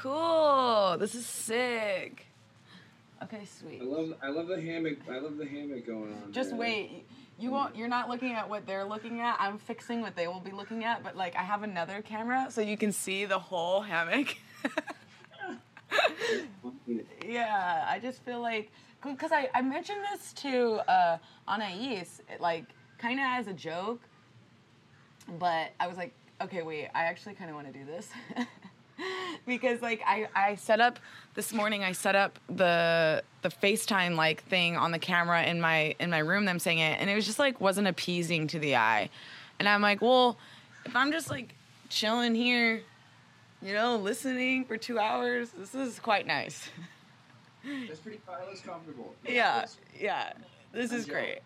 Cool. This is sick. Okay, sweet. I love I love the hammock. I love the hammock going on. Just there. wait. You won't. You're not looking at what they're looking at. I'm fixing what they will be looking at. But like, I have another camera, so you can see the whole hammock. yeah, I just feel like because I, I mentioned this to uh, Anais, like kind of as a joke, but I was like, okay, wait, I actually kind of want to do this. because like I, I set up this morning I set up the the FaceTime like thing on the camera in my in my room them saying it and it was just like wasn't appeasing to the eye. And I'm like, well, if I'm just like chilling here, you know, listening for two hours, this is quite nice. That's pretty. Comfortable. yeah, yeah. This is great.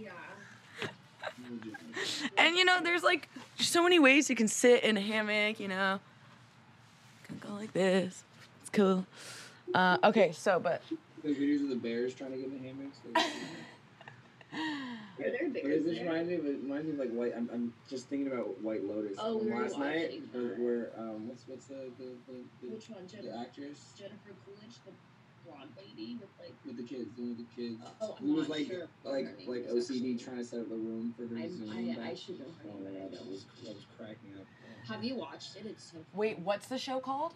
Yeah. And you know, there's like so many ways you can sit in a hammock, you know. Can go like this. It's cool. Uh, okay, so but The videos of the bears trying to get in the hammocks. Like, Are there What bears does this there? remind me of? It reminds me of like White. I'm, I'm just thinking about White Lotus. Oh, we were last night, watching where, that. where um, what's what's the the, the, the, Which one? the actress Jennifer Coolidge, the blonde lady with like. with the kids, the one with the kids, Oh, I'm who was like sure like like OCD actually. trying to set up a room for her I'm, Zoom. I, I back- should know her name, but I that don't. was that was cracking up. Have you watched it? It's so. wait, what's the show called?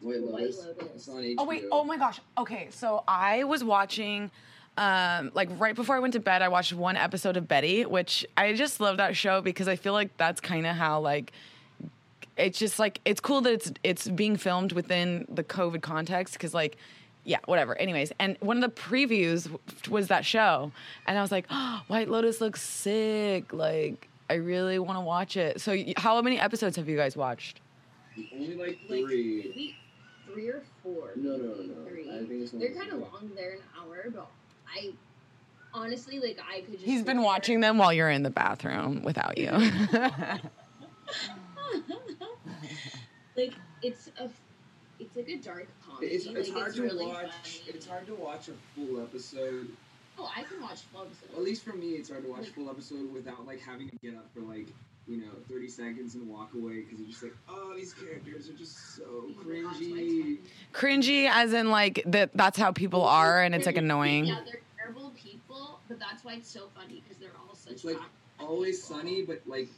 White White Lotus. Lotus. It's on HBO. Oh wait, oh my gosh. Okay, so I was watching um like right before I went to bed, I watched one episode of Betty, which I just love that show because I feel like that's kind of how like it's just like it's cool that it's it's being filmed within the COVID context because like yeah whatever anyways and one of the previews was that show and I was like oh, White Lotus looks sick like I really want to watch it so how many episodes have you guys watched Only like Like three. maybe three or four. No, no, maybe no. Three. I think it's They're kind of long. They're an hour, but I honestly like I could just. He's sit been there- watching them while you're in the bathroom without you like it's a, it's like a dark comedy. It's, it's like, hard it's to really watch. funny. It's hard to watch a full episode. Oh, I can watch full episodes. At least for me, it's hard to watch a full episode without like having to get up for like you know 30 seconds and walk away because you're just like, oh, these characters are just so Oh my gosh, my cringy. cringy as in like that that's how people are and it's like annoying Yeah, they're terrible people, but that's why it's so funny because they're all such. It's like Always people. sunny, but like,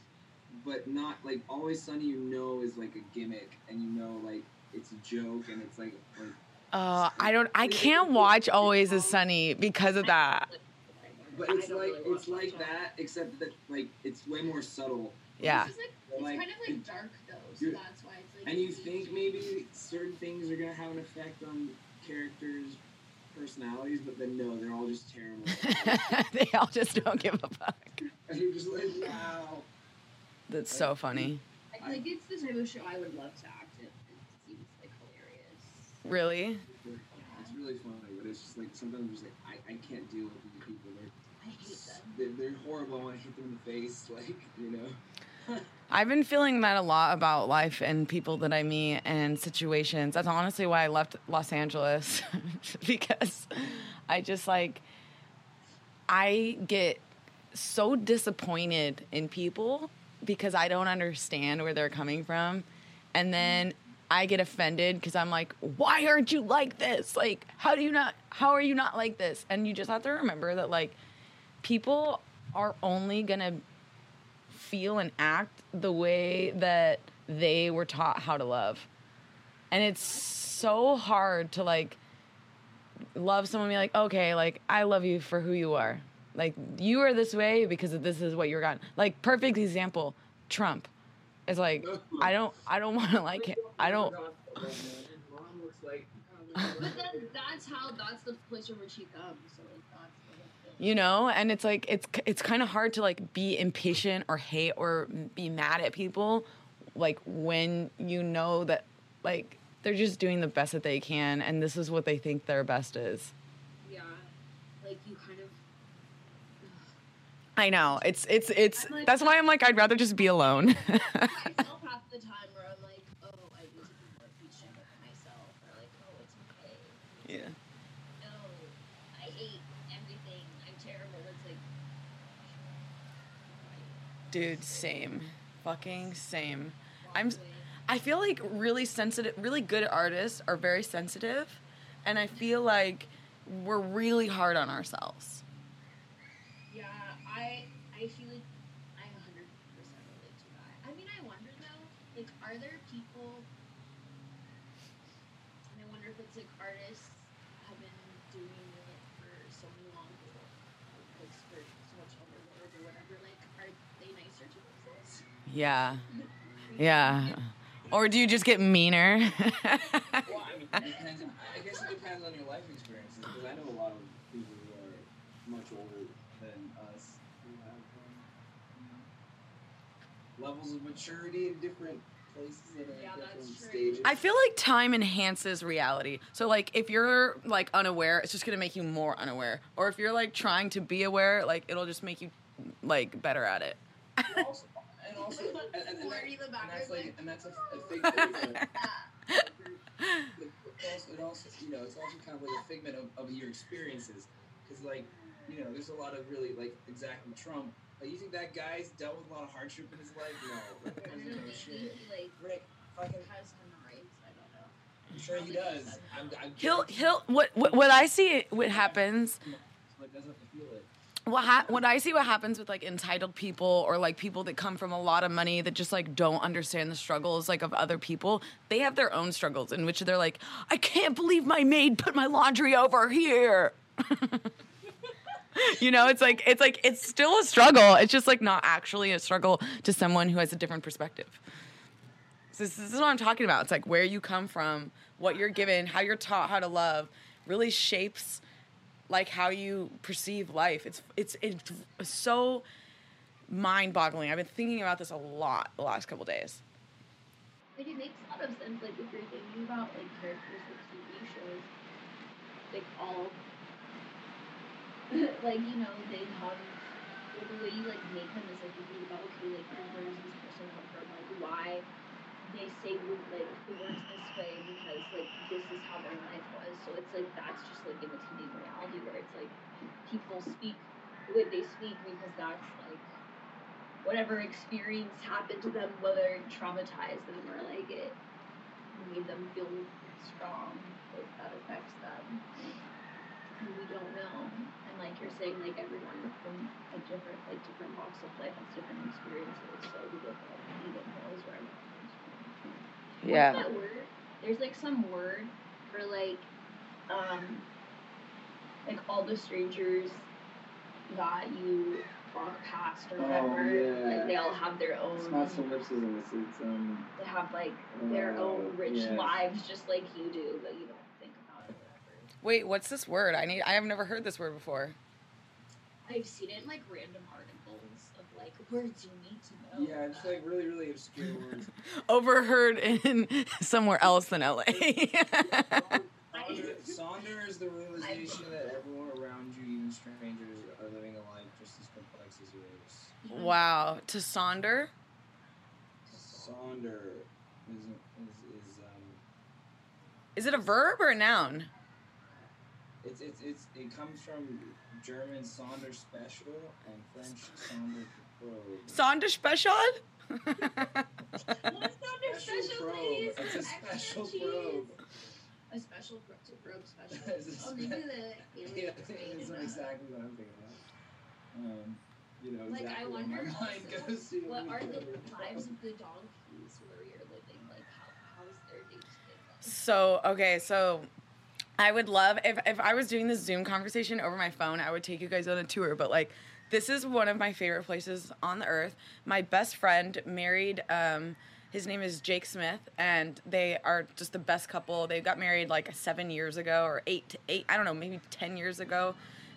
but not like always sunny. You know is like a gimmick, and you know like it's a joke, and it's like like uh, i don't i can't watch always is sunny because of that But it's like really it's like that, except that like it's way more subtle. yeah It's, like, it's Like, kind of like dark though, so that's why it's like. And you think maybe certain things are gonna have an effect on characters' personalities, but then no, they're all just terrible. they all just don't give a fuck and you're just like, wow. that's so funny I like it's the type of show I would love to act in. It seems like hilarious. Really It's really funny, but it's just like sometimes I'm just like I, I can't deal with these people. They're I hate them. they're, they're horrible. I want to hit them in the face, like you know. I've been feeling that a lot about life and people that I meet and situations. That's honestly why I left Los Angeles because I just like I get so disappointed in people because I don't understand where they're coming from. And then I get offended because I'm like, why aren't you like this? Like, how do you not, how are you not like this? And you just have to remember that, like, people are only gonna feel and act the way that they were taught how to love. And it's so hard to like love someone be like, okay, like I love you for who you are. Like you are this way because this is what you're gotten. Like perfect example, Trump. Is like I don't I don't want to like it. I don't Mom looks like. But then that's how that's the place where she comes. So like that's the whole thing. you know and it's like it's it's kind of hard to like be impatient or hate or be mad at people like when you know that like they're just doing the best that they can and this is what they think their best is Yeah, like you kind of. I know it's it's it's like- that's why i'm like i'd rather just be alone myself half the time where I'm like, oh, I need to be more patient with myself, or like, oh, it's okay. yeah No, I hate everything. I'm terrible. It's like, dude same fucking same i'm I feel like really sensitive, really good artists are very sensitive, and I feel like we're really hard on ourselves. Yeah, I I feel like I 100% relate to that. I mean, I wonder though, like, are there people? And I wonder if it's like artists have been doing it for so many long, like for so much longer or whatever. Like, are they nicer to themselves? Yeah, yeah. Or do you just get meaner? Well, I mean, it depends. I guess it depends on your life experiences because I know a lot of people who are much older than us who have um, you know, levels of maturity in different places and at Yeah, that's different true. stages. I feel like time enhances reality. So like if you're like unaware, it's just gonna make you more unaware. Or if you're like trying to be aware, like it'll just make you like better at it. Also, and also, and, and, and, that- the and that's like, like, and that's a, a fig- figment. It also, it also, you know, it's also kind of like a figment of, of your experiences, because like, you know, there's a lot of really like exactly Trump. Like, you think that guy's dealt with a lot of hardship in his life? No, that guy I don't doesn't know, know maybe shit. he like Rick, fucking, has hemorrhoids. I don't know. I'm sure he does. I'm, I'm He'll he'll what what, what I see what happens But doesn't feel it. What ha- what I see what happens with like entitled people or like people that come from a lot of money that just like don't understand the struggles like of other people. They have their own struggles in which they're like, I can't believe my maid put my laundry over here. you know, it's like it's like it's still a struggle. It's just like not actually a struggle to someone who has a different perspective. So this, this is what I'm talking about. It's like where you come from, what you're given, how you're taught how to love, really shapes like how you perceive life. It's it's it's so mind-boggling. I've been thinking about this a lot the last couple days. Like it makes a lot of sense. Like if you're thinking about like characters of TV shows, like all, like you know they have like, the way you like make them is like you think about okay like where does this person come from like why they say like the words this way because like this is how their life was so it's like that's just like imitating reality where it's like people speak the way they speak because that's like whatever experience happened to them, whether it traumatized them or like it made them feel strong, like that affects them. And we don't know. And like you're saying, like everyone from a different like different walks of life has different experiences, so we don't like, even knows where everyone comes from. What's that word? There's like some word for like um like all the strangers that you walk past or Oh, whatever. yeah. Like they all have their own It's not solipsism. It's it's um. they have like their Oh, own rich yes. lives just like you do, but you don't think about it or whatever. Wait, what's this word? I need I have never heard this word before. I've seen it in like random articles of like words you need to know. Yeah, it's like really really obscure words. Overheard in somewhere else than LA. Sonder, Sonder is the realization that everyone around you, even strangers, are living a life just as complex as yours. wow. To Sonder? Sonder is is, is um. Is it a verb or a noun? It's it's it's it comes from German Sonder special and French Sonder probe. Sonder special? What's under special, probe. please? It's a special probe. A special probe probe special. Oh, maybe the Yeah, alien it's thing. exactly what I'm thinking of. Um, you know Like, exactly where wonder my mind also, goes to. What are the lives of the donkeys where you're living? Like, how how's their day to day? So okay, so I would love if if I was doing this Zoom conversation over my phone, I would take you guys on a tour. But like, this is one of my favorite places on the earth. My best friend married. Um, his name is Jake Smith, and they are just the best couple. They got married like seven years ago, or eight, to eight. I don't know, maybe ten years ago.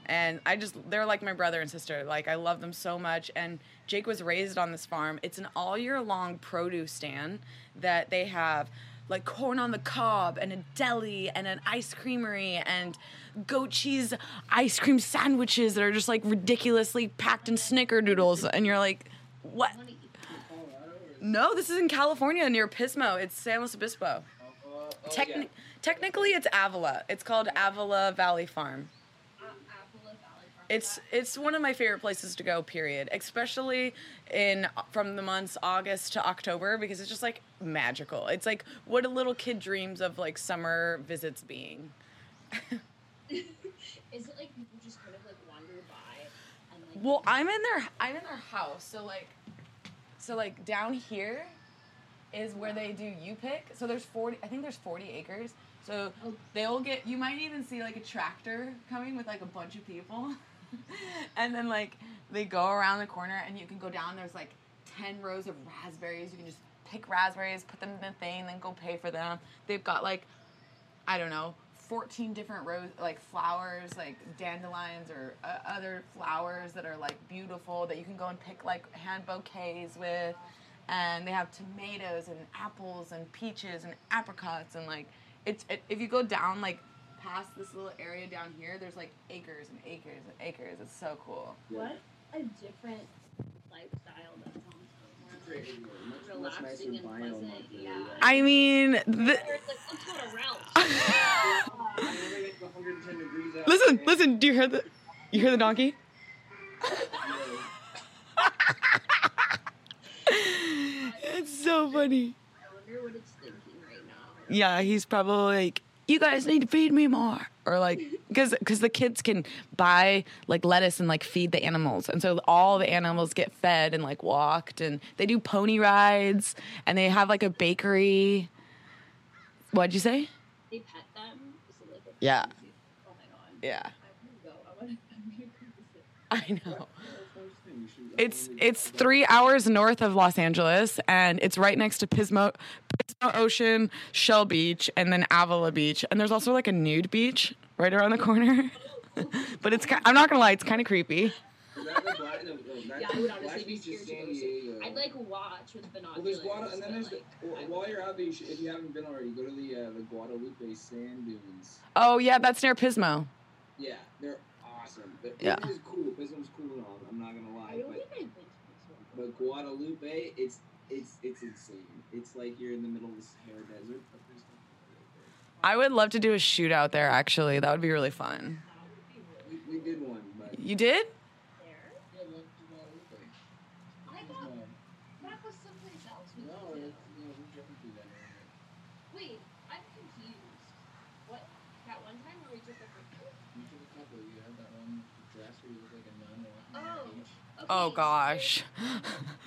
And I just, they're like my brother and sister. Like, I love them so much. And Jake was raised on this farm. It's an all year long produce stand that they have like corn on the cob and a deli and an ice creamery and goat cheese ice cream sandwiches that are just like ridiculously packed in snickerdoodles. And you're like, what? I wanna eat Colorado or is- No, this is in California near Pismo. It's San Luis Obispo. Oh, yeah. Technically, it's Avila. It's called Avila Valley Farm. Avila Valley Farm. It's it's one of my favorite places to go. Period. Especially in from the months August to October because it's just like magical. It's like what a little kid dreams of like summer visits being. Is it like people just kind of like wander by and like? Well, I'm in their I'm in their house, so like, so like down here is where they do you pick. So there's 40. I think there's 40 acres. So Oh. they'll get. You might even see like a tractor coming with like a bunch of people, and then like they go around the corner and you can go down. There's like 10 rows of raspberries. You can just pick raspberries, put them in the thing, then go pay for them. They've got like I don't know, 14 different rose like flowers, like dandelions or uh, other flowers that are like beautiful that you can go and pick like hand bouquets with. And they have tomatoes and apples and peaches and apricots and like it's it, if you go down like past this little area down here, there's like acres and acres and acres. It's so cool. What a different lifestyle that sounds so Great more video. Much, like much relaxing and pleasant. Yeah. I mean, the, Where it's like, let's go to Ralph's. I mean, when it's 110 degrees out listen, listen. Do you hear the? You hear the donkey? It's so funny. Yeah, he's probably like, you guys need to feed me more. Or like, because because the kids can buy like lettuce and like feed the animals, and so all the animals get fed and like walked, and they do pony rides, and they have like a bakery. What'd you say? They pet them. Is it like a Yeah. Oh my god. Yeah, I want to go. I want to. I'm gonna go visit. I know. that's the first thing you should- It's it's three hours north of Los Angeles, and it's right next to Pismo, Pismo Ocean, Shell Beach, and then Avila Beach, and there's also like a nude beach right around the corner. but it's I'm not gonna lie, it's kind of creepy. Is that the Black, no, no, that's Yeah, I would honestly be Beach scared to San go see- I'd like watch with Well, there's Guada, and then but, there's the, like, well, while you're out there, you should, if you haven't been already, go to the uh, the Guadalupe sand dunes. Oh yeah, that's near Pismo. Yeah, they're awesome. But Yeah. Pismo's cool. Pismo's cool and all. I'm not gonna I lie, don't but think I've been to this one. but Guadalupe, it's it's it's insane. It's like you're in the middle of the Sahara Desert. But there's nothing I would love to do a shootout there. Actually, that would be really fun. we, we did one, but You did? There? yeah, we went to Guadalupe. I thought that was someplace else. we No, went to. it's, you know, we're jumping through that area. Wait, I'm confused. What? That one time where we took a picture? You took a couple. You had that one dress where you look like a nun walking on Oh. Okay, Oh gosh.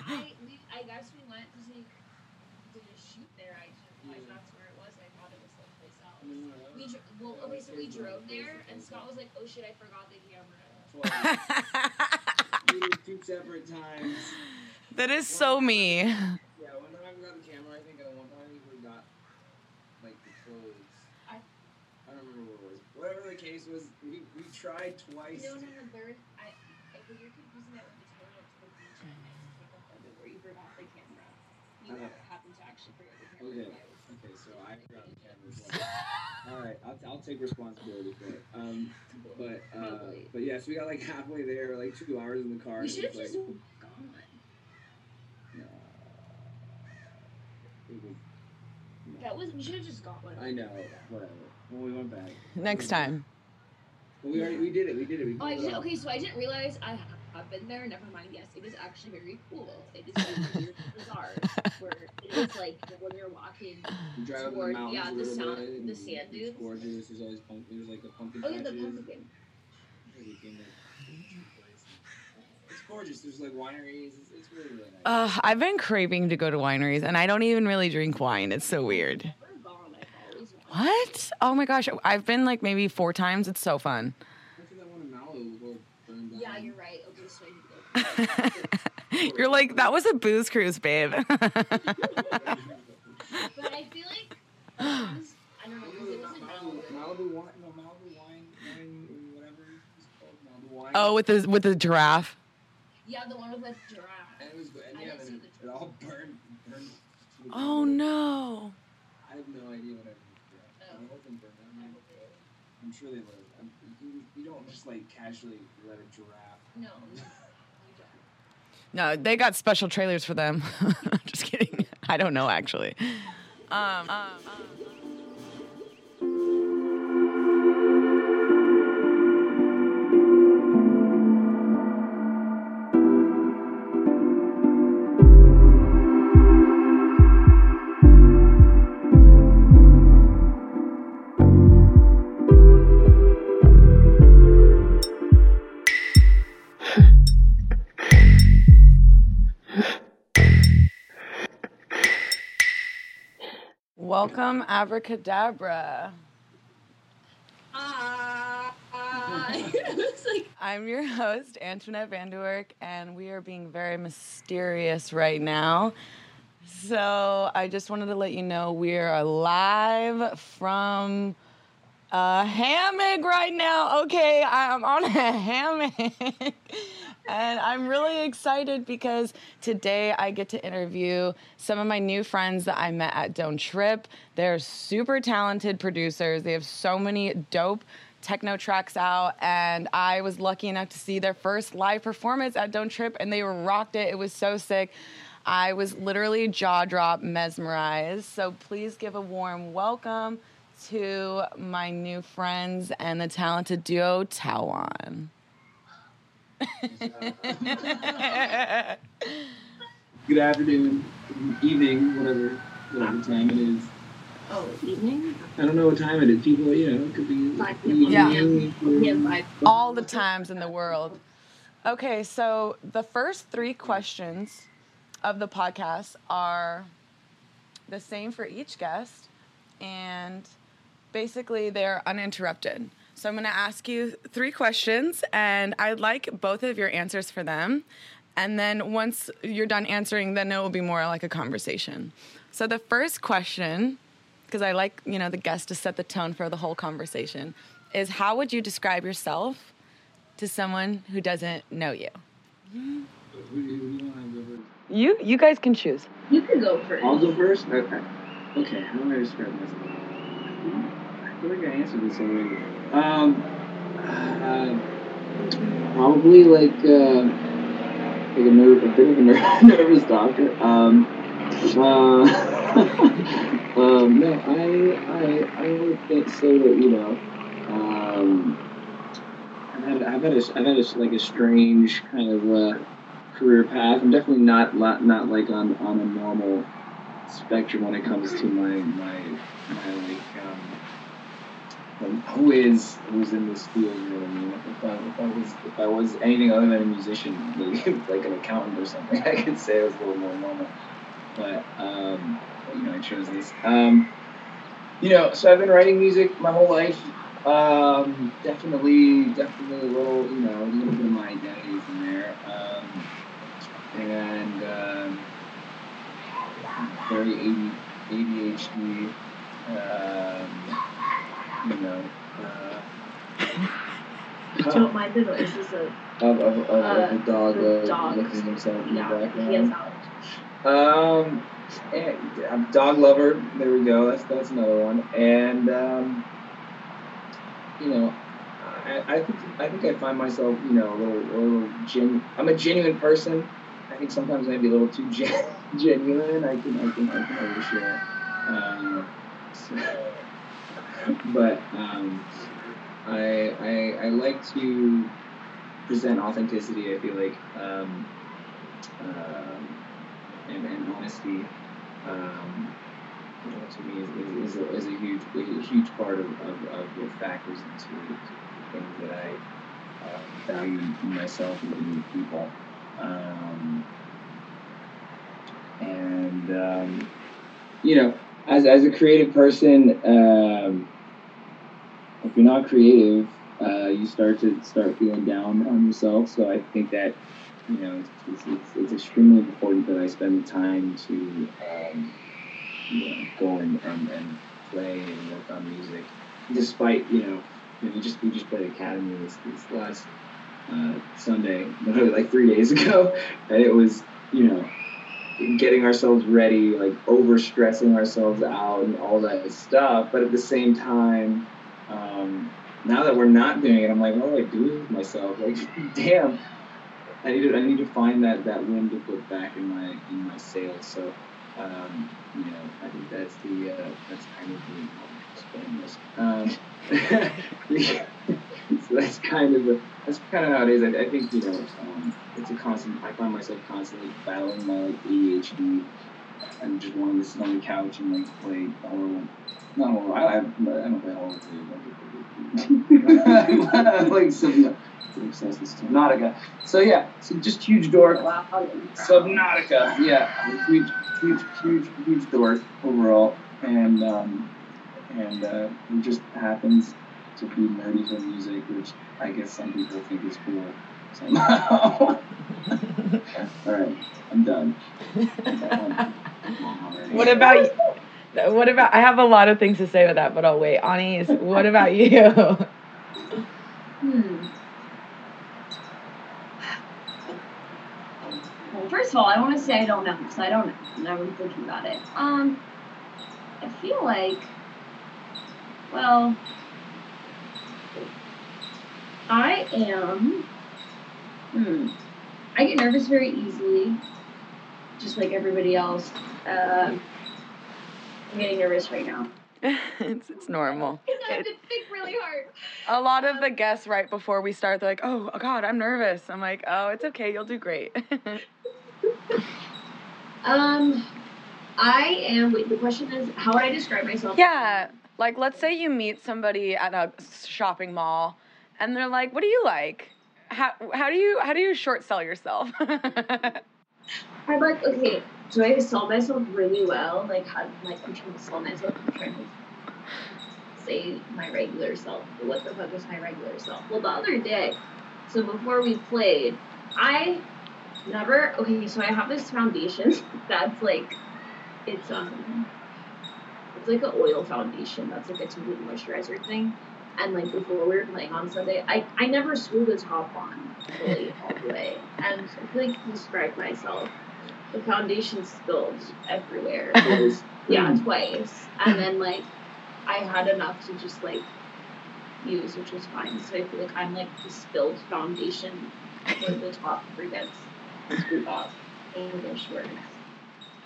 I, we, I guess we went to see, did a shoot there. I didn't realize that's where it was. I thought it was someplace else. No, no, no. We dro- well, okay, so we drove there, and Scott was like, "Oh shit, I forgot the camera." Twice. we did two separate times. that is so me. Yeah, one time I forgot the camera. I think uh, one time we forgot like the clothes. I- I don't remember what it was. Whatever the case was, we, we tried twice. No, no, no. There, I, I think you're confusing that with the tour went to the beach and I just take a photo where forgot the camera. You Uh-huh. happened to actually forget the camera. Okay. but I was- Okay, so I forgot the camera as well. All right, I'll, I'll take responsibility for it. Um, but uh, Probably. but yes, we got like halfway there, like two hours in the car. We and should have just like, gone. no. It was, no. That was. We should have just gone. I know. Whatever. When we went back. Next time. But we already we did it. We did it. We Oh, I it did. Okay, so I didn't realize I have been there. Never mind. Yes, it is actually very cool. It is very weird and bizarre. Where it is like when you're walking. You drive up the toward- yeah, the sound- the sand It's dunes. gorgeous. There's always pump. There's like the pumpkin Oh yeah, the patches. pumpkin. Everything that- It's gorgeous. There's like wineries. It's, it's really really nice. Uh, I've been craving to go to wineries, and I don't even really drink wine. It's so weird. We're gone. I've always wanted. What? Oh my gosh, I've been like maybe four times. It's so fun. Went to that one in Malibu before it burned down. Yeah, you're right. Okay, so I need to go. You're like, that was a booze cruise, babe. But I feel like was, I don't know because it was Malibu, Malibu. Malibu wine, no Malibu wine, wine, whatever it's called, Malibu wine. oh, with the with the giraffe. Yeah, the one with the giraffe. and it was good. And yeah, didn't then see it, it all burned. burned Oh ground. no. I have no idea what I yeah. Oh. I hope them burn I down. hope it- I'm sure they live. I'm, you, you don't just like casually let a giraffe. No, you don't. No, they got special trailers for them. Just kidding. I don't know actually. Um, um, um. Welcome Abracadabra. Like I'm your host, Antoinette Vandewark, and we are being very mysterious right now. So I just wanted to let you know we are live from a hammock right now. Okay, I'm on a hammock. and I'm really excited because today I get to interview some of my new friends that I met at Don't Trip. They're super talented producers. They have so many dope techno tracks out and I was lucky enough to see their first live performance at Don't Trip and they rocked it. It was so sick. I was literally jaw drop mesmerized. So please give a warm welcome to my new friends and the talented duo tau0n. Good afternoon, evening, whatever, whatever time it is. oh evening. I don't know what time it is. People, you know, it could be Five p.m. Yeah. Yeah. All the times in the world. Okay, so the first three questions of the podcast are the same for each guest, and basically they're uninterrupted. So I'm going to ask you three questions, and I'd like both of your answers for them. And then once you're done answering, then it will be more like a conversation. So the first question, because I like you know the guest to set the tone for the whole conversation, is how would you describe yourself to someone who doesn't know you? You you guys can choose. You can go first. I'll go first? Okay. Okay, how do I describe myself? Hmm? Feel like I answered this already. Um, uh, probably like, uh, like a, ner- a bit of a ner- nervous doctor. Um, uh, um, no, I, I, I would so that, you know, um, I've had, I've had a, I've had a, like a strange kind of, uh, career path. I'm definitely not not, not like on, on a normal spectrum when it comes to my my my like um, um, who is who's in this field. You know what I mean? If I, if I was if I was anything other than a musician, maybe like an accountant or something, I could say I was a little more normal. But um, you know, I chose this. Um, you know, so I've been writing music my whole life. Um, definitely, definitely a little, you know, a little bit of my identity is in there. Um, and um, very ADHD, um, you know, uh, Don't mind the noise. Is a of, of, of, Uh, of the dog the uh, licking himself in the yeah. background. He has. Um, and, I'm a dog lover. There we go. That's that's another one. And um, you know, I, I think I think I find myself, you know, a little a little genu- I'm a genuine person. I think sometimes maybe a little too gen- genuine. I can I can I can overshare. Um, so- but um, I, I I like to present authenticity. I feel like. Um, um, and, and honesty, um, you know, to me is, is, is, a, is a huge a huge part of, of, of what factors into the things that I uh, value in myself and in people. Um, and um, you know, as, as a creative person, um, if you're not creative, uh, you start to start feeling down on yourself. So I think that you know, it's, it's, it's extremely important that I spend the time to, um, you know, go and, and, and play and work on music, despite, you know, we just we just played Academy this, this last uh, Sunday, like three days ago, and it was, you know, getting ourselves ready, like over stressing ourselves out and all that stuff, but at the same time, um, now that we're not doing it, I'm like, what do I do with myself? Like, damn, I need to I need to find that, that wind to put back in my in my sails. So, um, you know, I think that's the uh, that's kind of the explain this. Um, so that's kind of a, that's kind of how it is. I, I think you know, um, it's a constant. I find myself constantly battling my ADHD and just wanting to sit on the couch and like play horror. Not horror. I, I, I don't play horror too. I'm like some obsessed with Subnautica. So yeah, so just huge dork. Wow. Subnautica, yeah, huge, huge, huge, huge dork overall. and um, and uh, he just happens to be nerdy for music, which I guess some people think is cool somehow. All right, I'm done. what about you? what about? I have a lot of things to say with that, but I'll wait. Anais, what about you? Hmm. Well, first of all, I want to say I don't know because I don't know. I'm never thinking about it. Um, I feel like, well, I am. Hmm. I get nervous very easily, just like everybody else. Uh, I'm getting nervous right now. it's, it's normal. I have to think really hard. A lot of the guests right before we start, they're like, "Oh, God, I'm nervous." I'm like, "Oh, it's okay. You'll do great." Um, I am. Wait, the question is, how would I describe myself? yeah, like let's say you meet somebody at a shopping mall, and they're like, "What do you like?" How, how do you how do you short sell yourself? I'm like, okay, do I sell myself really well? Like, how, like, I'm trying to sell myself. I'm trying to say my regular self. What the fuck is my regular self? Well, the other day, so before we played, I never. Okay, so I have this foundation that's like, it's um, it's like an oil foundation. That's like a tinted moisturizer thing. And like before we were playing on Sunday, I, I never screwed the top on fully all the way. And I feel like describe myself, the foundation spilled everywhere. It was yeah, twice. And then like I had enough to just like use, which was fine. So I feel like I'm like the spilled foundation where the top forgets screwed off. English words.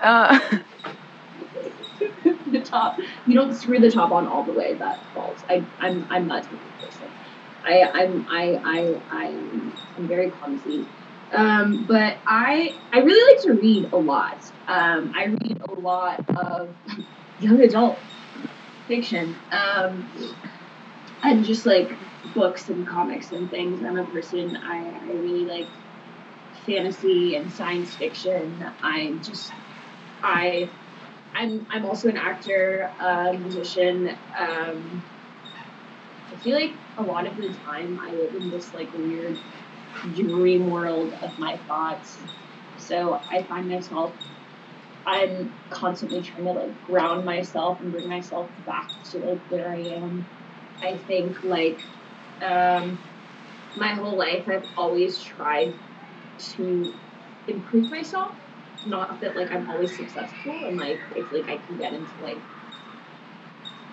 uh, the top. You don't screw the top on all the way. That falls. I, I'm I'm not type of person. I I'm I I I'm, I'm very clumsy. Um, but I I really like to read a lot. Um, I read a lot of young adult fiction. Um, and just like books and comics and things. I'm a person I, I really like fantasy and science fiction. I'm just I I'm I'm also an actor, a musician. Um, I feel like a lot of the time I live in this like weird dream world of my thoughts. So I find myself I'm constantly trying to like ground myself and bring myself back to like where I am. I think like um, my whole life I've always tried to improve myself not that like I'm always successful and like I feel like I can get into like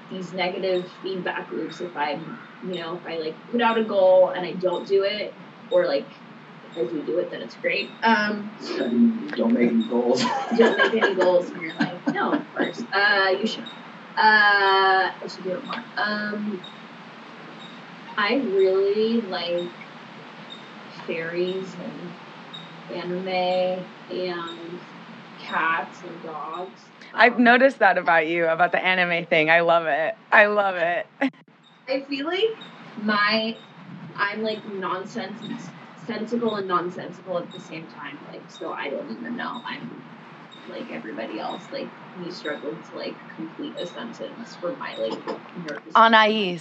these negative feedback loops if I'm you know, if I like put out a goal and I don't do it or like if I do do it then it's great. Um Don't make any goals. don't make any goals in your life. No, of course. Uh you should. Uh I should do it more. Um I really like fairies and anime and cats and dogs. I've Um, noticed that about you, about the anime thing. I love it. I love it. I feel like my I'm like nonsense sensical and nonsensical at the same time. Like so I don't even know. I'm like everybody else, like me struggling to like complete a sentence for my like nervous Anais,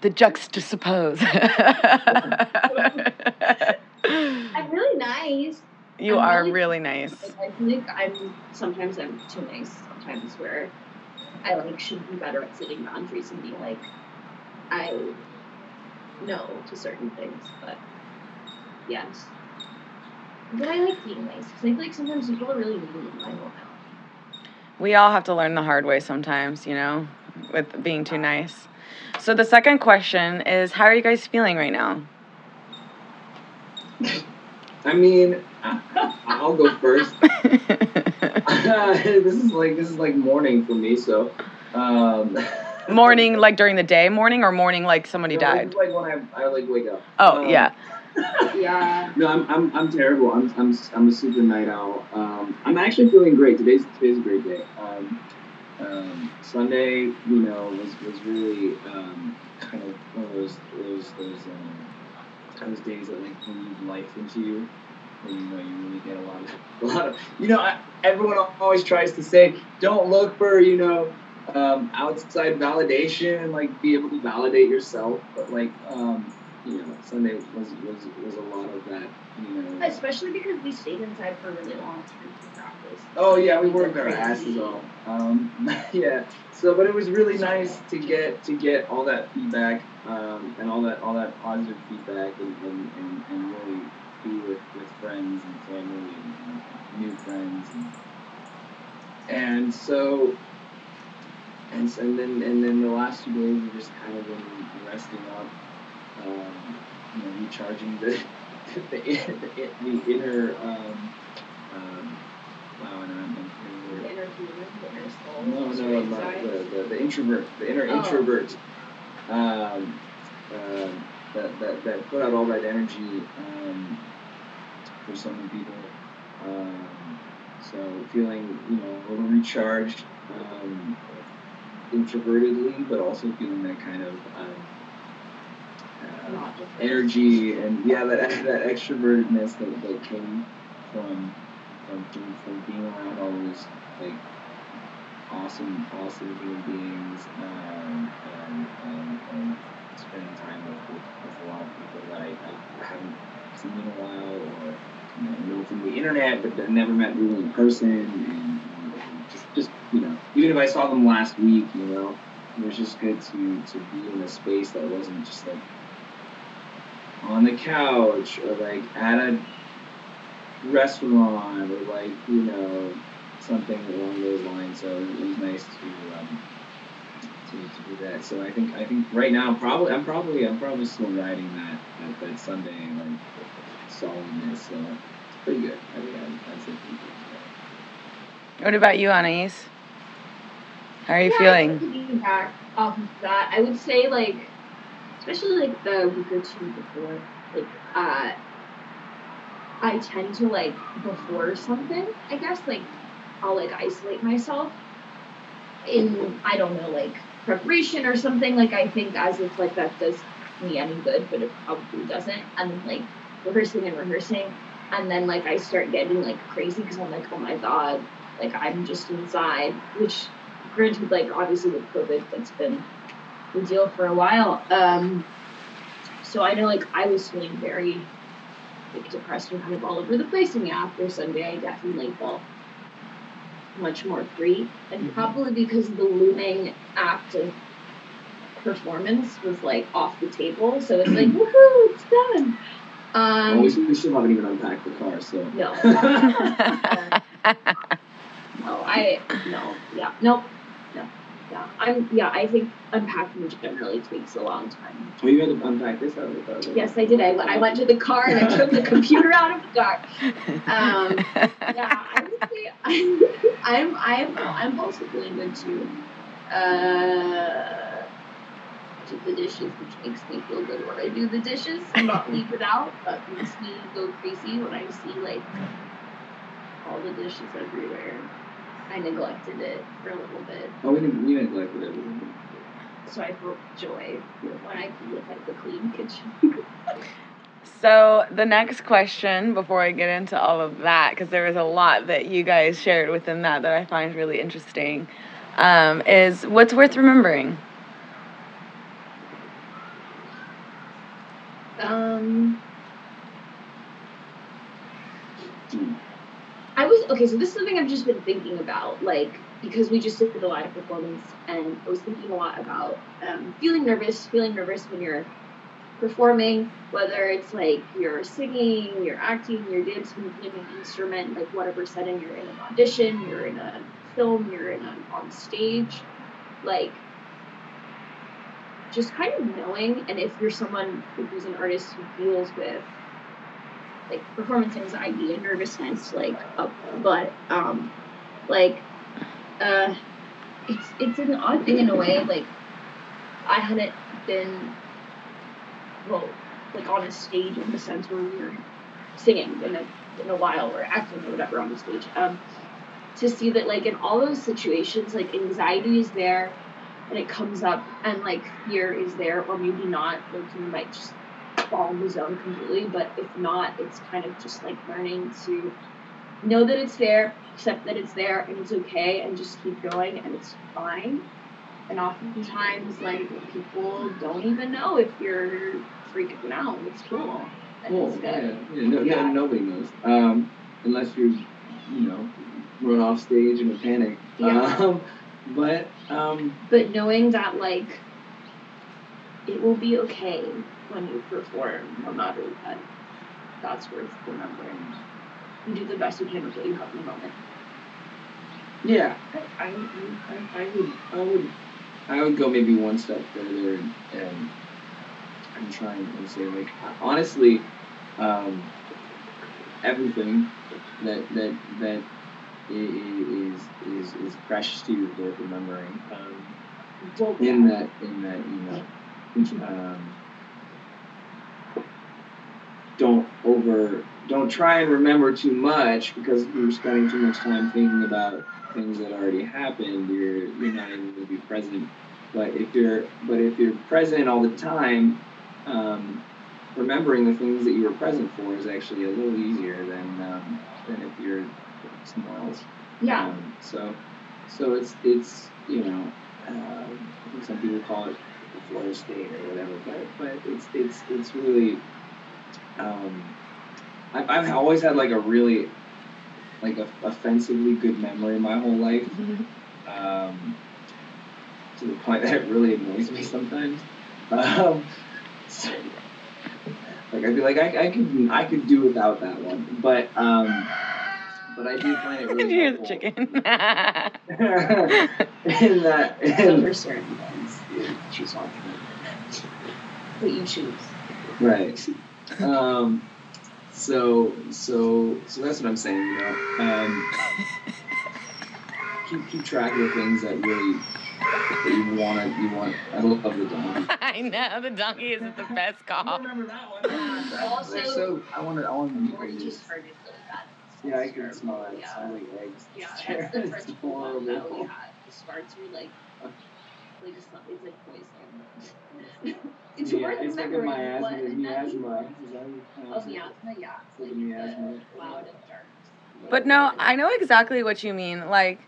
the juxtapose. I'm really nice. You I'm are really- really nice. I feel like I'm sometimes I'm too nice. Sometimes where I like should be better at setting boundaries and being like, I no to certain things, but yes. But I like being nice because I feel like sometimes people are really mean. and I don't know. We all have to learn the hard way sometimes, you know, with being too nice. So the second question is how are you guys feeling right now? I mean, I, I'll go first. this is like this is like morning for me. So, um, morning like during the day, morning or morning like somebody no, died? It's like when I, I like wake up. Oh, Um, yeah. Yeah. No, I'm, I'm, I'm terrible. I'm, I'm, I'm a super night owl. Um, I'm actually feeling great. Today's today's a great day. Um, um, Sunday, you know, was was really um, kind of one of those those those um, those days that like breathe life into you. And, you know, you really get a lot of a lot of. You know, I, everyone always tries to say, don't look for you know um, outside validation like be able to validate yourself. But like, um, you know, Sunday was was was a lot of that. You know, Especially because we stayed inside for a really long time Oh yeah, we worked our asses off. Um, yeah. So, but it was really nice to get to get all that feedback um, and all that all that positive feedback and, and, and, and really be with, with friends and family and, and new friends and and so and so, and then and then the last two days we just kind of been resting up, um, you know, recharging the the, the, the inner um, wow, and I'm, I'm The inner human, the inner soul. no, no, the, the, the introvert, the inner Oh. introvert, um, um, that, that, that put out all that energy um, for so many people. Um, so feeling, you know, a little recharged, um, introvertedly, but also feeling that kind of um, uh, energy and yeah, that that extrovertedness that, that came from from from, from being around all those like awesome, awesome human beings um, and, and, and spending time with, with, with a lot of people that I, I haven't seen in a while or you know, know from the internet but never met really in person and, and just just you know even if I saw them last week you know it was just good to to be in a space that wasn't just like on the couch or like at a restaurant or like you know something along those lines. So it was nice to um, to, to do that. So I think I think right now probably I'm probably I'm probably still riding that that, that Sunday like solidness. So it's pretty good. I think I- that's it. What about you, Anais? How are you Yeah, feeling? Piggyback off of that, I would say like, especially like the week or two before, like uh, I tend to like before something. I guess like I'll like isolate myself in I don't know like preparation or something. Like I think as if like that does me any good, but it probably doesn't. And like rehearsing and rehearsing, and then like I start getting like crazy because I'm like, oh my god, like I'm just inside, which granted, like obviously with COVID, that's been the deal for a while. Um, so I know like I was feeling very like depressed and kind of all over the place. And yeah, after Sunday, I definitely felt much more free, and Mhm. probably because the looming act of performance was like off the table. So it's like woohoo, it's done. Um, well, we, we still haven't even unpacked the car, so. no. No, I no, yeah, nope, no, yeah. I'm yeah. I think unpacking generally takes a long time. Oh, you had to unpack this out of the car. right? Yes, I did. I, I went to the car and I took the computer out of the car. Um, Yeah, I would say I'm I'm I'm I'm also feeling good too. Uh, did the dishes, which makes me feel good when I do the dishes and not leave it out. That makes me go crazy when I see like all the dishes everywhere. I neglected it for a little bit, Oh, we, didn't, we neglected everything. so I felt joy when I could look at the clean kitchen. So the next question, before I get into all of that, because there was a lot that you guys shared within that that I find really interesting, um, is what's worth remembering? Um, Hmm. I was okay. So this is something I've just been thinking about, like because we just did a live performance, and I was thinking a lot about um, feeling nervous, feeling nervous when you're performing, whether it's like you're singing, you're acting, you're dancing, playing an instrument, like whatever setting you're in an audition, you're in a film, you're in a, on stage, like just kind of knowing, and if you're someone who's an artist who deals with like performance anxiety and nervousness, like up, but um, like uh, it's it's an odd thing in a way. Like I hadn't been well, like on a stage in the sense where we were singing in a in a while or acting or whatever on the stage. Um, to see that like in all those situations, like anxiety is there and it comes up and like fear is there or maybe not like you might just fall in the zone completely but if not it's kind of just like learning to know that it's there, accept that it's there, and it's okay, and just keep going, and it's fine. And oftentimes, like people don't even know if you're freaking out. It's cool. And Well, it's yeah, good. yeah, no, Yeah. no, nobody knows. Um, unless you're, you know, run off stage in a panic. Yeah. Um, but um, But knowing that like it will be okay when you perform, no matter what, that's worth remembering. You do the best you can with what you have in the moment. yeah, I, I, I, I would, I would, I would go maybe one step further and and, and try and say like honestly, um, everything that that that i- i- is is is precious to you is worth remembering. Um, Well, in that in that email. Um, don't over don't try and remember too much because you're spending too much time thinking about things that already happened. You're you're not able to be present. But if you're but if you're present all the time, um, remembering the things that you were present for is actually a little easier than um, than if you're somewhere else. yeah. Um, so, so it's it's you know, um, think some people call it the flow state or whatever, but but it's it's it's really. Um, I've I've always had like a really, like a offensively good memory my whole life. Um, to the point that it really annoys me sometimes. Um, so, like I'd be like I, I could I could do without that one, but um, but I do find it really Here's the chicken. in that in, for certain things, you choose one. But you choose. right. Um, so so so that's what I'm saying. You know, um, keep keep track of the things that really that you want to you want. I love the donkey. I know the donkey is the best call. remember that one. Also- They're so I want to I want to Or you meet just this. really bad. Yeah, I can smell it. It Yeah. smells like eggs. Yeah, that's the It's first horrible. one that we had. The starts were like, like it's not, it's like poison. It's yeah, worth it's like a remembering what miasma. that Miasma. means. Is that what you Oh, pronounce miasma, yeah. It's Like like a miasma. the cloud of darkness. But no, I know exactly what you mean. Like,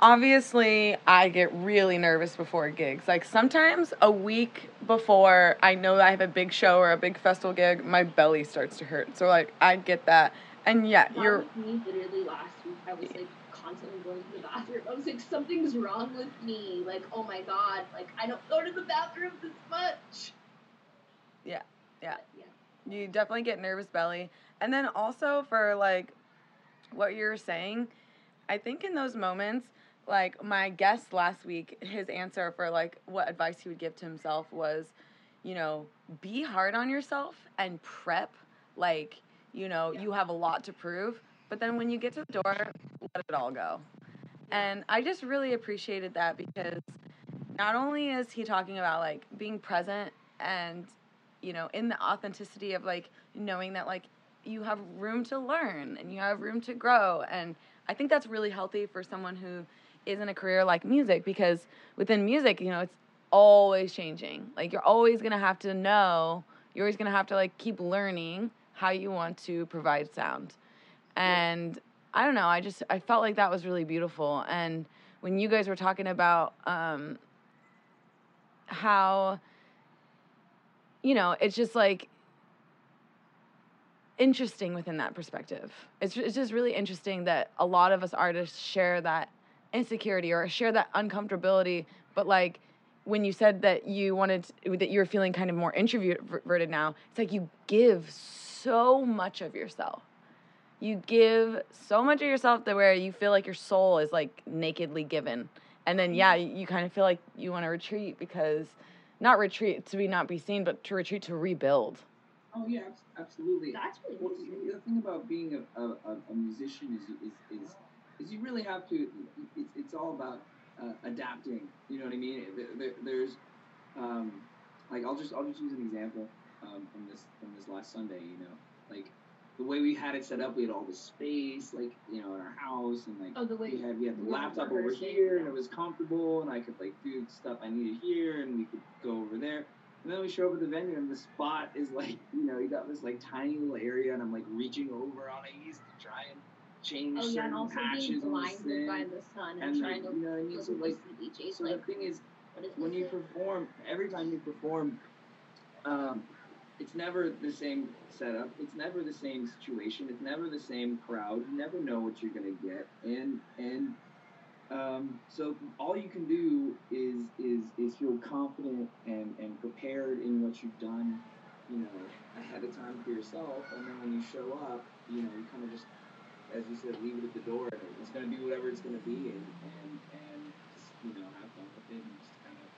obviously, I get really nervous before gigs. Like, sometimes a week before I know that I have a big show or a big festival gig, my belly starts to hurt. So, like, I get that. And yeah, That you're. with me literally last week. I was like constantly going to the bathroom. I was like, something's wrong with me. Like, oh my god, like I don't go to the bathroom this much. Yeah, yeah. You definitely get nervous belly. And then also for like what you're saying, I think in those moments, like my guest last week, his answer for like what advice he would give to himself was, you know, be hard on yourself and prep like, you know, you have a lot to prove, but then when you get to the door, let it all go. And I just really appreciated that because not only is he talking about like being present and you know in the authenticity of like knowing that like you have room to learn and you have room to grow. And i think that's really healthy for someone who is in a career like music because within music you know it's always changing. Like you're always going to have to know you're always going to have to like keep learning how you want to provide sound. And i don't know i just i felt like that was really beautiful. And when you guys were talking about um how you know it's just like interesting within that perspective. It's, it's just really interesting that a lot of us artists share that insecurity or share that uncomfortability but like when you said that you wanted to, that you were feeling kind of more introverted now it's like you give so much of yourself. You give so much of yourself that where you feel like your soul is like nakedly given. And then yeah you, you kind of feel like you want to retreat because not retreat to be not be seen but to retreat to rebuild Oh yeah, absolutely. That's really Well, interesting. the thing about being a, a, a, a musician is, is, is, is you really have to. It's, it's all about uh, adapting. You know what I mean? There, there, there's, um, like I'll just I'll just use an example um, from this from this last Sunday. You know, like the way we had it set up, we had all this space, like you know, in our house, and like Oh, the way we had we had the laptop over here, and it was comfortable, and I could like do stuff I needed here, and we could go over there. And then we show up at the venue, and the spot is like, you know, you got this like tiny little area, and I'm like reaching over on ease to try and change Oh yeah, and certain also being patches on the blinded by the sun and, And trying like, to you know what I mean? So like, so like the thing is, is when you perform, every time you perform, um, it's never the same setup. It's never the same situation. It's never the same crowd. You never know what you're gonna get, and and um, so all you can do is is is feel confident and and prepared in what you've done, you know, ahead of time for yourself, and then when you show up, you know, you kind of just, as you said, leave it at the door. It's gonna be whatever it's gonna be, and and and just you know have fun with it and just kind of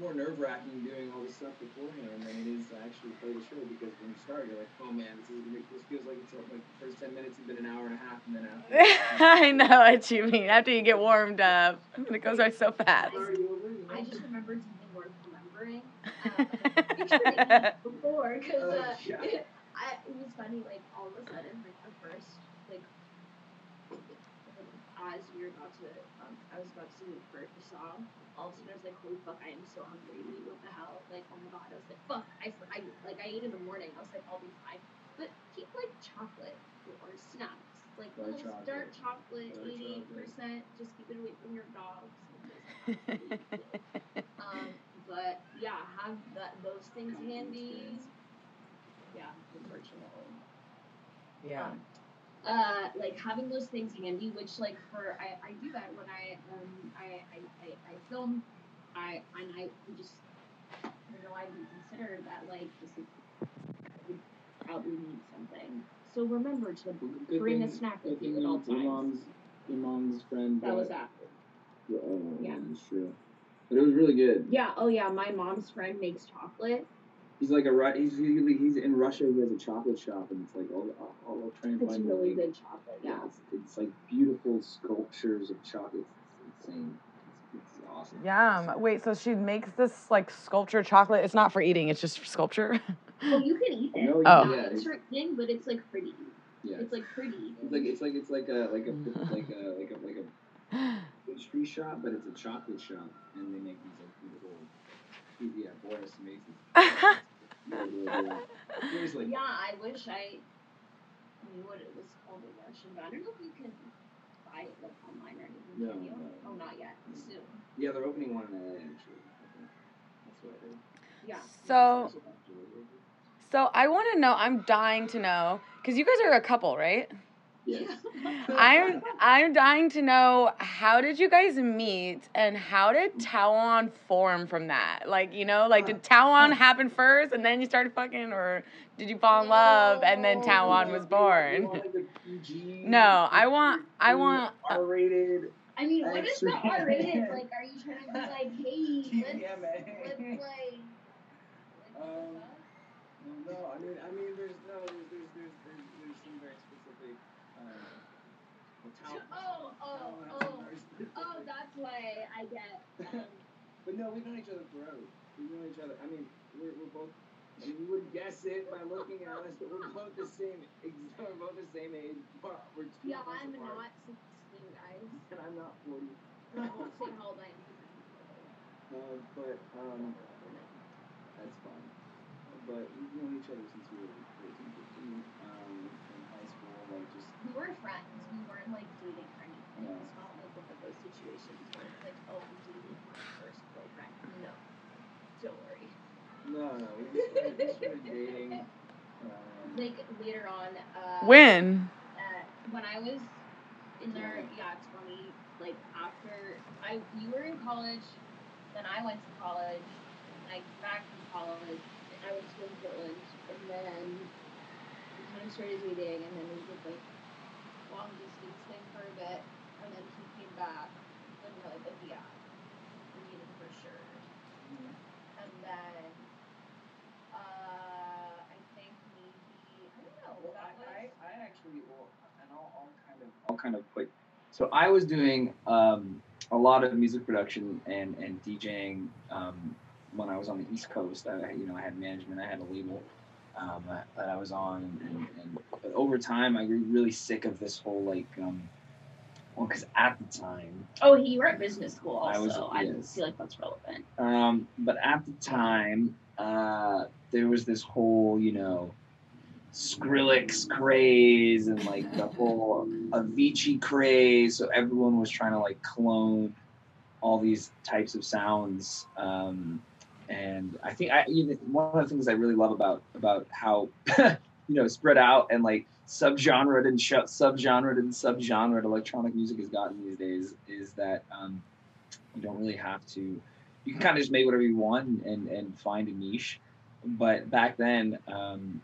more nerve wracking doing all this stuff beforehand than it is to actually play the show because when you start you're like, oh man, this is gonna, this feels like it's like the first ten minutes have been an hour and a half and then after I know what you mean. After you get warmed up, it goes by so fast. it's already over. You know? I just remembered something worth remembering. Um, before, because Oh, uh, yeah. I, it was funny. Like all of a sudden, like the first, like as we were about to, um, I was about to sing the first song. All of a sudden, I was like, "Holy fuck! I am so hungry. What the hell? Like, oh my god!" I was like, "Fuck!" I, I like I ate in the morning. I was like, "I'll be fine." But keep like chocolate or snacks, like Dark little chocolate. dark chocolate, Dark eighty percent. Just keep it away from your dogs. Um, but yeah, have that those things handy. Yeah, unfortunately. yeah. Uh, like having those things handy, which like for I, I do that when I um I, I, I, I film, I and I just you know I would consider that like this is probably need something. So remember to Good bring a snack with you at all times. mom's, your mom's friend. That was after. Oh, Yeah. that's true. But it was really good. Yeah. Oh yeah. My mom's friend makes chocolate. He's like a he's he's, he's in Russia. He has a chocolate shop, and it's like all I'll, I'll try and It's find really good chocolate. Yeah. it's, it's like beautiful sculptures of chocolate. It's insane. It's, it's awesome. Yum. Wait, so she makes this like sculpture chocolate. It's not for eating, it's just for sculpture. Well, you can eat it. No, Oh. Yeah, it's it's, for eating, but it's like pretty. yeah. It's like pretty. It's like it's like it's like a like a like a like a like a pastry shop, but it's a chocolate shop, and they make these like beautiful. Yeah, Boris makes these. really, really good. Seriously. Yeah, I wish I knew what it was called in Russian, but I don't know if you can buy it like online or anything. No, can you? no. Oh, not yet. Soon. Yeah, they're opening one in LA actually. I think. That's what I heard. Yeah. So, so I want to know. I'm dying to know because you guys are a couple, right? Yes. I'm I'm dying to know how did you guys meet and how did tau0n form from that? Like you know, like did tau0n happen first and then you started fucking, or did you fall in love and then No. tau0n was born? You want, like, a PG, No, I want I want. R-rated. I mean, what is the R rated? Like, are you trying to be like, hey, let's, let's like. Um, No, I mean, I mean, there's no, there's, there's, there's, there's, there's some very specific. Uh, Oh, oh, talent has some oh. Oh, that's why I get. Um, But no, we've known each other forever. We've known each other. I mean, we're, we're both. I mean, you wouldn't guess it by looking at us, but we're both the same. ex- We're both the same age. We're we're two yeah, I'm apart, not 16, guys. And I'm not forty. I won't say how old I am. Uh, but um, that's fine. But we've known each other since we were 14, 15, um, in high school. Like just We were friends. We weren't like dating or anything. No. It's not like one of those situations where it's like, oh, we dated my first girlfriend. No. Don't worry. no, no. We just started, we started dating. Um, Like later on, uh, When? uh, when I was in there, yeah, 20, like after I, you were in college, then I went to college, and I came back from college, and I went to in Portland, and then kind of started dating, and then we did like long distance thing for a bit, and then he came back, and we're like, oh yeah, we need it for sure. And then, uh, I think maybe, I don't know, Well, that was. I, I, I actually, well, and I'll, I'll kind of, I'll kind of put. So I was doing um, a lot of music production and and DJing um, when I was on the East Coast. I, you know, I had management, I had a label um, that I was on, and, and but over time, I grew really sick of this whole like. Um, well, because at the time, Oh, you were at business school I also. was- I didn't feel like that's relevant. Um, but at the time, uh, there was this whole, you know, Skrillex craze and like the whole Avicii craze. So everyone was trying to like clone all these types of sounds. Um, and I think I even one of the things I really love about about how you know spread out and like subgenre and sh- subgenre and subgenre electronic music has gotten these days is that um, you don't really have to. You can kind of just make whatever you want and and find a niche. But back then, um,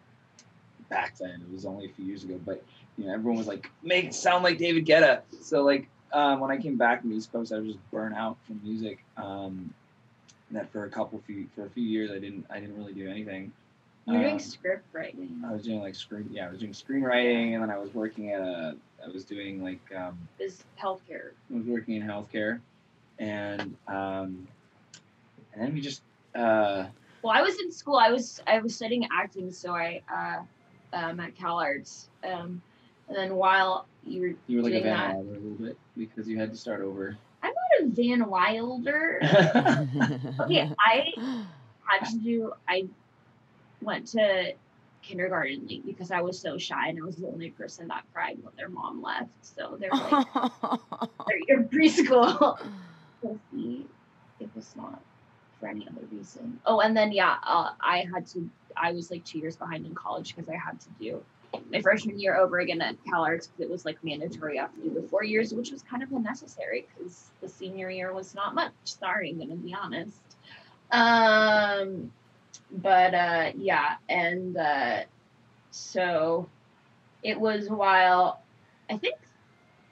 back then it was only a few years ago. But you know everyone was like make sound like David Guetta. So like um, when I came back from East Coast, I was just burnt out from music. Um, that for a couple few for a few years I didn't I didn't really do anything. You're Um, doing script writing. I was doing like screen yeah I was doing screenwriting and then I was working at a I was doing like um, Is healthcare. I was working in healthcare and um, and then we just uh, Well, I was in school. I was I was studying acting, so I uh, um, at CalArts. Um, and then while you were you were like a doing that, a little bit because you had to start over. I'm Van Wilder. okay, I had to do. I went to kindergarten like because I was so shy and I was the only person that cried when their mom left. So they're like, "They're- "You're preschool." We'll see if it's not for any other reason. Oh, and then yeah, uh, I had to. I was like two years behind in college because I had to do my freshman year over again at CalArts because it was like mandatory. I have to do the four years, which was kind of unnecessary because the senior year was not much. Sorry, I'm gonna be honest. Um, but uh, yeah, and uh, so it was while I think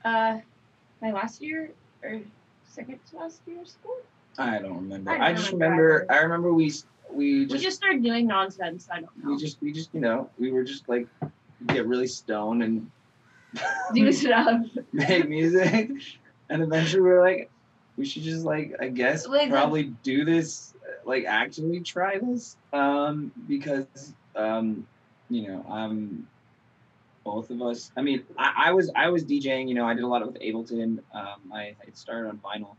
uh, my last year or second to last year of school. I don't remember. I don't I, just remember. I remember we we we just just started doing nonsense. I don't know. we just we just you know we were just like get really stoned and do stuff. make music. And eventually we're like we should just like i guess Like, probably do this like actually try this. Um because um you know um both of us i mean i, I was i was djing you know i did a lot with ableton. Um i, I started on vinyl.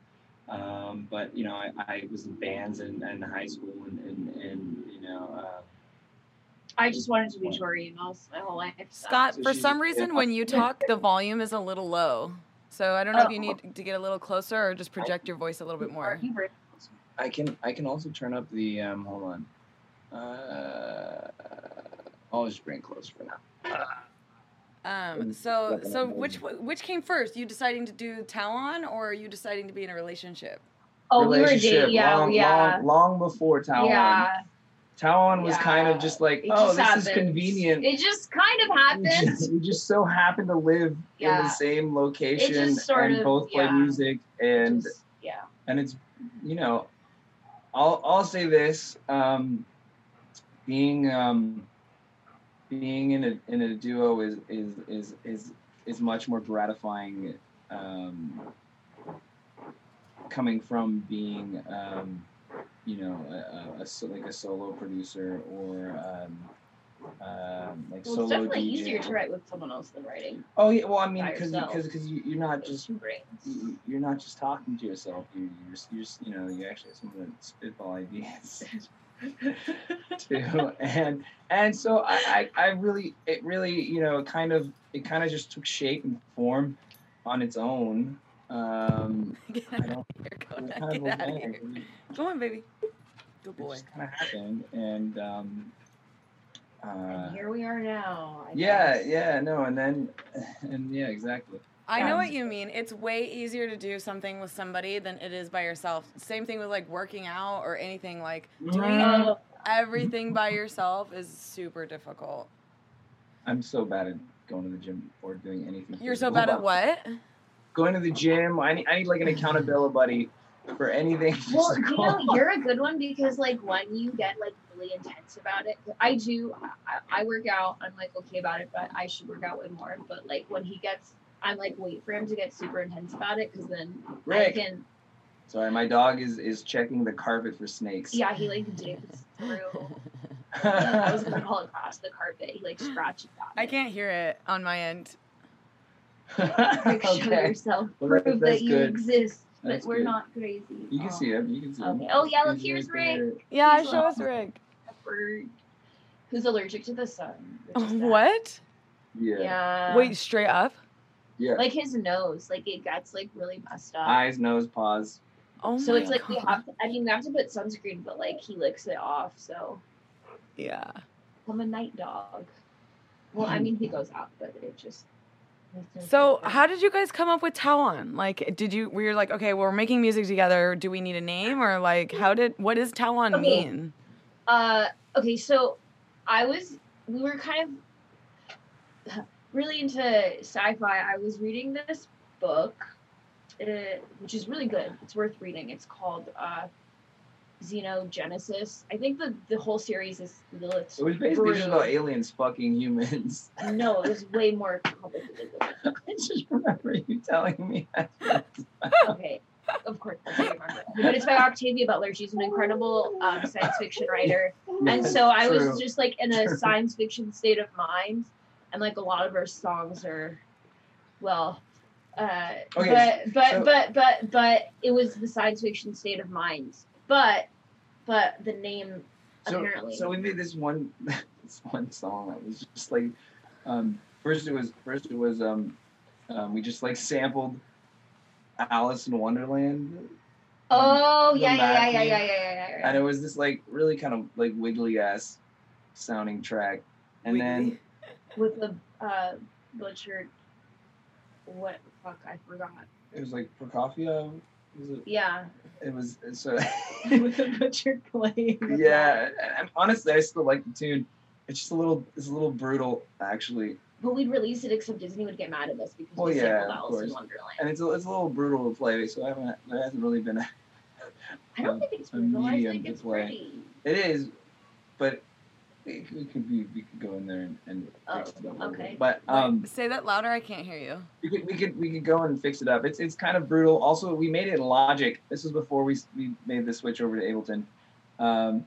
Um but you know i, I was in bands in, in high school and and, and you know uh, I just wanted to be Tori Amos my whole life. so- Scott, So for she's- some reason, when you talk, the volume is a little low. So I don't know if you need to get a little closer or just project your voice a little bit more. I can I can also turn up the um hold on. Uh I'll just bring it close for now. Um, so so which which came first? You deciding to do Talon or are you deciding to be in a relationship? Oh, we were Relationship, dating. Yeah, long, yeah. long, long before Talon. Yeah. Talon was kind of just like, It oh, just this happens. is convenient. It just kind of we, happened. just, we just so happen to live in the same location and of- both play yeah. music and Just- yeah. and it's you know i'll i'll say this um being um being in a in a duo is is is is is much more gratifying um coming from being um you know a, a, a like a solo producer or um um, like Well, solo it's definitely DJ. easier to write with someone else than writing. Oh yeah, well I mean because because because you, you're not Just just two brains. you- you're not just talking to yourself. You you're, just- you're just, you know you actually have some of the spitball ideas too, and and so I, I I really it really you know kind of it kind of just took shape and form on its own. Um, Get I out don't. of here, go, It kind of get out of here. Go on, baby. Good boy. just kind of happened, and um, uh, and here we are now. I yeah, guess. yeah, no, and then and yeah, exactly. I know Yeah. what you mean. It's way easier to do something with somebody than it is by yourself. Same thing with like working out or anything. Like doing everything by yourself is super difficult. I'm so bad at going to the gym or doing anything. You're so bad at what? Going to the gym. I need, I need like an accountability buddy for anything. Well, you know, you're a good one because like when you get like really intense about it, I do. I, I work out. I'm like okay about it, but I should work out way more. But like when he gets, I'm like wait for him to get super intense about it because then I Rick. can. Sorry, my dog is is checking the carpet for snakes. Yeah, he like digs through. I was gonna call it across the carpet. He like scratches at I can't hear it on my end. Like, show okay. yourself. Well, Prove that's that you good. exist. But That's we're good. not crazy. You can Oh. see him. You can see him. Okay. Oh yeah, look He's here's right Rick. Yeah, He's show us awesome. Rick. Who's allergic to the sun. which is sad. What? Yeah. Yeah. Wait, straight up? Yeah. Like his nose, like it gets like really messed up. Eyes, nose, paws. Oh so my it's like we have to. I mean, we have to put sunscreen, but like he licks it off. So Yeah. I'm a night dog. Well, I hmm. mean, he goes out, but it just. So, how did you guys come up with tau0n? Like, did you we were like, okay, well, we're making music together. Do we need a name or like, how did what does tau0n Okay. mean? Uh, okay, so I was, we were kind of really into sci-fi. I was reading this book, uh, which is really good. It's worth reading. It's called uh, Xenogenesis. I think the the whole series is Lilith's. It was basically just about aliens fucking humans. No, it was way more complicated. Than that. I just remember you telling me that. okay, of course, I remember. But it's by Octavia Butler. She's an incredible um, science fiction writer. and so I True. was just like in a True. science fiction state of mind, and like a lot of her songs are, well, uh, Okay, but but so- but but but it was the science fiction state of mind. But but the name so, apparently. so we made this one this one song that was just like um first it was first it was um, um we just like sampled Alice in Wonderland oh the yeah yeah yeah yeah yeah yeah yeah. yeah, and it was this like really kind of like wiggly ass sounding track and then with the uh, butchered. What the fuck? I forgot. it was like Prokofiev it Yeah, it was so with the butchered clay. yeah and- honestly I still like the tune it's just a little it's a little brutal actually But we'd release it except Disney would get mad at us because Well, we yeah, sampled Alice in Wonderland. and it's a, it's a little brutal to play so I haven't there hasn't really been a I don't think it's brutal. I medium think to it's play. pretty. It is, but it could, it be. We could go in there and, and Oh, fix it up. okay. But um, Say that louder. I can't hear you. we could we could we could go and fix it up. It's it's kind of brutal. Also, we made it Logic. This was before we we made the switch over to Ableton, um,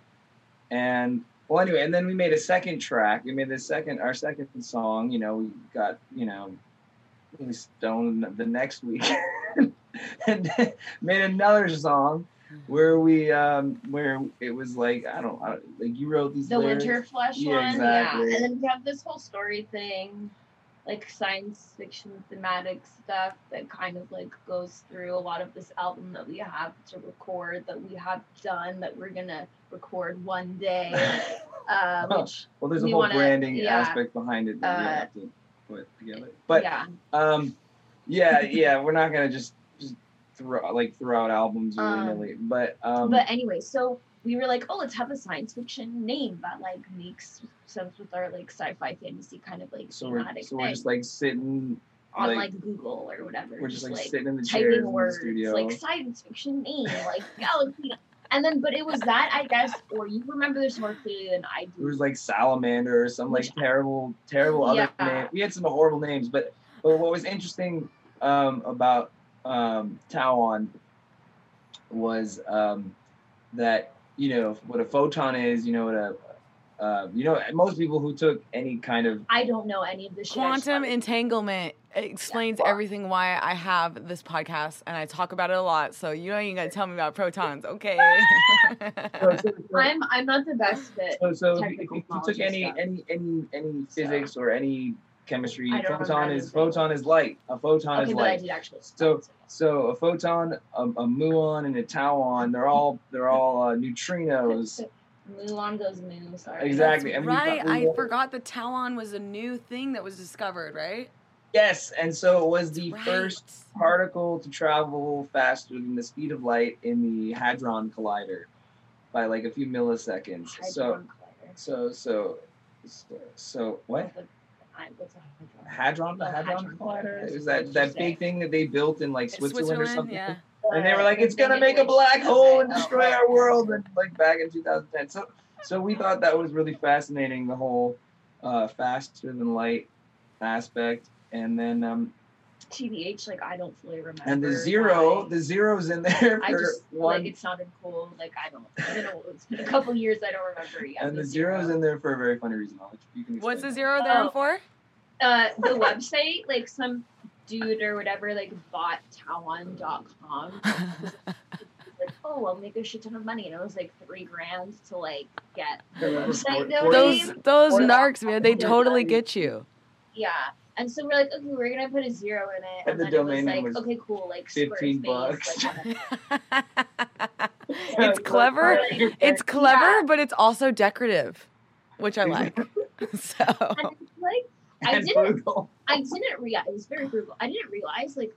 and well anyway, and then we made a second track. We made the second our second song. You know, we got you know really stoned the next week, and made another song where we um where it was like I don't, I don't like you wrote these The lyrics. winter flesh Yeah, one, exactly. yeah. And then we have this whole story thing, like science fiction thematic stuff that kind of like goes through a lot of this album that we have to record, that we have done, that we're gonna record one day. Uh, which well there's a we whole wanna- branding yeah. aspect behind it that we Uh, have to put together but yeah, um yeah yeah we're not gonna just just like throughout out albums Um, but um but anyway, so we were like, oh, let's have a science fiction name that like makes sense with our like sci-fi fantasy kind of like so we're so we're just like sitting on like, like, Google or whatever. we're just like, like sitting in the chairs in typing the studio like science fiction name, like galaxy. And then, but it was that I guess, or you remember this more clearly than I do. it was like salamander or some like Which- terrible terrible other Yeah. name we had some horrible names but but what was interesting um about um tau0n was um that you know what a photon is you know what a uh, you know most people who took any kind of I don't know any of the shit. Quantum entanglement explains Yeah. everything why I have this podcast and I talk about it a lot. So you ain't gonna tell me about protons, okay? so, so, I'm I'm not the best at. so, so if, you, if you took knowledge any stuff. any any any So- physics or any chemistry I photon is anything. photon is light a photon Okay, is but I light did actually. So- So a photon, a, a muon, and a tauon, they're all they're all uh, neutrinos. muon goes moo. Sorry. Exactly. That's and we right. thought we I forgot the tauon was a new thing that was discovered, right? Yes, and so it was the Right. first particle to travel faster than the speed of light in the hadron collider by like a few milliseconds. So collider. so so so, so what? What's a- I- what's a hydron? Hadron, the Hadron Hadron Collider. It was that that big thing that they built in like It's Switzerland, or something. yeah. and they were like, "It's gonna make a black hole and oh, destroy our world," and like back in 2010. So, so we thought that was really fascinating, the whole uh, faster than light aspect, and then um, TBH, like I don't fully remember. and the zero, why. the zeros in there I for just one, like it sounded cool. Like I don't, I don't know. It's been a couple years. I don't remember yet. and the zeros in there for a very funny reason. You, you can What's the explain zero there Oh. for? Uh, the website, like some dude or whatever, like bought Tawan.com. Like like, oh, I'll make a shit ton of money, and it was like three grand to like get. the remember Like, four- no, four- Those Or- those or narcs, man, they totally get you. Yeah. And so we're like, okay, we're gonna put a zero in it, And and, the then it was domain name like, was okay, cool, like 15 bucks. Like, it's clever. It's clever, Yeah. but it's also decorative, which I like. so and like I didn't frugal. I didn't realize it was very frugal. I didn't realize like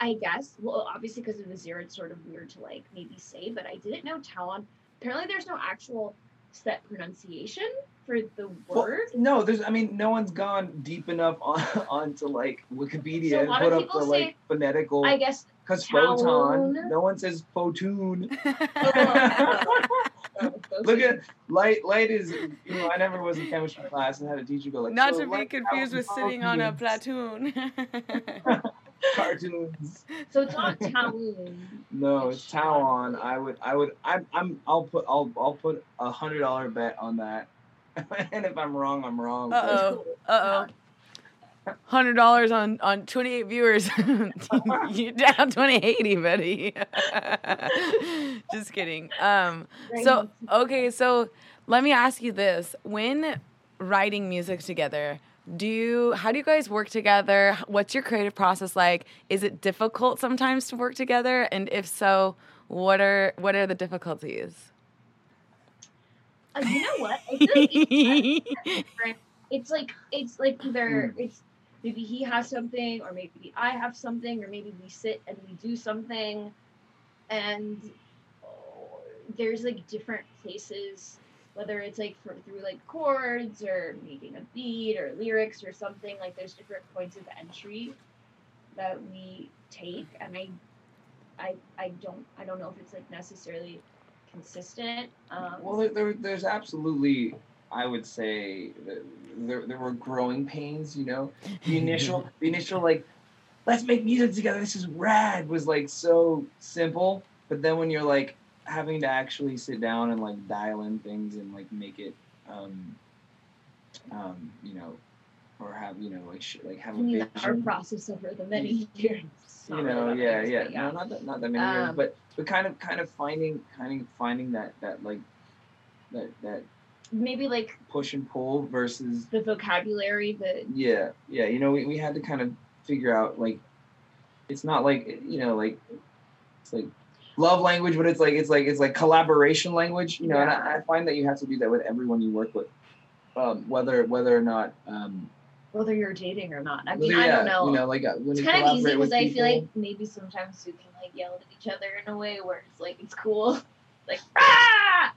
I guess well obviously because of the zero it's sort of weird to like maybe say, but I didn't know Talon. Apparently there's no actual set pronunciation for the Well, word. no, there's. I mean, no one's gone deep enough on onto like Wikipedia So and put up the say- like phonetical. I guess Because photon. No one says photoon. Oh, Look at light. Light is. You know, I never was in chemistry class and had a teacher go like. Not so to be confused with sitting on a platoon. Cartoons. so it's not Talon. No, it's It's Taiwan. Taiwan. I would. I would. I'm. I'm. I'll put. I'll. I'll put a hundred dollar bet on that. and if I'm wrong, I'm wrong. Uh-oh. Uh oh. Hundred dollars on on twenty eight viewers. you down twenty eighty, buddy. Just kidding. Um. So okay, so let me ask you this: When writing music together, do you how do you guys work together? What's your creative process like? Is it difficult sometimes to work together? And if so, what are what are the difficulties? Uh, you know what? Like it's like it's like either it's maybe he has something or maybe I have something or maybe we sit and we do something and oh, there's like different places whether it's like for, through like chords or making a beat or lyrics or something like there's different points of entry that we take and I I I don't I don't know if it's like necessarily consistent um Well, there, there, there's absolutely, I would say, there, there were growing pains. You know, the initial, the initial like, let's make music together. This is rad. Was like so simple, but then when you're like having to actually sit down and like dial in things and like make it, um, um, you know, or have you know like sh- like have a our process over the many years. You know, yeah, many yeah, years, but no, not that, not that many years, Um, but but kind of, kind of finding, kind of finding that that like that that Maybe like push and pull versus the vocabulary, the yeah, yeah. You know, we, we had to kind of figure out like it's not like you know like it's like love language, but it's like it's like it's like collaboration language. You know, and I, I find that you have to do that with everyone you work with, um, whether whether or not. Um, whether you're dating or not. I mean, whether- I don't know. You know, like uh, when it's you kind of easy because I feel like maybe sometimes we can like yell at each other in a way where it's like it's cool, like ah,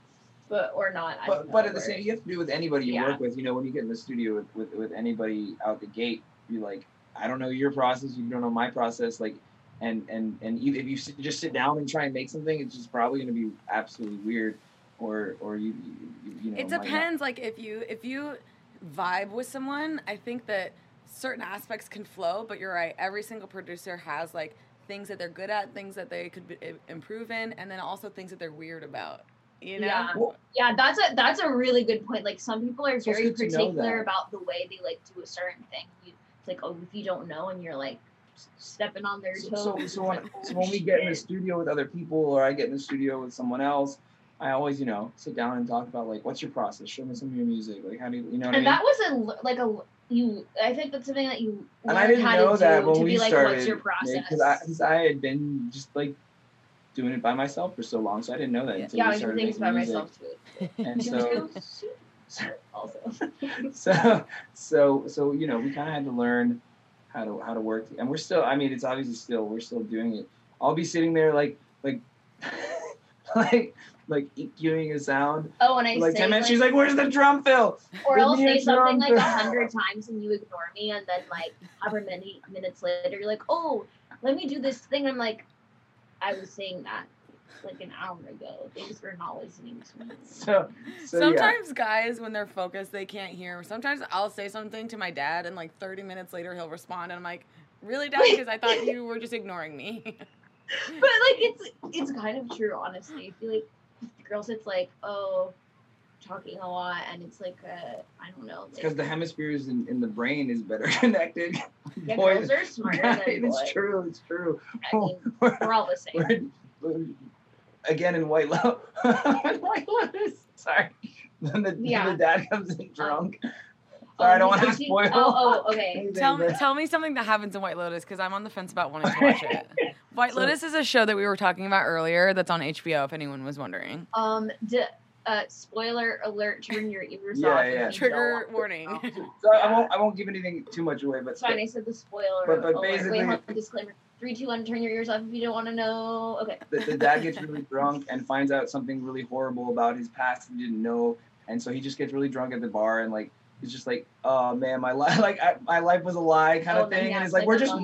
but or not. But but at the same, you have to do with anybody you Yeah. work with. You know, when you get in the studio with, with, with anybody out the gate, you're like, I don't know your process, you don't know my process, like, and and and you, if you just sit down and try and make something, it's just probably going to be absolutely weird, or or you you, you know. It might not- depends. Like if you if you vibe with someone, I think that certain aspects can flow. But you're right. Every single producer has like things that they're good at, things that they could be, improve in, and then also things that they're weird about. You know. Yeah. Well, Yeah, that's a that's a really good point. Like some people are very good to know particular about the way they like do a certain thing. You, it's like oh, if you don't know and you're like s- stepping on their toes. so, it's so, when, so when we get in the studio with other people, or I get in the studio with someone else, I always, you know, sit down and talk about like, what's your process? Show me some of your music. Like, how do you, you know what and I mean? that was a like a you. I think that's something that you and I learned didn't how know to that do when to we be like, started. what's your process? Because I, 'cause I had been just like doing it by myself for so long, so I didn't know that. Yeah. until yeah, we I do started things by music. myself too. And You so, also. so, so, so, you know, we kind of had to learn how to how to work, and we're still. I mean, it's obviously still we're still doing it. I'll be sitting there like like like like EQing a sound. Oh, and I like ten minutes, like, she's like, "Where's the drum fill?" or "Give I'll say something like a hundred times and you ignore me, and then like however many minutes later, you're like, oh, let me do this thing. I'm like, I was saying that like an hour ago. Thanks for not listening to me. So, so yeah. Sometimes guys, when they're focused, they can't hear. Sometimes I'll say something to my dad, and like 30 minutes later, he'll respond, and I'm like, "Really, dad? Because I thought you were just ignoring me." But like, it's it's kind of true, honestly. I feel like girls, it's like, oh, talking a lot, and it's like, uh, I don't know. It's Like, because the hemispheres in, in the brain is better connected. yeah, Boys, girls are smarter than it's boys. true. It's true. I mean, We're- we're all the same. We're- again in White Lotus. White Lotus. Sorry. Then the, Yeah. the dad comes in drunk. Sorry, I don't want to spoil. Oh, oh, okay. Tell me, tell me something that happens in White Lotus because I'm on the fence about wanting to watch it. White So- Lotus is a show that we were talking about earlier that's on HBO. If anyone was wondering, Um, d- uh, spoiler alert, turn your ears Yeah, off. if yeah. trigger warning. want to. So I won't. I won't give anything too much away, but It's fine. I said the spoiler. But- but basically- Wait, hold on, disclaimer. Three, two, one. Turn your ears off if you don't want to know. Okay. the, the dad gets really drunk and finds out something really horrible about his past he didn't know, and so he just gets really drunk at the bar and like he's just like, oh man, my life like I, my life was a lie kind Oh, of then thing, and acts it's like like we're just monkey.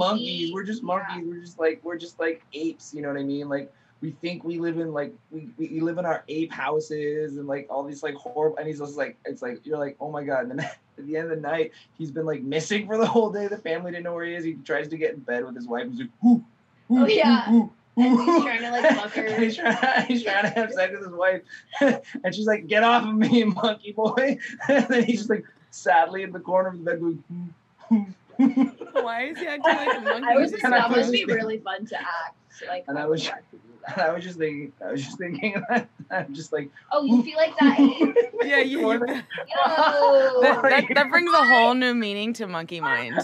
monkeys, we're just Yeah. monkeys, we're just like we're just like apes, you know what I mean? Like we think we live in like we, we we live in our ape houses and like all these like horrible, and he's just like it's like you're like oh my god, and then at the end of the night he's been like missing for the whole day. The family didn't know where he is. He tries to get in bed with his wife. and He's like, whoo, whoo, Oh, yeah. whoo, And he's trying to, like, fuck her. he's trying, he's trying to have sex with his wife, and she's like, "Get off of me, monkey boy!" and then he's just like sadly in the corner of the bed going. "Hmm, hmm, hmm." Why is he acting like a monkey? I was just just, that must be really fun to act. Like, And I was- like to do that. And I was just thinking, I was just thinking that I'm just like, Oh, you feel like that? yeah, you. you that, that, that brings a whole new meaning to monkey mind.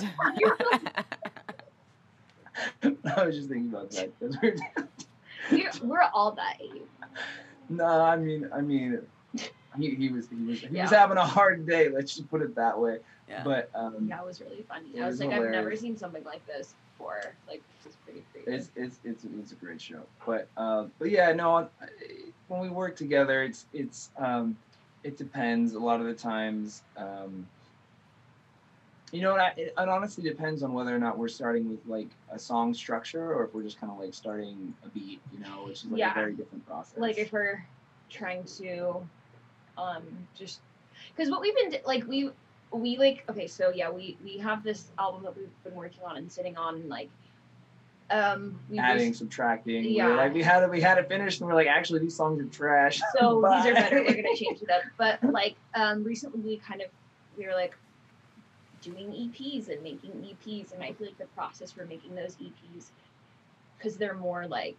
I was just thinking about that. That's weird. We're, we're all that age. no, I mean, I mean, he, he was he was he was having a hard day. Let's just put it that way. Yeah. But um, That was really funny. I was was like, I've never seen something like this before. Like, is pretty creepy. it's it's it's it's a great show. But uh, but yeah, no, when we work together, it's it's um, it depends. A lot of the times, um, you know, I, it, it honestly depends on whether or not we're starting with like a song structure or if we're just kind of like starting a beat, you know, which is like Yeah. a very different process. like if we're trying to um just because what we've been like we we like okay so yeah we we have this album that we've been working on and sitting on and like um we adding, just, subtracting. Yeah. were like we had it, we had it finished, and we're like, actually, these songs are trash. so these are better we're gonna change it up but like um recently we kind of we were like doing eps and making eps and i feel like the process for making those eps because they're more like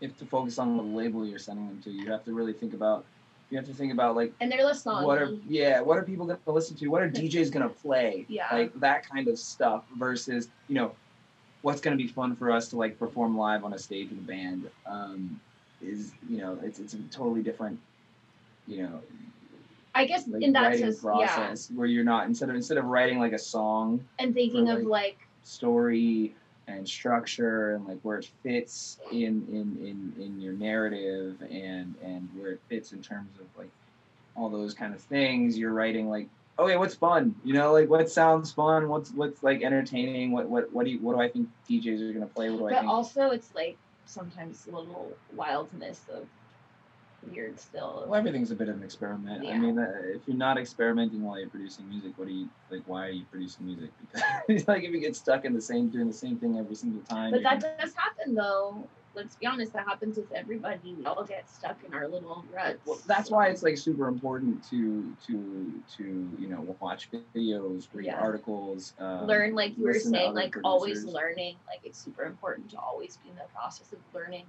You have to focus on the label you're sending them to. You have to really think about. You have to think about like and they're songy. what are yeah what are people going to listen to what are djs going to play Yeah. like that kind of stuff versus you know what's going to be fun for us to like perform live on a stage with a band um, is you know it's, it's a totally different you know i guess like in that sense yeah process where you're not instead of instead of writing like a song and thinking of like story and structure and like where it fits in in in in your narrative and and where it fits in terms of like all those kind of things. You're writing like okay what's fun? You know like what sounds fun? What's what's like entertaining? What what what do you what do i think djs are going to play? What do i But think also, it's like sometimes a little wildness of weird still. well, everything's a bit of an experiment. I mean, uh, if you're not experimenting while you're producing music, what are you like? Why are you producing music? Because it's like if you get stuck in the same doing the same thing every single time. But that gonna- does happen though. Let's be honest, that happens with everybody. We all get stuck in our little ruts. Well, that's why it's like super important to to to you know watch videos, read Yeah. articles, um, learn, like you were saying, like always learning. Like it's super important to always be in the process of learning,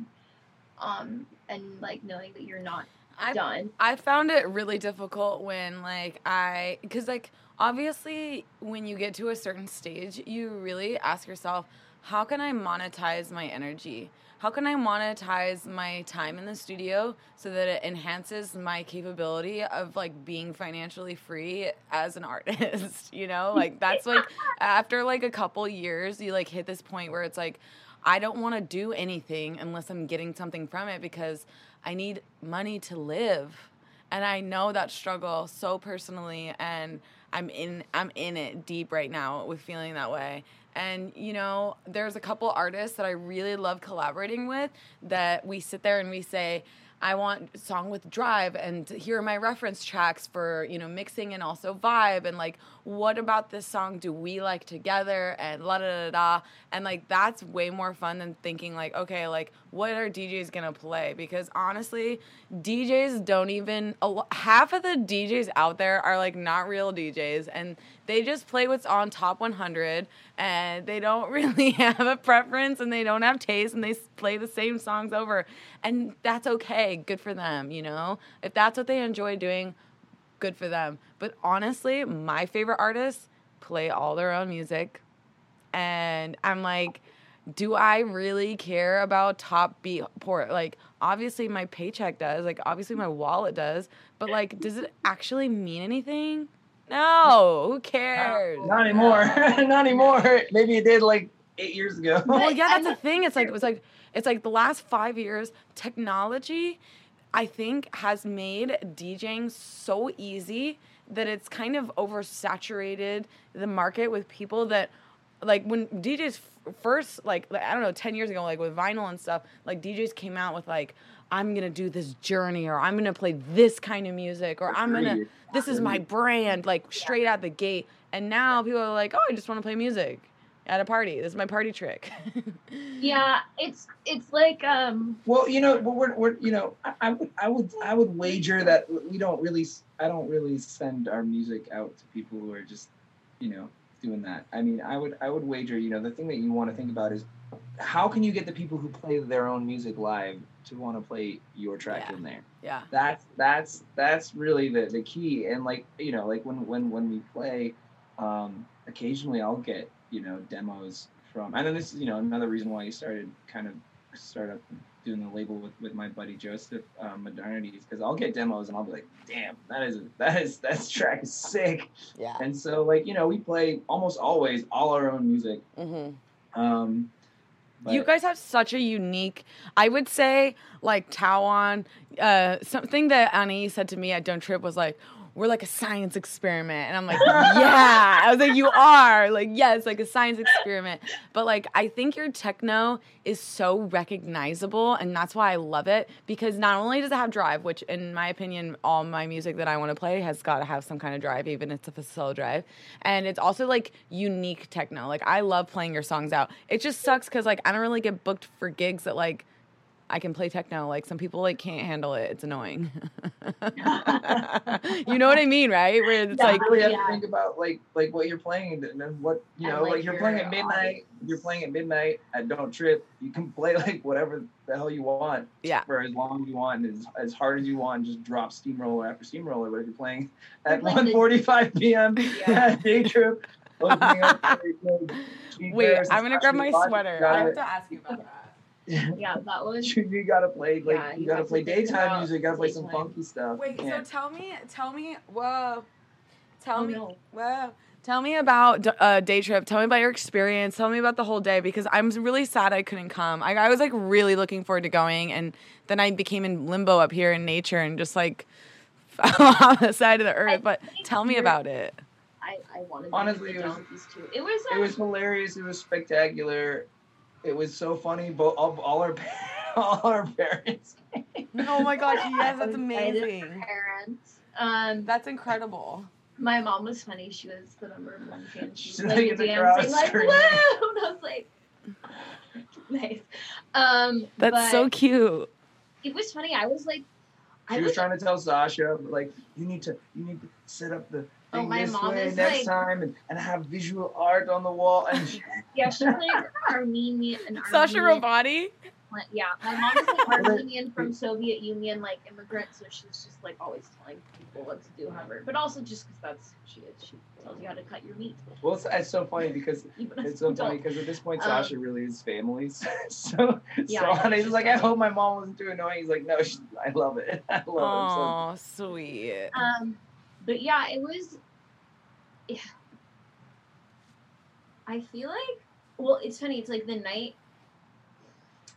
um, and like knowing that you're not I done. I found it really difficult when like I cuz like obviously when you get to a certain stage you really ask yourself how can I monetize my energy? How can I monetize my time in the studio so that it enhances my capability of like being financially free as an artist, you know? Like that's like after like a couple years you like hit this point where it's like I don't want to do anything unless I'm getting something from it because I need money to live. And I know that struggle so personally and I'm in I'm in it deep right now with feeling that way. And you know, there's a couple artists that I really love collaborating with that we sit there and we say, I want song with drive and here are my reference tracks for, you know, mixing and also vibe and like what about this song do we like together and la da da da and like that's way more fun than thinking like okay like what are DJs gonna play? Because honestly DJs don't even half of the DJs out there are like not real DJs and they just play what's on top 100 and they don't really have a preference and they don't have taste and they play the same songs over and that's okay good for them you know? If that's what they enjoy doing good for them. But honestly my favorite artists play all their own music and i'm like do i really care about top beat port like obviously my paycheck does like obviously my wallet does but like does it actually mean anything no who cares Not anymore. Not anymore. Maybe it did like eight years ago. well, yeah, that's I'm- the thing. It's like it was like it's like the last five years, technology, I think, has made DJing so easy that it's kind of oversaturated the market with people that like when DJs f- first like like, I don't know 10 years ago like with vinyl and stuff like DJs came out with like I'm going to do this journey or I'm going to play this kind of music or I'm going to this is my brand like straight out the gate. And now people are like oh I just want to play music at a party. This is my party trick. Yeah, it's it's like um Well, you know, we're, we're you know, I, I would I would I would wager that we don't really I don't really send our music out to people who are just, you know, doing that. I mean, I would I would wager, you know, the thing that you want to think about is how can you get the people who play their own music live to want to play your track Yeah. in there? yeah That's that's that's really the the key. And like you know, like when when when we play, um, occasionally I'll get you know demos from. And then this is you know another reason why you started kind of start up doing the label with, with my buddy Joseph um, Modernities because I'll get demos and I'll be like, damn, that is that is that track is sick. yeah And so like you know we play almost always all our own music. hmm Um, you guys have such a unique i would say like tau0n uh, something that annie said to me at don't trip was like we're like a science experiment. And i'm like yeah. I was like you are. Like yes like a science experiment. But like i think your techno is so recognizable and that's why i love it because not only does it have drive which in my opinion all my music that i want to play has got to have some kind of drive even if it's a slow drive. And it's also like unique techno. Like i love playing your songs out. It just sucks because like i don't really get booked for gigs that like I can play techno. Like some people like can't handle it. It's annoying. you know what I mean, right? Where it's Yeah. like you really have Yeah. to think about like like what you're playing and then what you And, know like, like, you're your playing at midnight audience. you're playing at midnight at don't trip you can play like whatever the hell you want Yeah. for as long as you want and as, as hard as you want just drop steamroller after steamroller but if you're playing at Like the- 1:45 p.m. Yeah. day trip opening up for, you know, Gene wait, I'm gonna grab my sweater. I have to ask you about that. Yeah, that was you, you gotta play like Yeah, you, you gotta play daytime music. You gotta play some funky stuff. Wait, so tell me, tell me, whoa, tell Oh, me, no. whoa. Tell me about d- uh, day trip. Tell me about your experience. Tell me about the whole day because I'm really sad I couldn't come. I, I was like really looking forward to going, and then I became in limbo up here in nature and just like fell on the side of the earth. But tell me about it. I, I wanted Honestly, to it was- down with these two. It was it um, was hilarious. It was spectacular. It was so funny. Both all, all our all our parents. Oh my gosh, yes, that's I was amazing. Parents. Um, That's incredible. my mom was funny. She was the number one fan. She She's was like like in the crowd dancing, like woo! And I was like, nice. Um, That's but so cute. It was funny. I was like, I She was was trying to tell Sacha like you need to you need to set up the Oh, my this mom way is next like- time and, and have visual art on the wall and she, yeah, she's like Armenian. An Sacha Armenian, Robotti. Yeah, my mom is like Armenian from Soviet Union, like immigrant, so she's just like always telling people what to do, however. But also just because that's who she is. She tells you how to cut your meat. well it's, it's so funny because it's so funny because at this point Um, Sacha really is family so Yeah, so I he's she's like I hope my mom wasn't too annoying he's like no she, I love it I love it so Oh, sweet. Um, but yeah, it was. Yeah. I feel like, well, it's funny. It's like the night.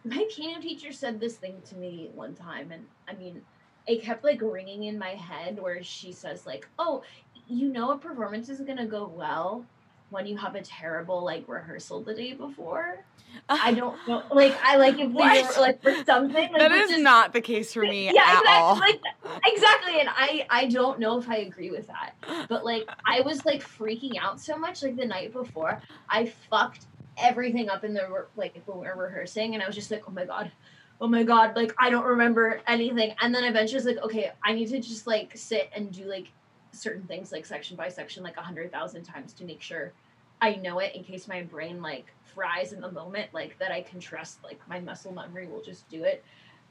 My piano teacher said this thing to me one time, and I mean, it kept like ringing in my head where she says like, "Oh, you know, a performance is gonna go well when you have a terrible like rehearsal the day before. I don't know. Like I like if they were like for something. Like, that is not the case for me yeah, at exactly, all. Like, exactly, and I I don't know if I agree with that. But like I was like freaking out so much like the night before. I fucked everything up in the like when we were rehearsing, and I was just like, oh my god. Oh my god, like I don't remember anything. And then eventually it's like, okay, I need to just like sit and do like certain things like section by section like a hundred thousand times to make sure I know it in case my brain like fries in the moment, like that I can trust like my muscle memory will just do it.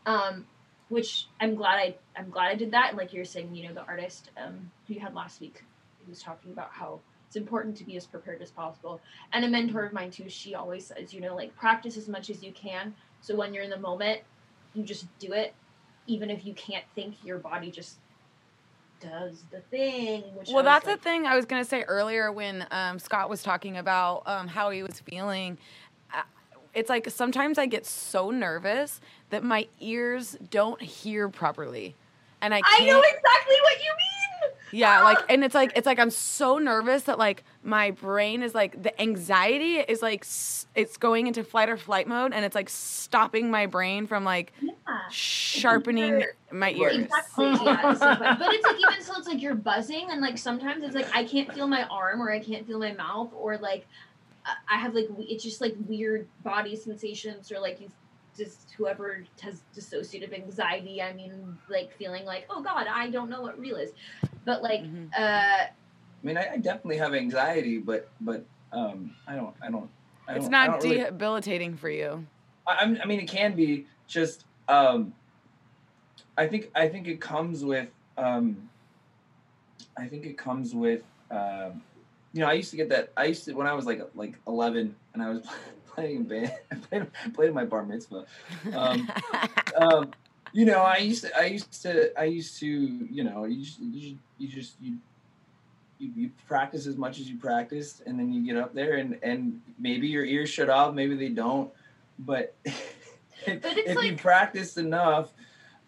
Um, which I'm glad I I'm glad I did that. And like you're saying, you know, the artist um, who you had last week, he was talking about how it's important to be as prepared as possible. And a mentor of mine too, she always says, you know, like practice as much as you can. So when you're in the moment, you just do it, even if you can't think. Your body just does the thing. Which Well, that's like, the thing I was going to say earlier when um, Scott was talking about um, how he was feeling. It's like sometimes I get so nervous that my ears don't hear properly. And I can't. I know exactly what you mean. Yeah, like, and it's like it's like I'm so nervous that like my brain is like the anxiety is like it's going into flight or flight mode, and it's like stopping my brain from like Yeah. sharpening You're- my ears. Exactly. Yeah, so but it's like even so, it's like you're buzzing, and like sometimes it's like I can't feel my arm, or I can't feel my mouth, or like I- have like it's just like weird body sensations, or like you just whoever has dissociative anxiety. I mean, like feeling like oh god, I don't know what real is, but like Mhm. uh I mean, I, I definitely have anxiety, but but um, I don't I don't. I It's don't- I not don't really- debilitating for you. I, I mean, it can be just. Um, I think I think it comes with. Um, I think it comes with. Um, you know, I used to get that. I used to when I was like like 11 and I was playing in band. Played, played my bar mitzvah. Um, um, you know, I used to, I used to, I used to, you know, you just, you, you just, you, you, you practice as much as you practiced, and then you get up there, and and maybe your ears shut off, maybe they don't, but if, But if you practice enough,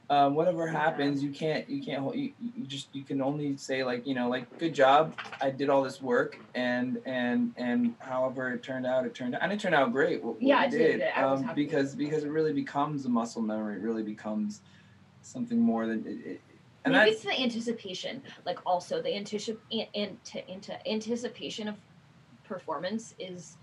um, whatever Yeah. happens, you can't, you can't, hold, you, you just, you can only say like, you know, like, good job, I did all this work, and and and however it turned out, it turned out, and it turned out great. What, what Yeah, it did. did, I um, because because it really becomes a muscle memory. It really becomes something more than it. it and maybe that's it's the anticipation, like also the anticip- an- ante- ante- anticipation of performance is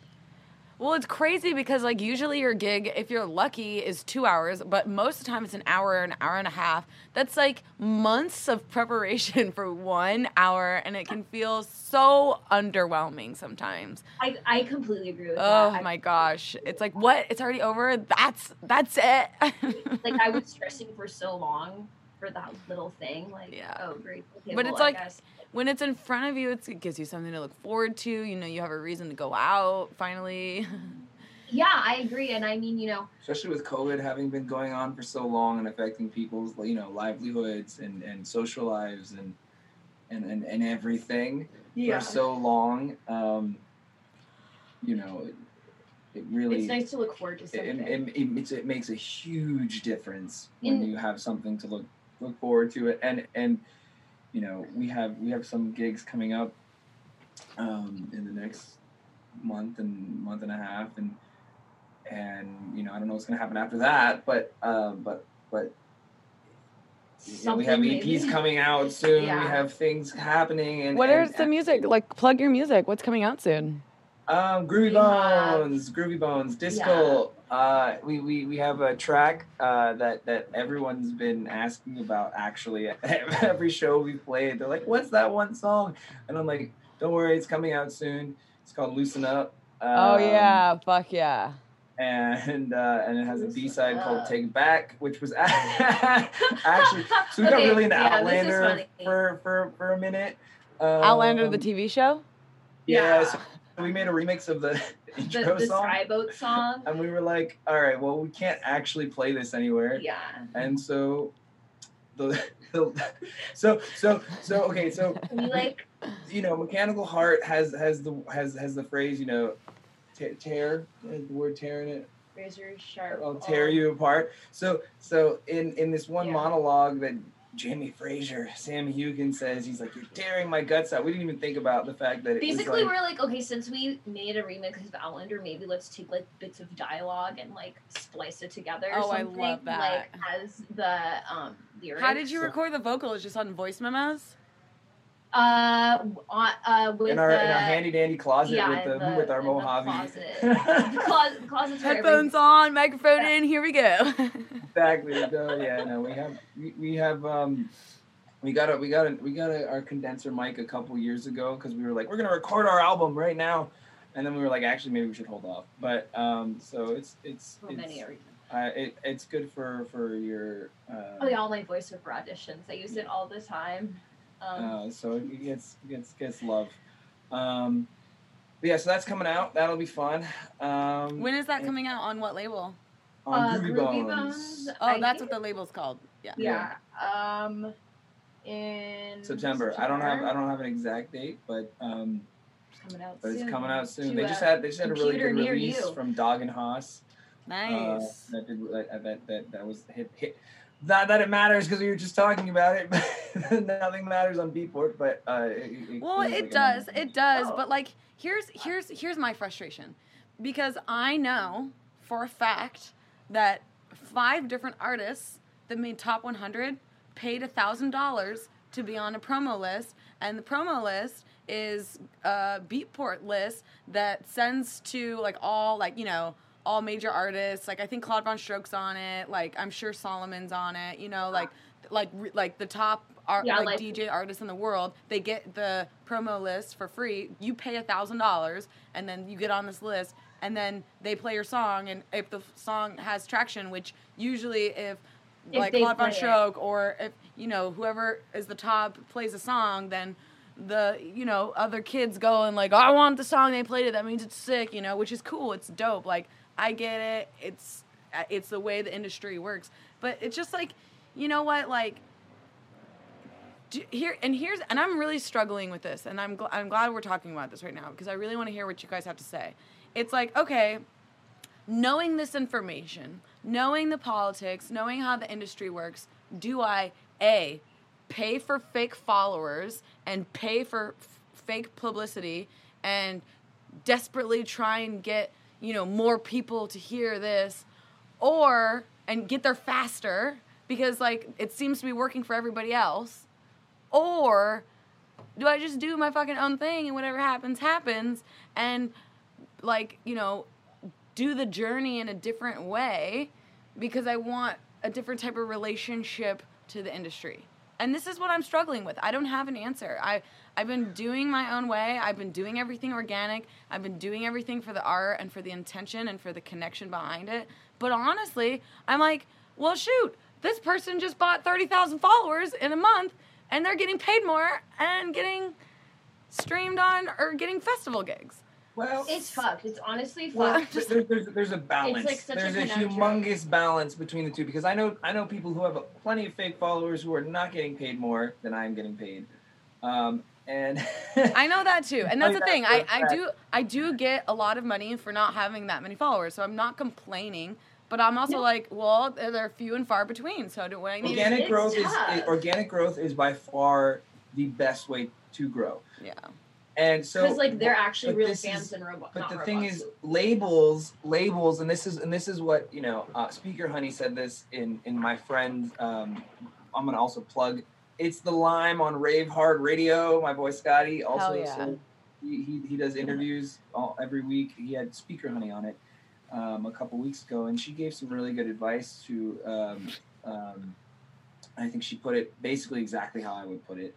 Well, it's crazy because like usually your gig, if you're lucky, is two hours, but most of the time it's an hour, an hour and a half. That's like months of preparation for one hour, and it can feel so underwhelming sometimes. I, I completely agree with Oh that. I- my gosh, it's like what? It's already over. That's that's it. like I was stressing for so long for that little thing. Like, Yeah. oh great. Okay, But well, it's like- when it's in front of you, it's, it gives you something to look forward to. You know, you have a reason to go out finally. yeah, I agree, and I mean, you know, especially with COVID having been going on for so long and affecting people's you know livelihoods and and social lives and and and, and everything for so long. Um, you know, it, it really it's nice to look forward to it, something. it, it, it's, it makes a huge difference when In- you have something to look look forward to it and and you know we have we have some gigs coming up um, in the next month and month and a half and and you know I don't know what's gonna happen after that but uh, but but you know, we have Something EPs maybe. coming out soon we have things happening and what and, is the music? Like, plug your music. What's coming out soon? um, Groovy We have- Bones, Groovy Bones, Disco. Uh, we, we we have a track uh, that that everyone's been asking about. Actually, every show we played, they're like, "What's that one song?" And I'm like, "Don't worry, it's coming out soon. It's called Loosen Up." oh Um, yeah, fuck yeah. and uh, and it has a B side called "Take Back," which was actually so we got Okay, really into yeah, Outlander for for for a minute. Outlander, the Um, TV show. Yeah, Yeah. so we made a remix of the the, intro the song. Skye Boat song. And we were like, all right, well, we can't actually play this anywhere. Yeah. And so, the, the so so so okay, so We like you know, mechanical heart has has the has has the phrase, you know, te- tear the word tear in it. razor sharp. I'll tear you apart. So so in in this one Yeah. monologue that Jamie Fraser, Sam Heughan says he's like, "You're tearing my guts out." We didn't even think about the fact that it Basically, was like, we're like, okay, since we made a remix of Outlander, maybe let's take like bits of dialogue and like splice it together. Or Oh, I love that. Like as the um lyrics. How did you So- record the vocals? Just on voice memos? Uh, uh, with in our the, in our handy dandy closet yeah, with the, in with our in the Mojave. closet. the closet, closets Headphones on, microphone in. Here we go. exactly. No, yeah, no, we have we, we have um we got a we got a we got a, our condenser mic a couple years ago because we were like we're gonna record our album right now, and then we were like actually maybe we should hold off. But um so it's it's for it's, many a reason. uh, it, it's good for for your uh, Oh yeah, all my voiceover auditions. I use it all the time. Um, uh so it gets gets gets love. Um, but yeah, so that's coming out. That'll be fun. Um, when is that and- coming out? On what label? on uh, Groovy, Groovy Bones. Bones. Oh, I that's what the label's called. Yeah. Yeah. Um, in September. September. I don't have I don't have an exact date, but um, It's coming out but it's soon. coming out soon. To They just had they just had a really good release you. from Dog and Haas. Uh, Nice. that did that that that, that was hit hit. Not that it matters because we were just talking about it, but nothing matters on Beatport. But uh, it, well, it like does. It does. Oh. But like, here's here's here's my frustration, because I know for a fact that five different artists that made top 100 paid a thousand dollars to be on a promo list, and the promo list is a Beatport list that sends to like all like you know all major artists. Like I think Claude Von Stroke's on it. Like I'm sure Solomun's on it. You know, like like like the top art Yeah, like, like- DJ artists in the world. They get the promo list for free. You pay a thousand dollars, and then you get on this list. And then they play your song, and if the song has traction, which usually if If like Claude Von play it. Or if you know whoever is the top plays a song, then the you know other kids go and like oh, I want the song they played it. That means it's sick, you know, which is cool. It's dope. Like I get it. It's uh, it's the way the industry works. But it's just like you know what like. do- Here and here's and I'm really struggling with this, and I'm gl- I'm glad we're talking about this right now because I really want to hear what you guys have to say. It's like okay, knowing this information, knowing the politics, knowing how the industry works, do I a pay for fake followers and pay for f- fake publicity and desperately try and get, you know, more people to hear this or and get there faster because like it seems to be working for everybody else or do I just do my fucking own thing and whatever happens happens and like, you know, do the journey in a different way because I want a different type of relationship to the industry. And this is what I'm struggling with. I don't have an answer. I I've been doing my own way. I've been doing everything organic. I've been doing everything for the art and for the intention and for the connection behind it. But honestly, I'm like, well, shoot, this person just bought 30,000 followers in a month and they're getting paid more and getting streamed on or getting festival gigs. well, It's fucked. It's honestly fucked. th- there's, there's, there's a balance. like such a there's a, conundrum. humongous balance between the two because I know I know people who have plenty of fake followers who are not getting paid more than I'm getting paid, um, and I know that too, and that's the thing. that I, for a I fact. do I do get a lot of money for not having that many followers, so I'm not complaining. But I'm also like, well, they're they're few and far between. So do I need. organic It's growth is, tough. is organic growth is by far the best way to grow. Yeah. And so Because like they're actually but real this fans is- and robots. But the thing is, labels, labels, and this is and this is what you know. Uh, Speaker Honey said this in in my friend. Um, I'm gonna also plug. It's the Lime on Rave Hard Radio. My boy Scotty also. Yeah. so he, he, he does interviews all, every week. He had Speaker Honey on it um, a couple weeks ago, and she gave some really good advice to. Um, um, I think she put it basically exactly how I would put it.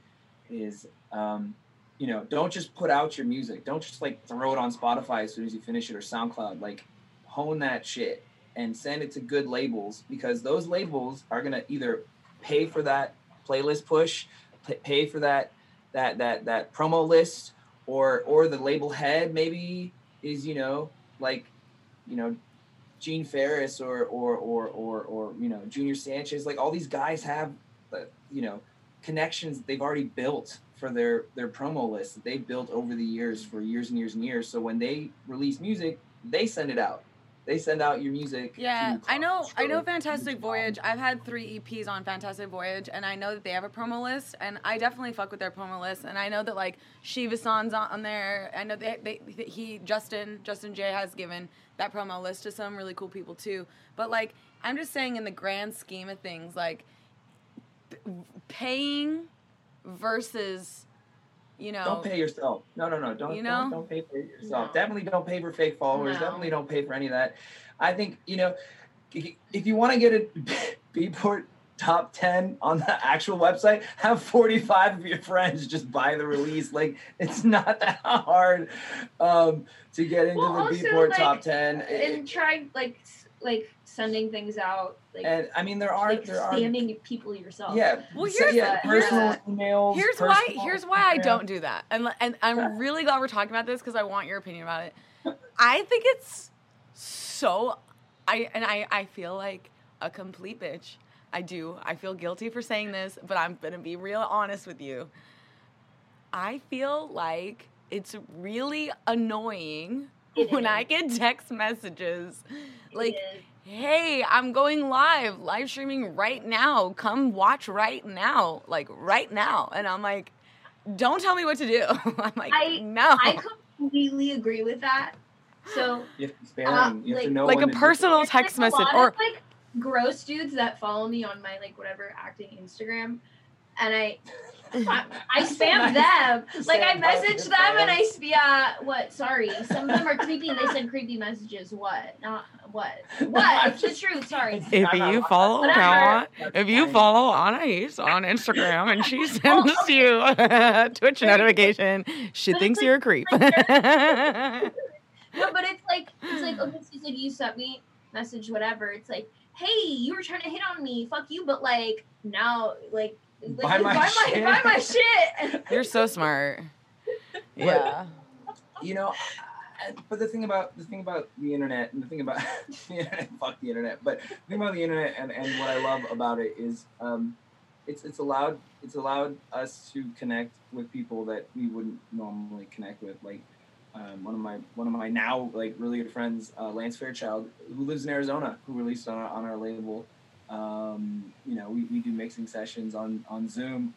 Is um, you know, don't just put out your music. Don't just like throw it on Spotify as soon as you finish it or SoundCloud. Like hone that shit and send it to good labels because those labels are gonna either pay for that playlist push, pay for that that that that promo list, or or the label head maybe is you know like you know Gene Farris or or or or or you know Junior Sanchez. Like all these guys have uh, you know connections they've already built for their their promo list that they've built over the years for years and years and years. So when they release music, they send it out. They send out your music. Yeah, I know. I know. Fantastic Voyage. I've had three EPs on Fantastic Voyage, and I know that they have a promo list, and I definitely fuck with their promo list. And I know that like Shiba San's on on there. I know they, they he Justin Justin Jay has given that promo list to some really cool people too. But like, I'm just saying, in the grand scheme of things, like p- paying versus, you know, Don't pay yourself. No, no, no. Don't You don't, don't pay for yourself. No. Definitely don't pay for fake followers. No. Definitely don't pay for any of that. I think you know, if you want to get a Beatport top ten on the actual website, have forty five of your friends just buy the release. Like it's not that hard um, to get into Well, the also, Beatport like, top ten. and try like like sending things out like and I mean, there are like there are spamming people yourself. yeah. Well, so, here's yeah, the- personal here's emails. Here's why. Here's why I don't do that, and and I'm really glad we're talking about this because I want your opinion about it. I think it's so. I and I I feel like a complete bitch. I do. I feel guilty for saying this, but I'm gonna be real honest with you. I feel like it's really annoying It when is. I get text messages like hey, I'm going live, live streaming right now. Come watch right now, like right now. And I'm like, don't tell me what to do. I'm like, I- no. I completely agree with that. So You have to spam. Um, you have to like- know like a to do it. personal text like, a message lot or of, like gross dudes that follow me on my like whatever acting Instagram, and I I, I spam them. Like I message your them and I fans. sp- yeah. What? Sorry, some of them are creepy and they send creepy messages. What? Not what? What? It's the truth. Sorry. if I'm you not- follow Whatever. Anna, That's if you follow Anais on Instagram and she sends you a Twitch notification, she But thinks like- you're a creep. No, but it's like it's like okay, so it's like you sent me message whatever. It's like, hey, you were trying to hit on me. Fuck you. But like now, like. Like, Buy my buy shit. my, buy my shit. you're so smart. Yeah. you know but the thing about the thing about the internet and the thing about the internet fuck the internet but the thing about the internet and, and what i love about it is um it's it's allowed it's allowed us to connect with people that we wouldn't normally connect with like um, one of my one of my now like really good friends uh, lance fairchild who lives in arizona who released on our, on our label um, you know we, we do mixing sessions on on zoom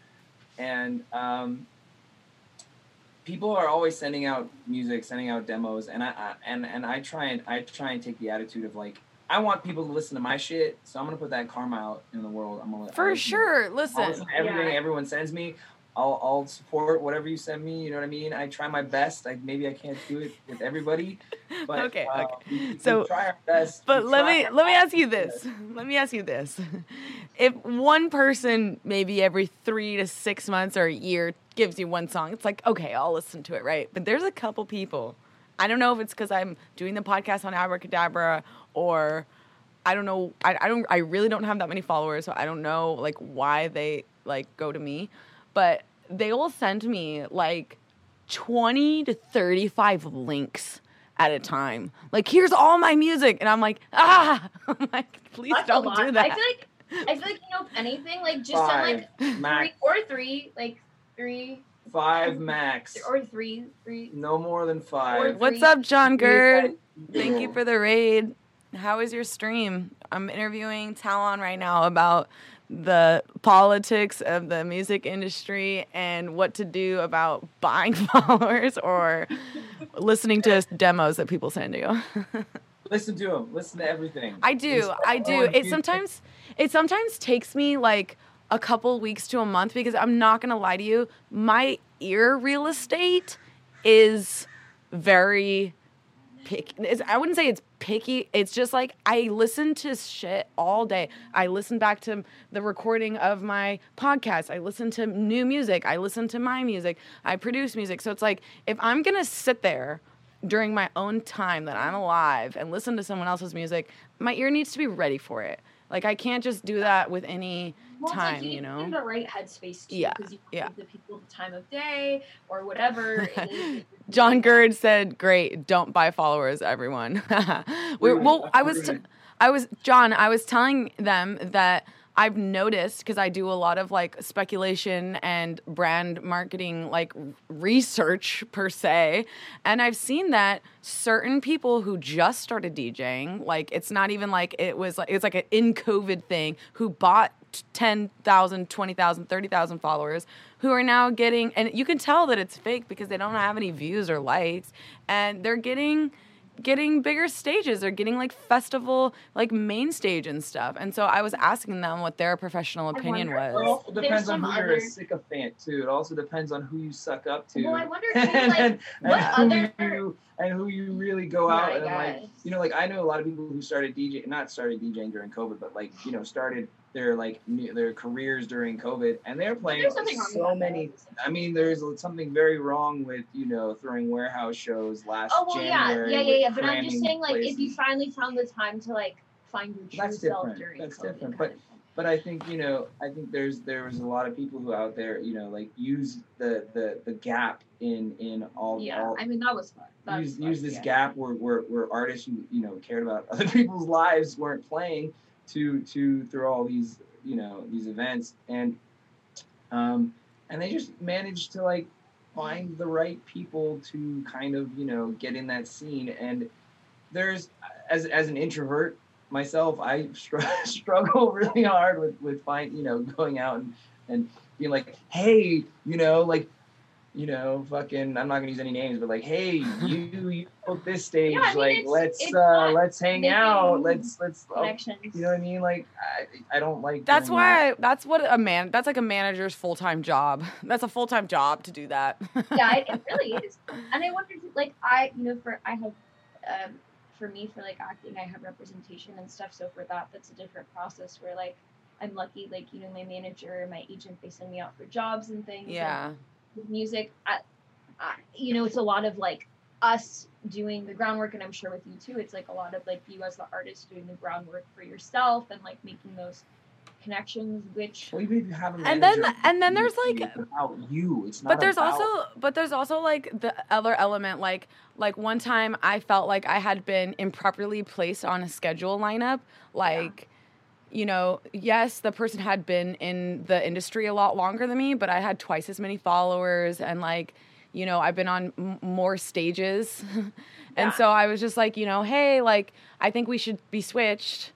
and um, people are always sending out music, sending out demos, and I, I and and I try and I try and take the attitude of like I want people to listen to my shit, so I'm gonna put that karma out in the world. I'm gonna I'll For listen to- sure. Listen. listen to everything Yeah. everyone sends me. I'll, I'll support whatever you send me. You know what I mean? I try my best. Like maybe I can't do it with everybody, but Okay, uh, okay. we- we So- try our best. But let me let me ask you this. Let me ask you this. If one person maybe every 3 to 6 months or a year gives you one song, it's like, okay, I'll listen to it, right? But there's a couple people. I don't know if it's cuz I'm doing the podcast on Abracadabra or I don't know I, I don't I really don't have that many followers, so I don't know like why they like go to me. But they will send me like 20 to 35 links at a time. Like, here's all my music. And I'm like, ah, I'm like, please That's don't lot. do I that. feel like I feel like you know if anything, like just send like Five max, three or three, like three five max, or three, three. no more than five. What's up, John Gerd? Thank you for the raid. How is your stream? I'm interviewing tau0n right now about the politics of the music industry and what to do about buying followers or listening to demos that people send you. Listen to them. Listen to everything. I do. It's I do. It sometimes it sometimes takes me like a couple weeks to a month because I'm not going to lie to you, my ear real estate is very picky. It's, I wouldn't say it's picky. It's just like I listen to shit all day. I listen back to the recording of my podcast. I listen to new music. I listen to my music. I produce music. So it's like if I'm to sit there during my own time that I'm alive and listen to someone else's music, my ear needs to be ready for it. Like I can't just do that with any Well, it's like time, you, you know. in the right headspace too, Yeah, because you yeah. give the people the time of day or whatever. John Gerd said, "Great, don't buy followers, everyone." We're, well, I was, t- I was John. I was telling them that I've noticed because I do a lot of like speculation and brand marketing, like research per se. And I've seen that certain people who just started DJing, like it's not even like it was like, it's like an in COVID thing, who bought t- 10,000, 20,000, 30,000 followers who are now getting, and you can tell that it's fake because they don't have any views or likes. And they're getting, getting bigger stages they're getting like festival like main stage and stuff and so i was asking them what their professional opinion wonder- It was also There's depends on some who you're a sycophant too. It also depends on who you suck up to. Well, I wonder too, and, like, and what who other- you, and who you really go Yeah, out I and like you know like I know a lot of people who started DJ not started DJing during COVID but like you know started their like their careers during COVID and they're playing There's nothing with so many. I mean there's something very wrong with you know throwing warehouse shows last year. Oh well, yeah, January yeah, yeah, with yeah. But I'm just saying, like, if you finally found the time to like find your true That's self different. during That's COVID, different, thing. But I think you know I think there's there was a lot of people who out there you know like use the the the gap in in all yeah, all I mean that was fun. That use was fun, use this yeah. gap where, where where artists who you know cared about other people's lives weren't playing to to through all these you know these events and um and they just managed to like find the right people to kind of you know get in that scene and there's as as an introvert myself i str- struggle really hard with with find you know going out and and being like hey you know like you know, fucking, I'm not gonna use any names, but like, hey, you, you book this stage, Yeah, I mean, like, it's- let's, it's uh, let's hang out, let's, let's, oh, you know what I mean? Like, I, I don't like. that's doing why I, that's what a man that's like a manager's full-time job that's a full-time job to do that yeah, it, it really is. And I wondered, like, I, you know, for I have, um, for me, for like acting, I have representation and stuff. So for that, that's a different process. Where like, I'm lucky, like, you know, my manager, my agent, they send me out for jobs and things. and yeah with music, I, I, you know, it's a lot of like us doing the groundwork, and I'm sure with you too, it's like a lot of like you as the artist doing the groundwork for yourself and like making those connections, which Well, even if you have a And then- and then there's, like- about you. It's not. but there's about- also but there's also like the other element like like one time i felt like i had been improperly placed on a schedule lineup like you know yes the person had been in the industry a lot longer than me but i had twice as many followers and like you know i've been on m- more stages and Yeah. so i was just like you know hey like i think we should be switched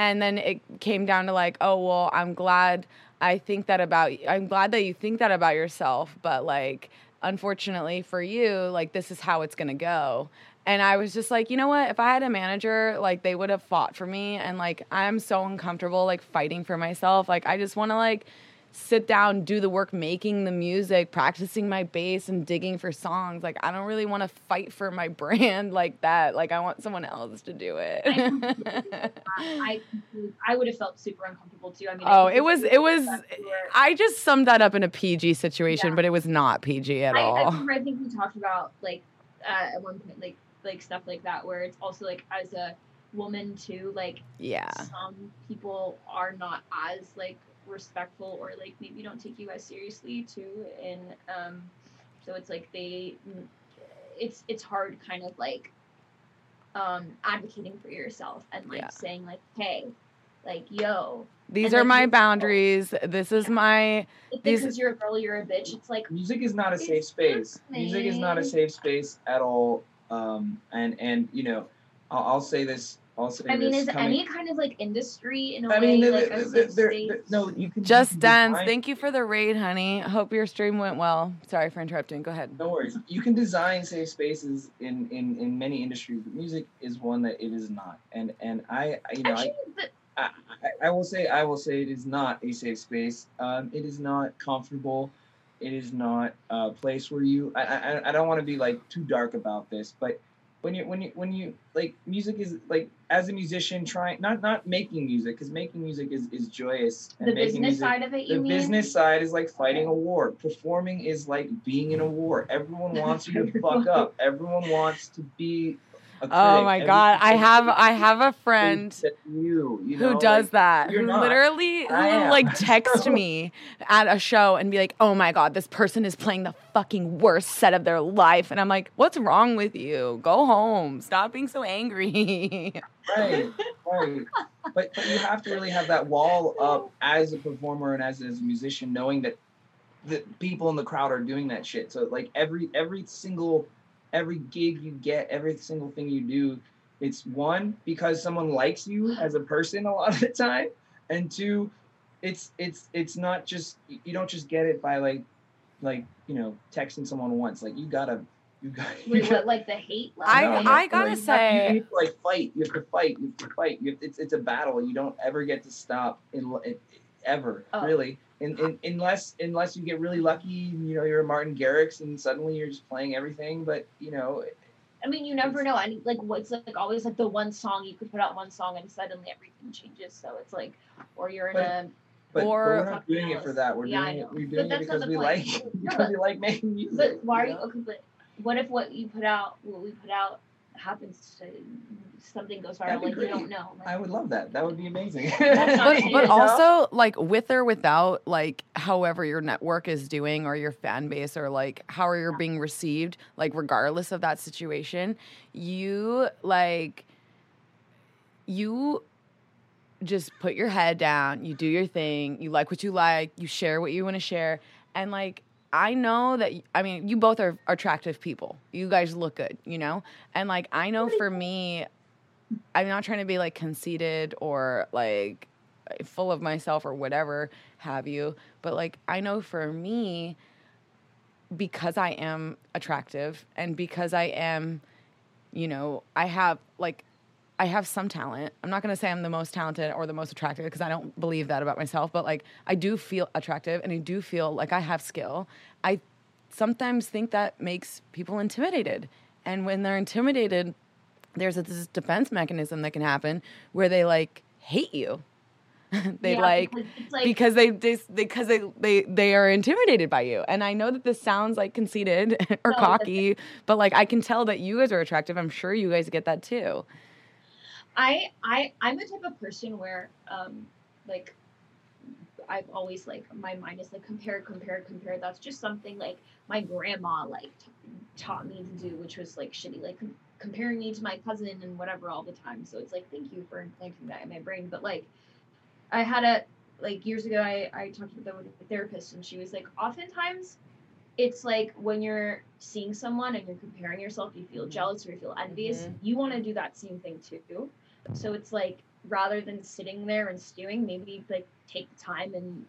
and then it came down to like oh well i'm glad i think that about i'm glad that you think that about yourself but like unfortunately for you like this is how it's going to go. And i was just like you know what? If i had a manager like they would have fought for me. And like i'm so uncomfortable like fighting for myself. Like i just want to like sit down do the work making the music practicing my bass and digging for songs like i don't really want to fight for my brand like that like i want someone else to do it I, I, I would have felt super uncomfortable too. I mean, Oh, think it was it was I just summed that up in a PG situation, Yeah. but it was not PG at I, I all. remember I think we talked about like uh, at one point like like stuff like that where it's also like as a woman too like Yeah. some people are not as like respectful or like maybe don't take you as seriously too and um so it's like they it's it's hard kind of like um advocating for yourself and like Yeah. saying like hey like yo These And are then my you- boundaries. This is my it's These- because you're a girl you're a bitch it's like music is not a safe space. not Music is not a safe space at all. Um, and and you know, I'll, I'll say this. I'll I mean, is coming- any kind of like industry in a I way mean, like there- a there- safe there- space? there- no, you can Just you can Dance. design- Thank you for the raid, honey. Hope your stream went well. Sorry for interrupting. Go ahead. No worries. You can design safe spaces in, in, in many industries, but music is one that it is not. And and I, I- you know, Actually, I, the, I, I- I will say I will say it is not a safe space. Um, it is not comfortable. It is not a place where you. I I, I don't want to be like too dark about this, but when you when you when you like music is like as a musician trying not not making music because making music is is joyous and the business music, side of it, you the mean? business side is like fighting a war. Performing is like being in a war. Everyone wants you to fuck up. Everyone wants to be. Oh my god, I have I have a friend you, you know, who does like, that. Who not. literally who will like text me at a show and be like, "Oh my god, this person is playing the fucking worst set of their life." And I'm like, "What's wrong with you? Go home. Stop being so angry." right, right. but but you have to really have that wall up as a performer and as, as a musician, knowing that the people in the crowd are doing that shit. So like every every single every gig you get, every single thing you do, it's one because someone likes you as a person a lot of the time, and two, it's it's it's not just you don't just get it by like like you know texting someone once. Like you gotta you gotta. You Wait, gotta what, like the hate level? I- no, Like, no, I like, gotta you have say- you have to like fight. You have to fight. You have to fight. You have, it's it's a battle. You don't ever get to stop in, in ever Oh. really, in, in, unless unless you get really lucky. You know, you're a Martin Garrix, and suddenly you're just playing everything. But you know, I mean, you never know. Any like what's like always like the one song you could put out one song and suddenly everything changes. So it's like, or you're in But- a but, but Or- we're not doing it for that. We're Yeah, doing it. We're doing it because we point. like because but- we like making music. But why are you okay? But what if what you put out, what we put out, happens to something goes That'd viral? be Like you don't know. Like, I would love that. That would be amazing. But but also like with or without like however your network is doing or your fan base or like how you're being received like regardless of that situation you like you just put your head down you do your thing you like what you like you share what you want to share and like I know that I mean you both are attractive people. You guys look good, you know? And like I know for me I'm not trying to be like conceited or like full of myself or whatever have you, but like I know for me because I am attractive and because I am you know, I have like I have some talent. I'm not going to say I'm the most talented or the most attractive because I don't believe that about myself, but like I do feel attractive and I do feel like I have skill. I sometimes think that makes people intimidated. And when they're intimidated, there's a, this defense mechanism that can happen where they like hate you. they Yeah, like because like because they, they because they, they they are intimidated by you. And i know that this sounds like conceited or No, cocky but like i can tell that you guys are attractive. I'm sure you guys get that too. I I I'm the type of person where um like I've always like my mind is like compare compare compare. That's just something like my grandma like t- taught me to do which was like shitty like comparing me to my cousin and whatever all the time so it's like thank you for implanting that in my brain but like I had a like years ago I I talked with a, therapist and she was like oftentimes it's like when you're seeing someone and you're comparing yourself you feel jealous or you feel envious Mhm. you want to do that same thing too so it's like rather than sitting there and stewing, maybe like take the time and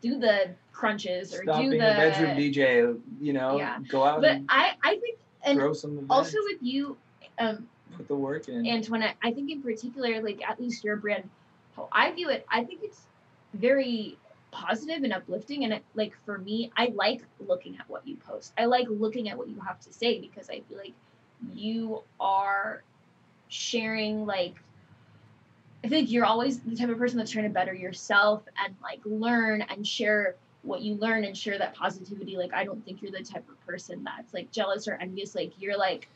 do the crunches or Stop do the bedroom DJ. You know, Yeah. go out But I I think and also with you, um, put the work in. Antoinette, I think in particular, like at least your brand, how I view it, I think it's very positive and uplifting. And it, like for me, I like looking at what you post. I like looking at what you have to say because I feel like you are sharing like I think you're always the type of person that's trying to better yourself and like learn and share what you learn and share that positivity. Like I don't think you're the type of person that's like jealous or envious. Like you're like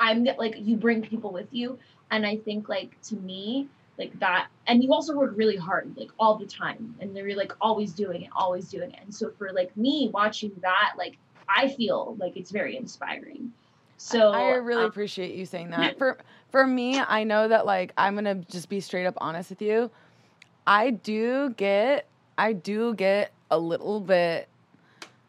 I'm like you bring people with you, and I think like to me like that, and you also work really hard like all the time, and you're like always doing it, always doing it. And so for like me watching that, like I feel like it's very inspiring. So I really um, appreciate you saying that. For for me, I know that like I'm gonna just be straight up honest with you. I do get I do get a little bit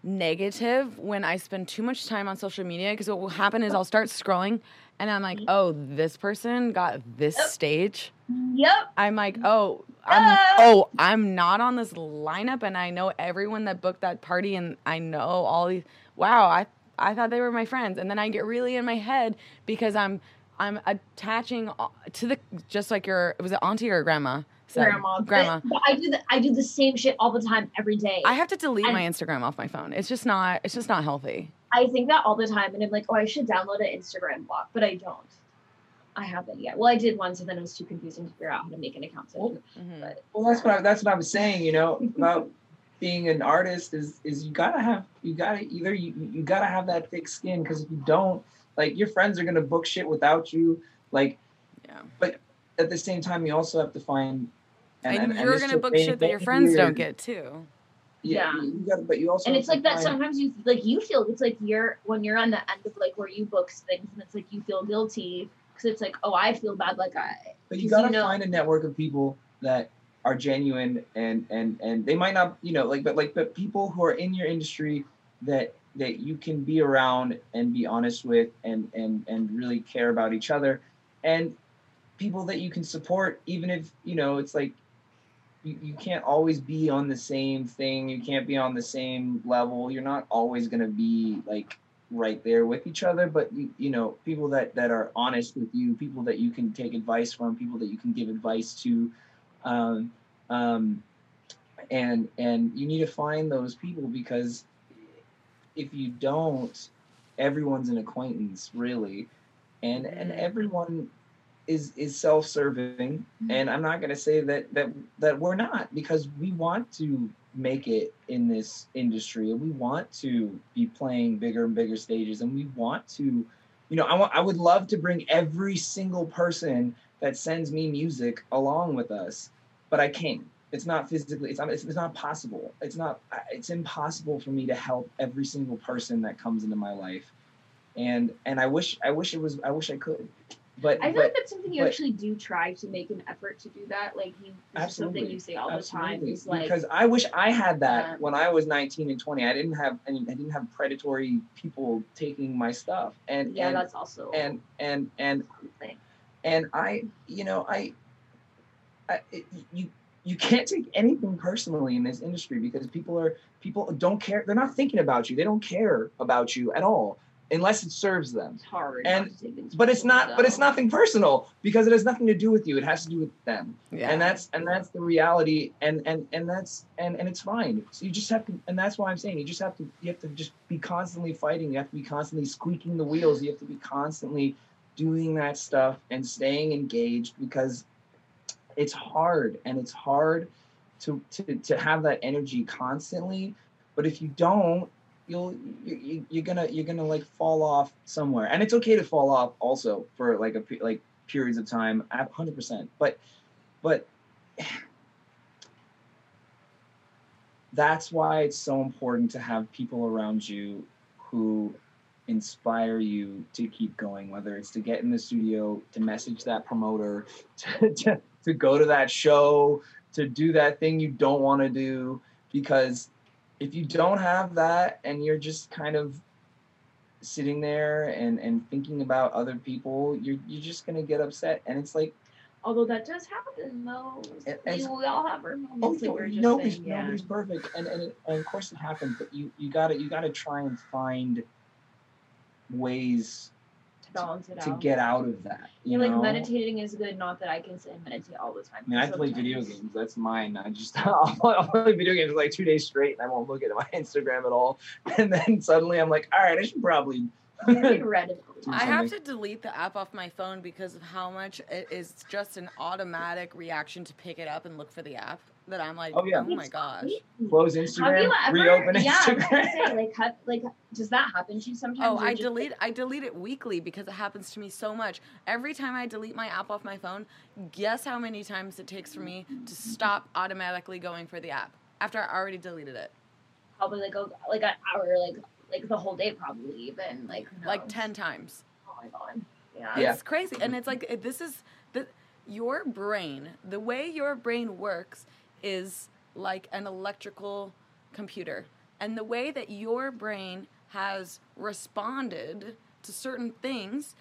negative when I spend too much time on social media because what will happen is I'll start scrolling and I'm like, oh, this person got this Yep. stage. Yep. I'm like, oh, I'm Ah. oh, I'm not on this lineup, and I know everyone that booked that party, and I know all these. Wow, I I thought they were my friends, and then I get really in my head because I'm I'm attaching to the just like your was it auntie or grandma? Said? grandma. Grandma. But, I do the I do the same shit all the time every day. I have to delete And- my Instagram off my phone. It's just not. It's just not healthy. I think that all the time, and I'm like, oh, I should download an Instagram block, but I don't. I haven't yet. Well, I did once, and then it was too confusing to figure out how to make an account. So I didn't. Mhm. But Well, that's what I, that's what I was saying. You know about being an artist is is you gotta have you gotta either you you gotta have that thick skin because if you don't, like your friends are gonna book shit without you. Like Yeah. But at the same time, you also have to find. And, and you're this gonna book shit that your friends don't get too. Yeah, Yeah. you gotta, but you also and it's like that. find- Sometimes you like you feel it's like you're when you're on the end of like where you book things, and it's like you feel guilty because it's like, oh, I feel bad, like I. But you gotta know- find a network of people that are genuine and and and they might not, you know, like but like but people who are in your industry that that you can be around and be honest with and and and really care about each other and people that you can support even if you know it's like you, you can't always be on the same thing. You can't be on the same level. You're not always going to be like right there with each other but you, you know people that that are honest with you people that you can take advice from people that you can give advice to um, um, and and you need to find those people because if you don't everyone's an acquaintance really. And and Mhm. everyone is is self-serving. Mm-hmm. And i'm not going to say that that that we're not because we want to make it in this industry and we want to be playing bigger and bigger stages and we want to you know i want i would love to bring every single person that sends me music along with us but i can't. It's not physically it's not it's, it's not possible. It's not it's impossible for me to help every single person that comes into my life. And and i wish i wish it was i wish i could but I feel but like that's something you but- actually do try to make an effort to do that. Like you, something Absolutely. you say all the time. Is like, because I wish I had that Um, when I was 19 and 20. I didn't have I, I didn't have predatory people taking my stuff, and yeah, and, that's also and and and and I, you know, I, I it, you you can't take anything personally in this industry because people are people don't care. They're not thinking about you. They don't care about you at all unless it serves them. It's hard. And- not to take things But it's personally, not. But it's nothing personal because it has nothing to do with you. It has to do with them Yeah. and that's and that's the reality and and and that's and and it's fine so you just have to and that's why i'm saying you just have to you have to just be constantly fighting you have to be constantly squeaking the wheels you have to be constantly doing that stuff and staying engaged because it's hard and it's hard to to, to have that energy constantly but if you don't you'll you, you, you're gonna you're gonna like fall off somewhere. And it's okay to fall off also for like a like periods of time at 100% but but that's why it's so important to have people around you who inspire you to keep going whether it's to get in the studio to message that promoter to, to, to go to that show to do that thing you don't want to do because if you don't have that and you're just kind of sitting there and and thinking about other people you're you're just going to get upset and it's like Although that does happen, though. It- we, we all have our Oh, moments. like no, nobody's, saying, yeah. nobody's perfect, and and, it, and of course it happens. But you you gotta you gotta try and find ways balance it to out. get out of that. You You're like know? meditating is good. Not that I can say meditate all the time. I mean, I play video games. That's mine. I just I'll play, I'll play video games for like two days straight, and I won't look at my Instagram at all. And then suddenly I'm like, all right, I should probably. I Reddit all the Do time. I have to delete the app off my phone because of how much it is just an automatic reaction to pick it up and look for the app. That I'm like, Oh, yeah. oh my gosh. Close Have Instagram, you ever? reopen yeah, I was Instagram. say, like, have, like, does that happen to you sometimes? Oh, I just- delete I delete it weekly because it happens to me so much. Every time I delete my app off my phone, guess how many times it takes for me to stop automatically going for the app after I already deleted it? probably like a like an hour, like like the whole day, probably even like who Like 10 times. Oh my god. Yeah. Yeah. It's crazy. And it's like this is the your brain, the way your brain works is like an electrical computer. And the way that your brain has responded to certain things,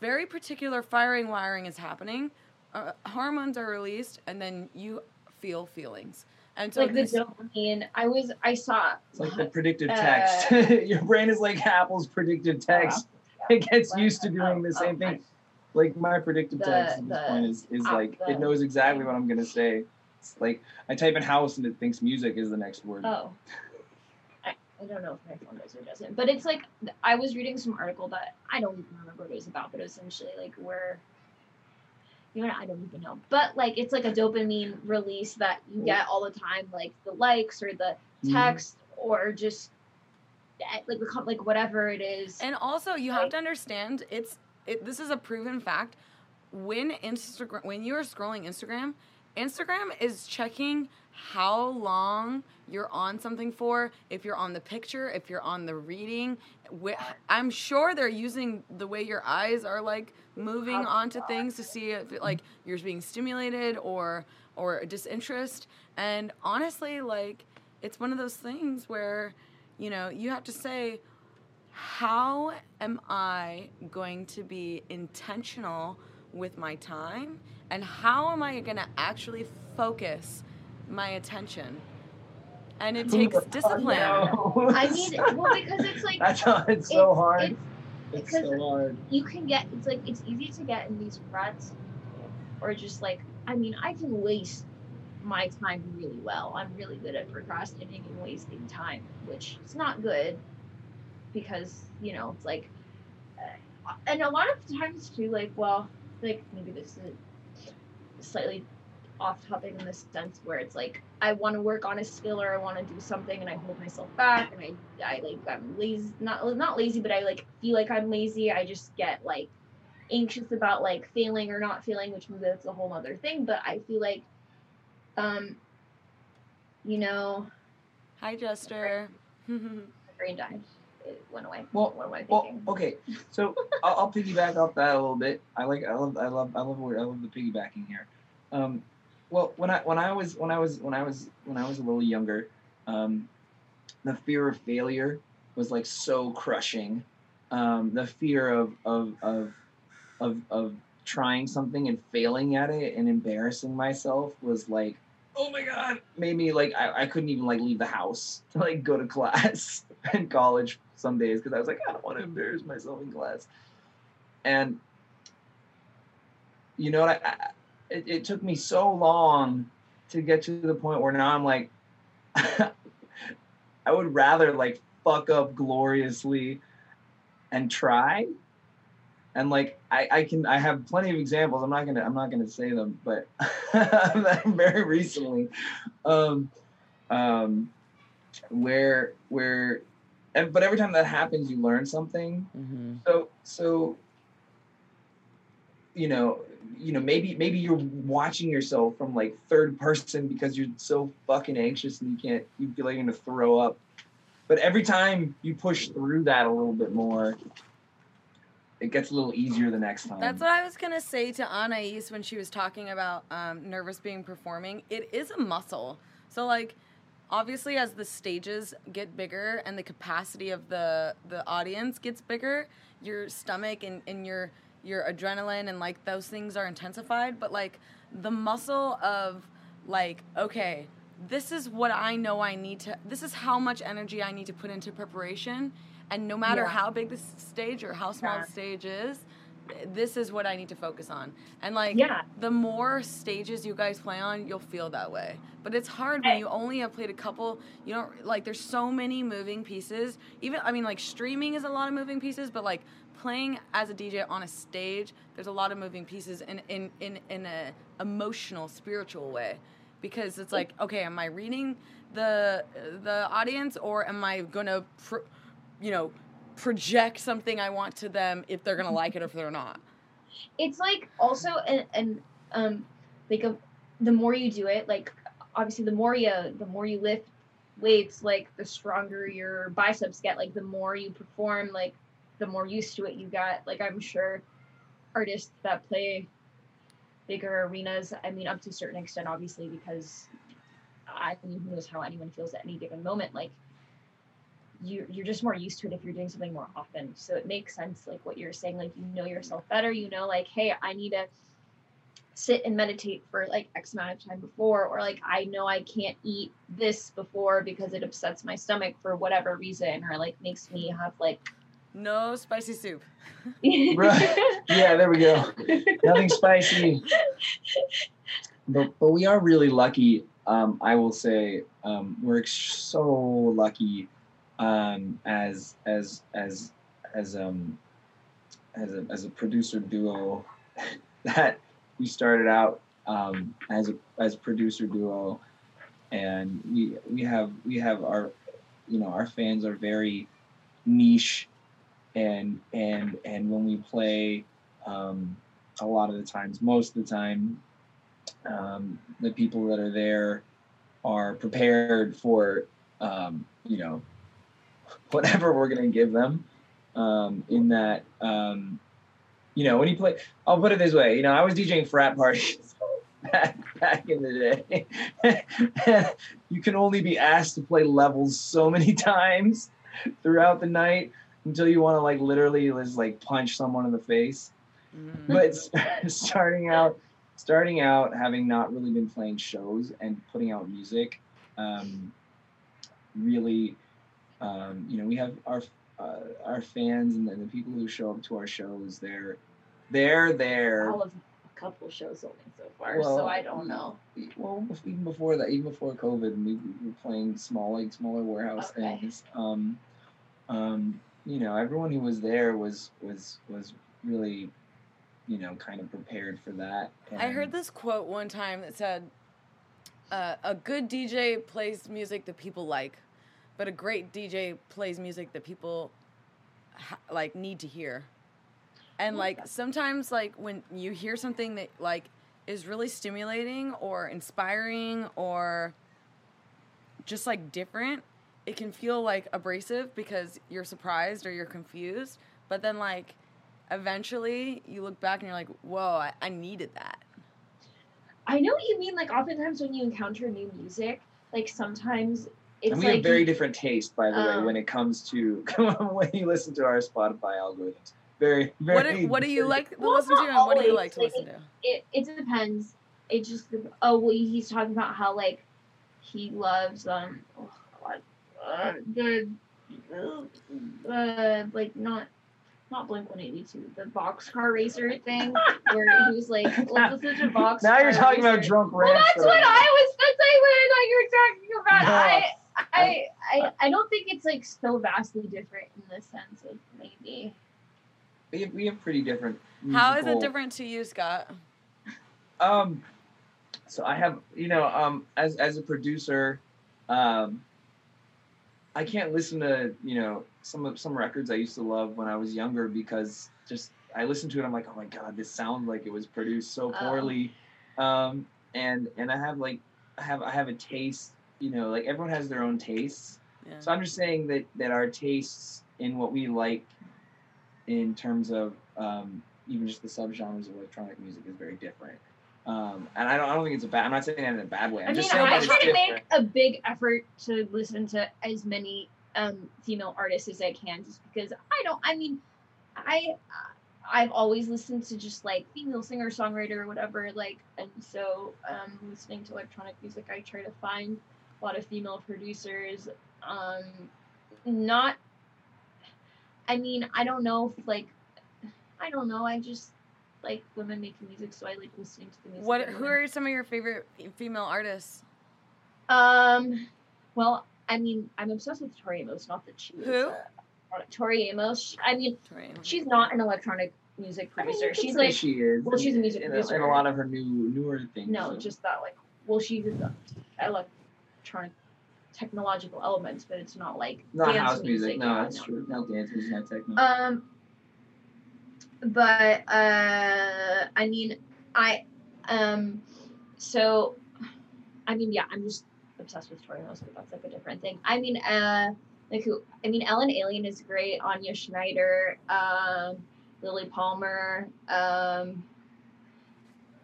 very particular firing wiring is happening. Uh, hormones are released and then you feel feelings. And so like the this- dopamine. I was I saw. It's like the predictive Uh, text. Your brain is like Apple's predictive text. It gets Like, used to doing the same thing. Like my predictive The- text at this point is, is app, like the- it knows exactly what I'm gonna say. It's like I type in house and it thinks music is the next word. Oh. I, I don't know if my phone does or doesn't, but it's like I was reading some article that I don't even remember what it was about, but essentially like where you know I don't even know, but like it's like a dopamine release that you get all the time, like the likes or the text or just eh, like the like whatever it is. And also, you have Like- to understand it's it. This is a proven fact. When Instagram, when you are scrolling Instagram, Instagram is checking how long you're on something for, if you're on the picture, if you're on the reading. I'm sure they're using the way your eyes are like moving onto things to see if like you're being stimulated or or disinterest. And honestly, like it's one of those things where you know you have to say how am I going to be intentional with my time? And how am I going to actually focus my attention? And it takes discipline. No. I mean, well, because it's like That's how it's so it's- hard. it's- It's, because so hard. you can get it's like it's easy to get in these ruts or just like I mean I can waste my time really well. I'm really good at procrastinating and wasting time, which is not good because you know it's like uh, and a lot of times too like well like maybe this is slightly off topic in the sense where it's like I want to work on a skill or I want to do something and I hold myself back and I I like I'm lazy not not lazy but I like feel like I'm lazy I just get like anxious about like failing or not failing which maybe that's a whole other thing but I feel like um you know Hi, Jester. my brain died it went away Well- what am I Well, okay, so I'll, I'll piggyback off that a little bit. I like, I love, I love, I love, I love the piggybacking here. Um, well, when I when I was when I was when I was when I was a little younger, um, the fear of failure was like so crushing. Um, the fear of of of of of trying something and failing at it and embarrassing myself was like, oh my god, made me like I, I couldn't even like leave the house to like go to class in college some days because I was like I don't want to embarrass myself in class, and you know what I, I it, it took me so long to get to the point where now I'm like I would rather like fuck up gloriously and try and like I, I can I have plenty of examples. I'm not gonna I'm not gonna say them, but very recently, um, um, where where, and but every time that happens, you learn something. Mm-hmm. So so, you know, you know maybe maybe you're watching yourself from like third person because you're so fucking anxious and you can't you feel like you're gonna throw up. But every time you push through that a little bit more, it gets a little easier the next time. That's what I was gonna say to Anais when she was talking about um, nervous being performing. It is a muscle. So like, obviously, as the stages get bigger and the capacity of the the audience gets bigger, your stomach and, and your your adrenaline and like those things are intensified. But like the muscle of like, okay, this is what I know I need to. This is how much energy I need to put into preparation. And no matter Yeah. how big the stage or how small Yeah. the stage is, this is what I need to focus on. And like Yeah. the more stages you guys play on, you'll feel that way. But it's hard when you only have played a couple. You don't like there's so many moving pieces. Even I mean like streaming is a lot of moving pieces, but like playing as a DJ on a stage, there's a lot of moving pieces in in in in a emotional, spiritual way. Because it's like, okay, am I reading the the audience or am I gonna pro, you know, project something I want to them if they're gonna like it or if they're not? it's like also and, and um like a, the more you do it like obviously the more you the more you lift weights like the stronger your biceps get like the more you perform like the more used to it you get like i'm sure artists that play bigger arenas i mean up to a certain extent obviously because i mean who knows how anyone feels at any given moment like you you're just more used to it if you're doing something more often. So it makes sense, like what you're saying, like you know yourself better. You know, like hey, I need to sit and meditate for like X amount of time before, or like I know I can't eat this before because it upsets my stomach for whatever reason, or like makes me have like. No spicy soup. Right. yeah, there we go. Nothing spicy. But but we are really lucky. Um, I will say um, we're ex- so lucky um, as as as as um as a as a producer duo that we started out um, as a as producer duo, and we we have we have our you know our fans are very niche and and and when we play um, a lot of the times most of the time um, the people that are there are prepared for um, you know whatever we're gonna give them. Um, in that um, you know when you play, I'll put it this way. You know, I was DJing frat parties. Back, back in the day, you can only be asked to play levels so many times throughout the night until you want to like literally just like punch someone in the face. Mm. But starting out, starting out, having not really been playing shows and putting out music, um, really, um, you know, we have our uh, our fans and the, the people who show up to our shows. They're they're there. All of a couple shows only so far, Well, so I don't know. Well, even before that, even before COVID, we we were playing small, like smaller warehouse Okay. things. Um, um, you know, everyone who was there was was was really, you know, kind of prepared for that. I heard this quote one time that said, uh, "A good DJ plays music that people like, but a great DJ plays music that people ha- like need to hear." And like sometimes, like when you hear something that like is really stimulating or inspiring or just like different, it can feel like abrasive because you're surprised or you're confused. But then like eventually you look back and you're like, whoa, I, I needed that. I know what you mean. Like oftentimes when you encounter new music, like sometimes it's and we like have very different taste, by the way, Um, when it comes to when you listen to our Spotify algorithms. Very, very. What do, what do you like to Well, listen to, not and what do you like to like, listen to? it, it depends. It just oh well he's talking about how like he loves um oh god uh, the uh, like not not Blink One Eighty Two the boxcar racer thing where he was like let's listen to boxcar. Now you're talking about Racer. drunk Well, rants. that's that what are- I was. That's like what I thought you were talking about. No. I, I, I, I don't think it's like so vastly different in the sense of maybe. We have, we have pretty different. How is it different to you, Scott? Um, so I have, you know, um, as as a producer, um, I can't listen to, you know, some of some records I used to love when I was younger because just I listen to it, I'm like, oh my god, this sounds like it was produced so Oh. poorly, um, and and I have like, I have I have a taste, you know, like everyone has their own tastes. Yeah. So I'm just saying that that our tastes in what we like, in terms of um, even just the subgenres of electronic music, is very different. Um, and I don't, I don't think it's a bad. I'm not saying that in a bad way. I'm I mean, just saying I that it's try to different. make a big effort to listen to as many um, female artists as I can, just because I don't. I mean, I I've always listened to just like female singer songwriter or whatever. Like, and so um, listening to electronic music, I try to find a lot of female producers. Um, not. I mean, I don't know if like, I don't know. I just like women making music, so I like listening to the music. What? Who are some of your favorite female artists? Um, well, I mean, I'm obsessed with Tori Amos. Not that she. Who? Uh, Tori Amos. I mean, Tori. she's not an electronic music I mean, producer. she's like she is. well, she's a music in, producer. in a lot of her new newer things. no, so. just that like well, she's the electronic technological elements, but it's not like not dance house music. No, yeah, that's true. Not dance music, not techno. Um, but uh, I mean, I um, so I mean, yeah, I'm just obsessed with Tori Amos, but that's like a different thing. I mean, uh, like who? I mean, Ellen Allien is great. Anja Schneider, um, Lilly Palmer. Um,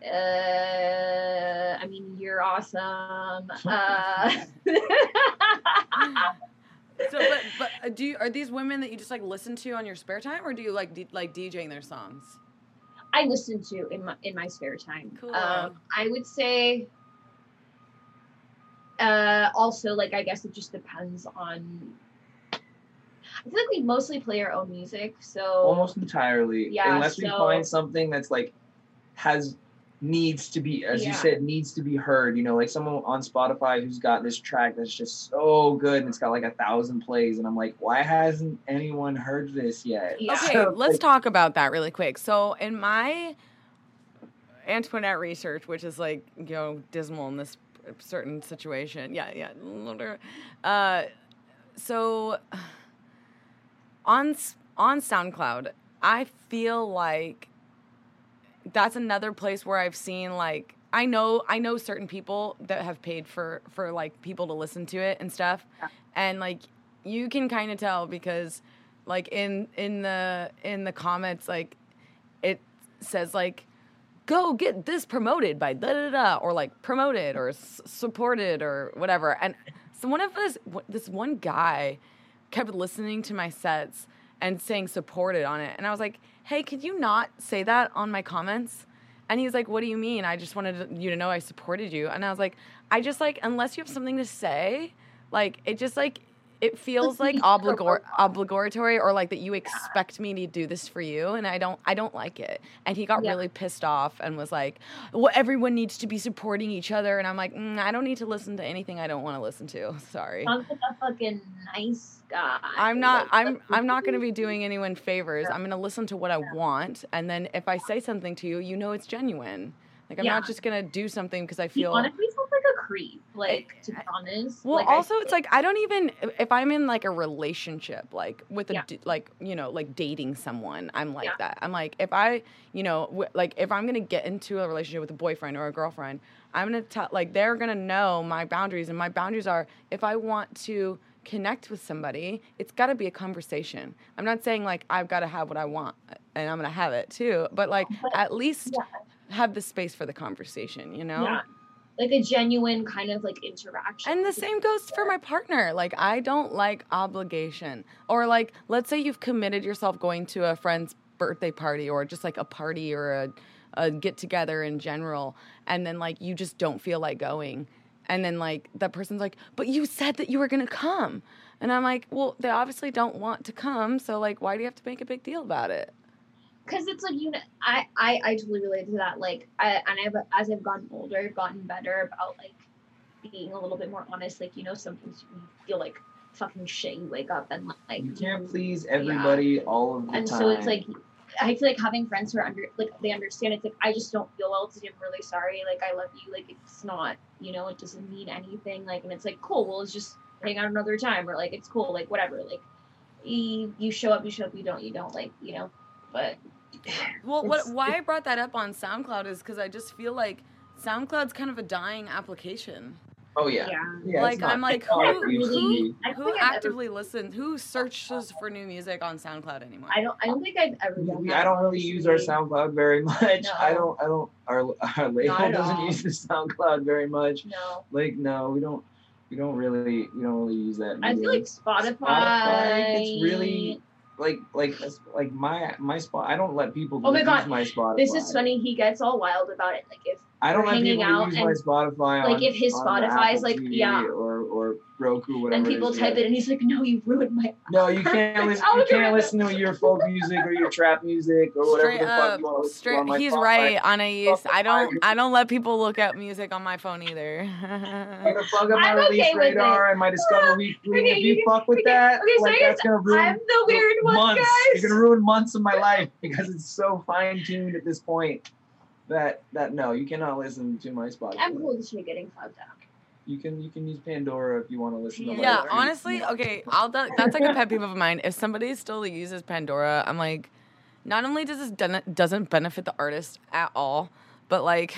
uh, I mean, you're awesome. Uh, So, but but uh, do you, are these women that you just like listen to on your spare time, or do you like d- like DJing their songs? I listen to in my in my spare time. Cool. Um, I would say. Uh, also, like I guess it just depends on. I feel like we mostly play our own music, so Almost entirely. Yeah, Unless we find something that's like has needs to be, as you said, needs to be heard. You know, like someone on Spotify who's got this track that's just so good and it's got like a thousand plays, and I'm like, why hasn't anyone heard this yet? Yeah. Okay, So, let's like, talk about that really quick. So, in my Antoinette research, which is like you know dismal in this certain situation, yeah, yeah. Uh, so on on SoundCloud, I feel like that's another place where I've seen like I know I know certain people that have paid for for like people to listen to it and stuff, Yeah. and like you can kind of tell because like in in the in the comments like it says like go get this promoted by da da da or like promoted or s- supported or whatever and so one of this this one guy kept listening to my sets and saying supported on it. And i was like hey could you not say that on my comments? And he's like what do you mean? I just wanted you to know i supported you. And i was like i just like unless you have something to say like it just like it feels like obligor- obligatory or like that you expect me to do this for you and i don't i don't like it. And he got Yeah. really pissed off and was like well everyone needs to be supporting each other and i'm like mm, i don't need to listen to anything i don't want to listen to. Sorry. Like a fucking nice guy. i'm not i'm i'm not going to be doing anyone favors. i'm going to listen to what i want and then if i say something to you you know it's genuine. Like i'm Yeah. not just going to do something because i He feel honestly like a creep. Like to be honest. Well, Like, I- also, it's like I don't even if I'm in like a relationship, like with a Yeah. d- like you know like dating someone, I'm like Yeah. that. I'm like if I you know w- like if I'm gonna get into a relationship with a boyfriend or a girlfriend, I'm gonna tell like they're gonna know my boundaries, and my boundaries are if I want to connect with somebody, it's got to be a conversation. I'm not saying like I've got to have what I want and I'm gonna have it too, but like at least yeah. have the space for the conversation, you know? yeah, like a genuine kind of like interaction. And the same goes for my partner. Like, I don't like obligation. Or, like, let's say you've committed yourself going to a friend's birthday party or just like a party or a, a get together in general. And then, like, you just don't feel like going. And then, like, that person's like, but you said that you were going to come. And I'm like, well, they obviously don't want to come. So, like, why do you have to make a big deal about it? Because it's like you know I, I i totally relate to that like i and i've as i've gotten older I've gotten better about like being a little bit more honest like you know sometimes you feel like fucking shit you wake up and like You can't please everybody all of the and time. so it's like I feel like having friends who are under like they understand it's like I just don't feel well today. I'm really sorry. Like I love you. Like it's not you know it doesn't mean anything. Like and it's like cool. Well, it's just hang out another time or like it's cool. Like whatever. Like you, you show up, you show up. You don't, you don't. Like you know. But Well, what why I brought that up on SoundCloud is because I just feel like SoundCloud's kind of a dying application. oh yeah, yeah. yeah like it's I'm like, who, what it used to who, be. I don't who think I've ever- actively listens? Who searches for new music on SoundCloud anymore? I don't. I don't think I've ever done that. I don't really use our. SoundCloud very much. No. I don't. I don't. Our our label doesn't all. use the SoundCloud very much. No. Like no, we don't. We don't really. We don't really use that. I feel like Spotify. Spotify, it's really like like like my my spot. I don't let people Oh my God, my Spotify. This is funny. He gets all wild about it. Like if I don't let people out use and, my Spotify. like, on, if his Spotify is, like, yeah. or or Roku, whatever. and people is, type yeah. it, and he's like, "No, you ruined my." No, you can't listen. Oh, you can't listen to your folk music or your trap music or whatever Straight the fuck up, you want to listen straight. on my He's Spotify. right, Anais. I don't. I don't let people look at music on my phone either. I'm gonna plug up my I'm release okay with radar and my Discover Weekly. Okay, if you you- fuck with okay, that, okay, so like I that's gonna ruin I'm the weird one, months. guys. You're gonna ruin months of my life because it's so fine tuned at this point that that no, you cannot listen to my Spotify. I'm cool with shit getting fucked up. You can you can use Pandora if you want to listen to my yeah, records. honestly, okay. I'll. That, that's like a pet peeve of mine. If somebody still uses Pandora, I'm like, not only does this done- doesn't benefit the artist at all, but like.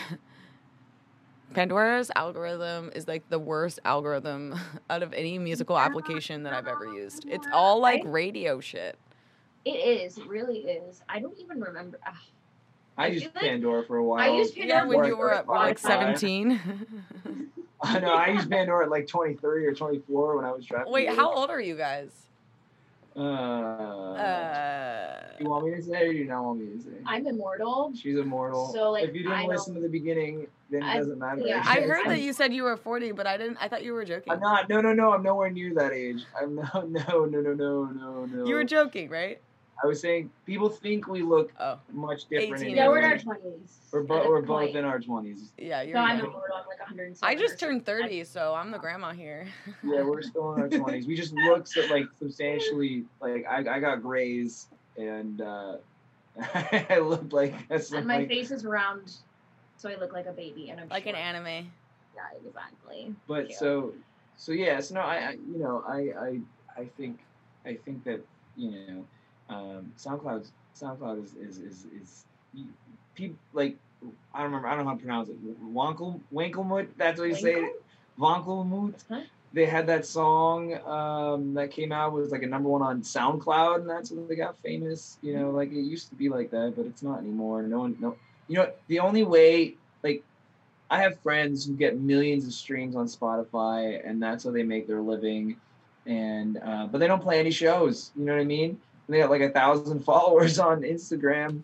Pandora's algorithm is like the worst algorithm out of any musical application that I've ever used. It's all like radio shit. It is. It really is. I don't even remember. ah, I I used feel like- Pandora for a while. I used Yeah, Pandora when you were at like 17. I know. I used Pandora at like 23 or 24 when I was driving. Wait, how old are you guys? Uh, Uh, you want me to say or you not want me to say? I'm immortal. She's immortal. So, like, if you didn't I listen to the beginning, then it I- doesn't matter. yeah. I heard I'm- that you said you were 40, but I didn't. I thought you were joking. I'm not. No, no, no. I'm nowhere near that age. I'm no, no, no, no, no, no, no. You were joking, right? I was saying people think we look Oh, much different. 18 Yeah, we're in our twenties. We're, bo- we're both in our 20s. yeah, you're. So I'm young. I'm like 107. I just turned 30, so I'm the grandma here. Yeah, we're still in our 20s. We just look so, like substantially like I, I got grays and uh, I look like And my like, face is round, so I look like a baby, and I'm like an anime. Yeah, exactly. but Cute. so so yeah so no I, I you know I, I I think I think that you know um, SoundCloud SoundCloud is is is, is people like I don't remember. I don't know how to pronounce it. Wankel Wankelmut. That's what you say. it. Wankelmut. Huh? They had that song um, that came out was like a number one on SoundCloud, and that's when they got famous. You know, like it used to be like that, but it's not anymore. No one, no. You know, the only way, like, I have friends who get millions of streams on Spotify, and that's how they make their living. And uh, but they don't play any shows. You know what I mean? They got like a thousand followers on Instagram,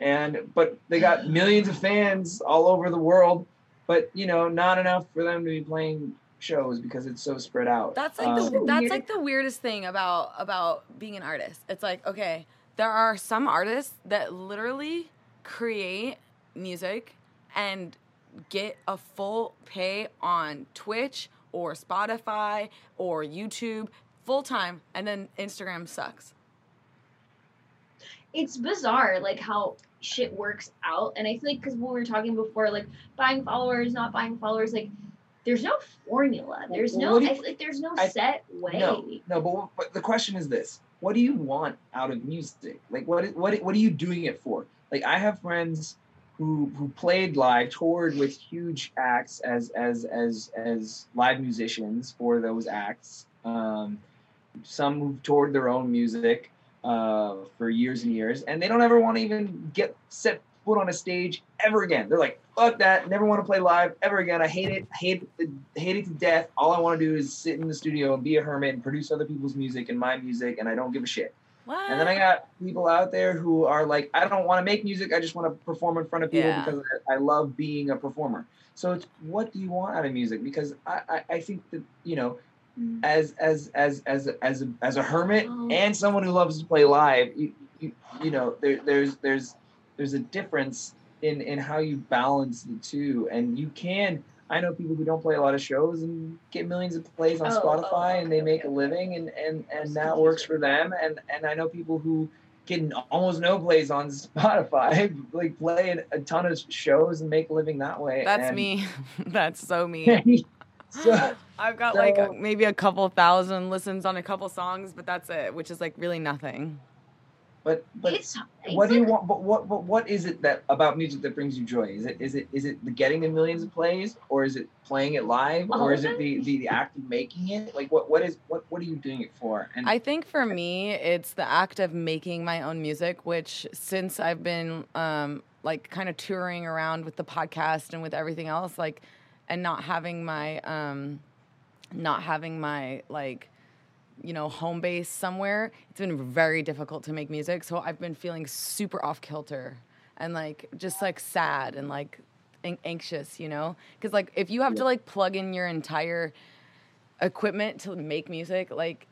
and but they got millions of fans all over the world. But you know, not enough for them to be playing shows because it's so spread out. That's like Um, the, that's like the weirdest thing about about being an artist. It's like okay, there are some artists that literally create music and get a full pay on Twitch or Spotify or YouTube full time, and then Instagram sucks. It's bizarre like how shit works out and i feel like because when we were talking before like buying followers not buying followers like there's no formula there's Well, no do i like there's no I- set way No, no, but, but the question is this: What do you want out of music? Like, what what what are you doing it for? Like, I have friends who who played live, toured with huge acts as as as as live musicians for those acts. Um, some who toured their own music uh, for years and years, and they don't ever want to even get set foot on a stage ever again. They're like, "Fuck that! Never want to play live ever again. I hate it. Hate it. Hate it to death. All I want to do is sit in the studio and be a hermit and produce other people's music and my music, and I don't give a shit." What? And then I got people out there who are like, I don't want to make music. I just want to perform in front of people Yeah. because I I love being a performer. So it's what do you want out of music? Because I, I, I think that you know, Mm. as as as as a, as a, as a hermit Oh. and someone who loves to play live, you you, you know, there, there's there's there's a difference in in how you balance the two, and you can. I know people who don't play a lot of shows and get millions of plays on Oh, Spotify, oh, and they okay, make a living, and and and that works for them. And and I know people who get almost no plays on Spotify, like play a ton of shows and make a living that way. That's and- me. that's so me. so I've got like So- maybe a couple thousand listens on a couple songs, but that's it, which is like really nothing. but but it's, it's what do you want? But what but what is it that about music that brings you joy? Is it is it is it the getting the millions of plays, or is it playing it live, or is it the, the the act of making it? Like what what is what what are you doing it for? And I think for me, it's the act of making my own music, which since I've been um, like kind of touring around with the podcast and with everything else, like, and not having my, um, not having my like, you know, home base somewhere, it's been very difficult to make music. So I've been feeling super off kilter and like just like sad and like an- anxious, you know, because like if you have to like plug in your entire equipment to make music, like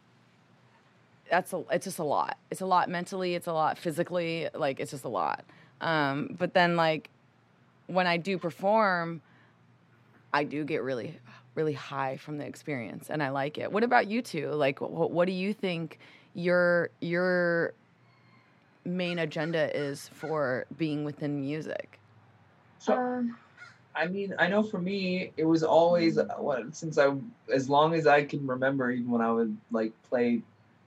that's a, it's just a lot. It's a lot mentally. It's a lot physically. Like it's just a lot. Um, but then like when I do perform, I do get really, really high from the experience, and I like it. What about you two? Like, what, what do you think your your main agenda is for being within music? so Um, I mean, I know for me, it was always uh, what since I as long as I can remember, even when I would like play,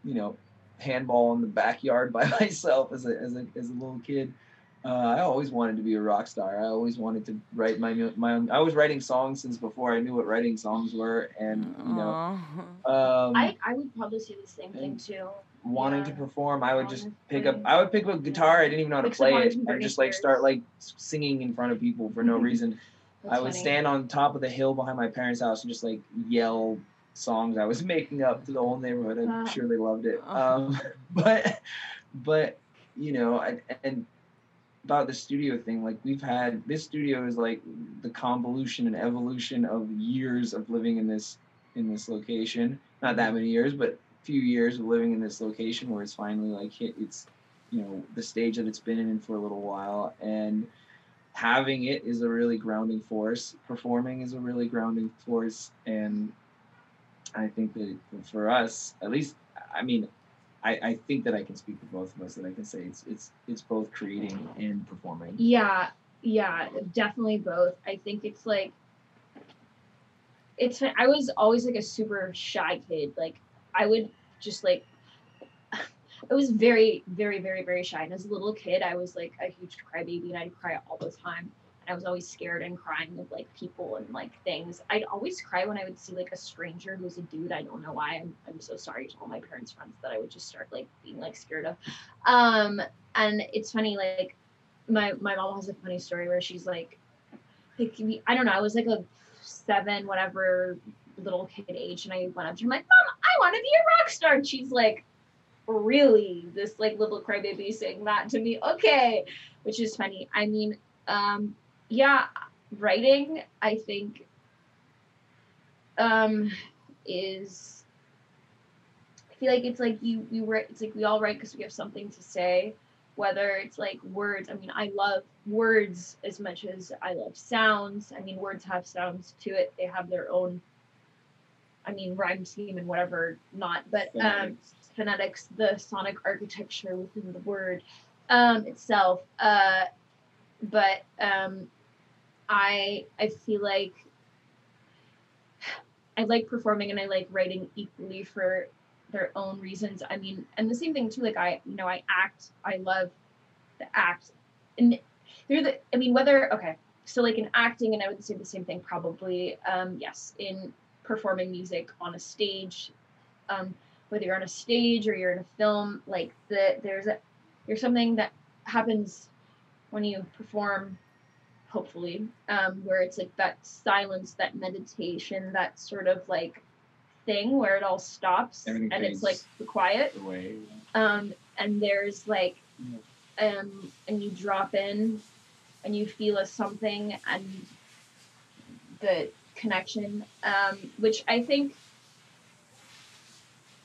you know, handball in the backyard by myself as a as a as a little kid. Uh, I always wanted to be a rock star. I always wanted to write my my own. I was writing songs since before I knew what writing songs were, and you know, um, I, I would probably say the same thing too. wanting to perform, I would just pick up. I would pick up a guitar. I didn't even know how to Like play it, artists from and just like start like singing in front of people for no reason. That's I would funny. stand on top of the hill behind my parents' house and just like yell songs I was making up to the whole neighborhood. I'm Wow. sure they loved it. Um, but, but you know, I, and about the studio thing, like we've had this studio is like the convolution and evolution of years of living in this in this location. Not that many years, but a few years of living in this location where it's finally like hit its you know the stage that it's been in for a little while. And having it is a really grounding force. Performing is a really grounding force. And i think that for us at least i mean i, I think that i can speak for both of us that i can say it's it's it's both creating and performing Yeah, yeah, definitely both. I think it's like it's I was always like a super shy kid. Like I would just like I was very, very, very, very shy. And as a little kid, I was like a huge crybaby and I'd cry all the time. I was always scared and crying of like people and like things. I'd always cry when I would see like a stranger who's a dude. I don't know why. I'm, I'm so sorry to all my parents' friends that I would just start like being like scared of. Um, and it's funny, like my my mom has a funny story where she's like, like I don't know, I was like a seven, whatever little kid age, and I went up to her, I'm like, Mom, I want to be a rock star. And she's like, Really? This like little crybaby saying that to me? Okay, which is funny. I mean, um, yeah, writing, I think, um, is. I feel like it's like you you write. It's like we all write because we have something to say, whether it's like words. I mean, I love words as much as I love sounds. I mean, words have sounds to it. They have their own. I mean, rhyme scheme and whatever not, but um, Phonetics. the sonic architecture within the word um, itself. Uh, but um, I I feel like I like performing and I like writing equally for their own reasons. I mean, and the same thing too. Like I, you know, I act. I love the act, and they're the. I mean, whether okay, so like in acting, and I would say the same thing probably. Um, yes, in performing music on a stage, um, whether you're on a stage or you're in a film, like the there's a there's something that happens when you perform hopefully um, where it's like that silence that meditation that sort of like thing where it all stops Everything and it's like the quiet The way. um, and there's like um, and you drop in and you feel a something and the connection um, which i think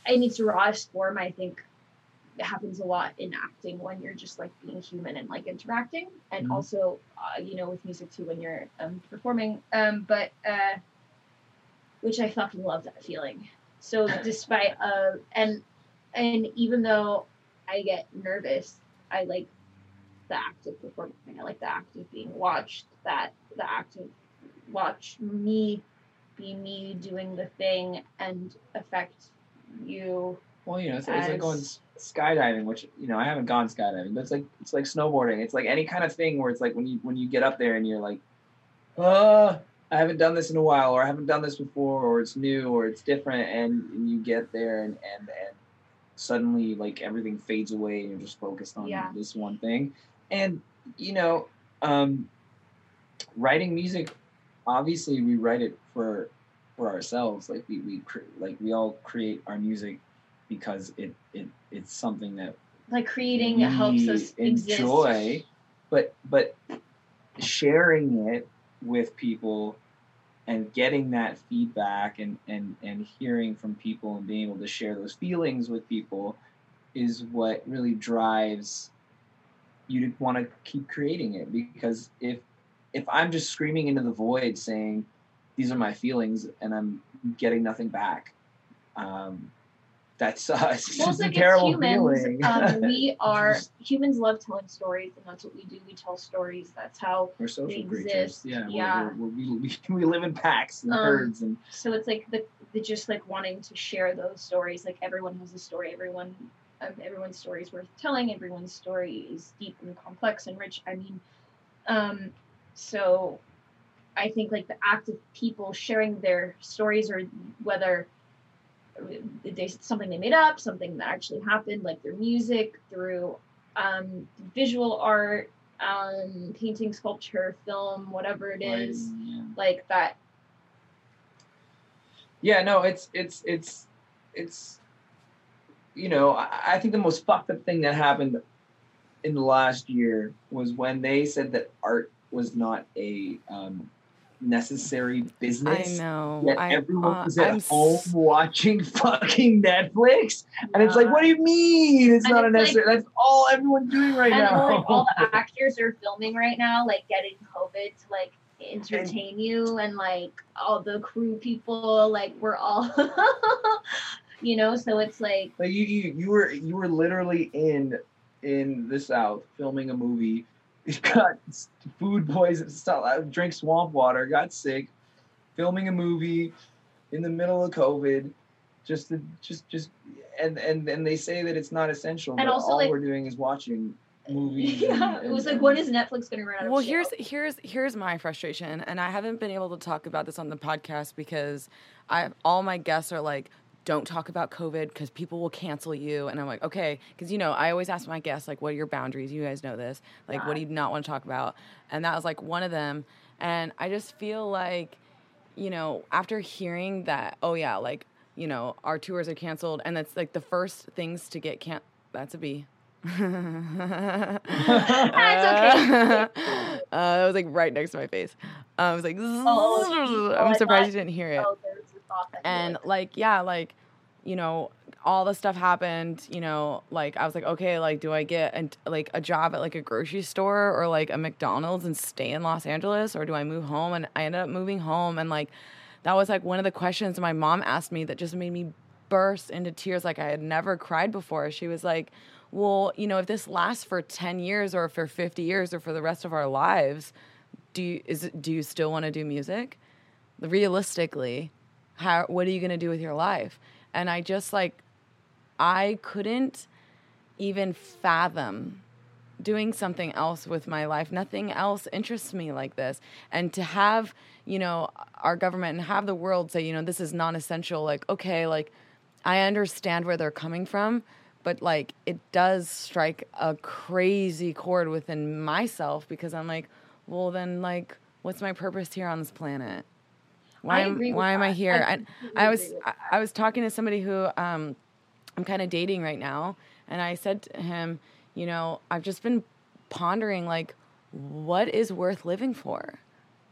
in its rawest form i think it happens a lot in acting when you're just like being human and like interacting and Mhm. also uh, you know with music too when you're um, performing um, but uh, which i fucking love that feeling so despite uh, and and even though I get nervous, I like the act of performing. I like the act of being watched. That the act of watch me be me doing the thing and affect you. Well, you know, it's, it's like going skydiving, which you know I haven't gone skydiving, but it's like it's like snowboarding. It's like any kind of thing where it's like when you when you get up there and you're like, uh, I haven't done this in a while, or I haven't done this before, or it's new, or it's different, and, and you get there and and and suddenly like everything fades away and you're just focused on Yeah. this one thing, and you know, um, writing music, obviously we write it for for ourselves. Like we we cre- like we all create our music because it it it's something that Like creating it helps us exist. enjoy, but but sharing it with people and getting that feedback and and and hearing from people and being able to share those feelings with people is what really drives you to want to keep creating it because if if I'm just screaming into the void saying these are my feelings and I'm getting nothing back um that's uh, it's Well, it's a like terrible humans, feeling um, we are humans love telling stories, and that's what we do. We tell stories. That's how We're social we creatures. exist, Yeah. we're- yeah. We're, we're, we, we live in packs and Um, herds and so it's like the, the just like wanting to share those stories like everyone has a story everyone um, everyone's story is worth telling everyone's story is deep and complex and rich i mean um so i think like the act of people sharing their stories or whether they something they made up something that actually happened like their music through um visual art um painting sculpture film whatever it is writing, yeah. like that yeah, no, it's it's it's it's you know, I, I think the most fucked up thing that happened in the last year was when they said that art was not a um, necessary I business. know. Yet I, everyone uh, was at I'm home s- watching fucking Netflix, and it's like, what do you mean? It's And not a it's like- necessary. That's all everyone's doing right and now. like all the actors are filming right now, like getting COVID to like entertain you, and like all the crew people, like we're all, you know. So it's like Like you, you, you were you were literally in in the South filming a movie. You got food poison, stuff, drank swamp water, got sick, filming a movie in the middle of COVID. Just to, just just and and and they say that it's not essential, And but also, all like- we're doing is watching movies. yeah, and- it was like, when is Netflix gonna run out of well shit? here's here's here's my frustration and i haven't been able to talk about this on the podcast because i all my guests are like don't talk about covid because people will cancel you. And i'm like okay because you know i always ask my guests like what are your boundaries? You guys know this. Like what do you not want to talk about? And that was like one of them. And i just feel like you know after hearing that oh yeah like you know our tours are canceled and that's like the first things to get can that's a b. Okay. uh, it was like right next to my face. Uh, I was like, Oh, I'm surprised you didn't hear it. And like- yeah, like, you know, all the stuff happened. You know, like I was like, okay, like, do I get an, like a job at like a grocery store or like a McDonald's and stay in Los Angeles, or do I move home? And I ended up moving home, and like, that was like one of the questions my mom asked me that just made me burst into tears like I had never cried before. She was like, well, you know, if this lasts for 10 years or for 50 years or for the rest of our lives, do you, is it, do you still want to do music? Realistically, how what are you going to do with your life? And I just like I couldn't even fathom doing something else with my life. Nothing else interests me like this. And to have, you know, our government and have the world say, you know, this is non-essential like okay, like I understand where they're coming from, but like it does strike a crazy chord within myself because I'm like, well then like what's my purpose here on this planet? Why am why am I here? I I, I was I, I was talking to somebody who um I'm kind of dating right now and I said to him, you know, I've just been pondering like what is worth living for?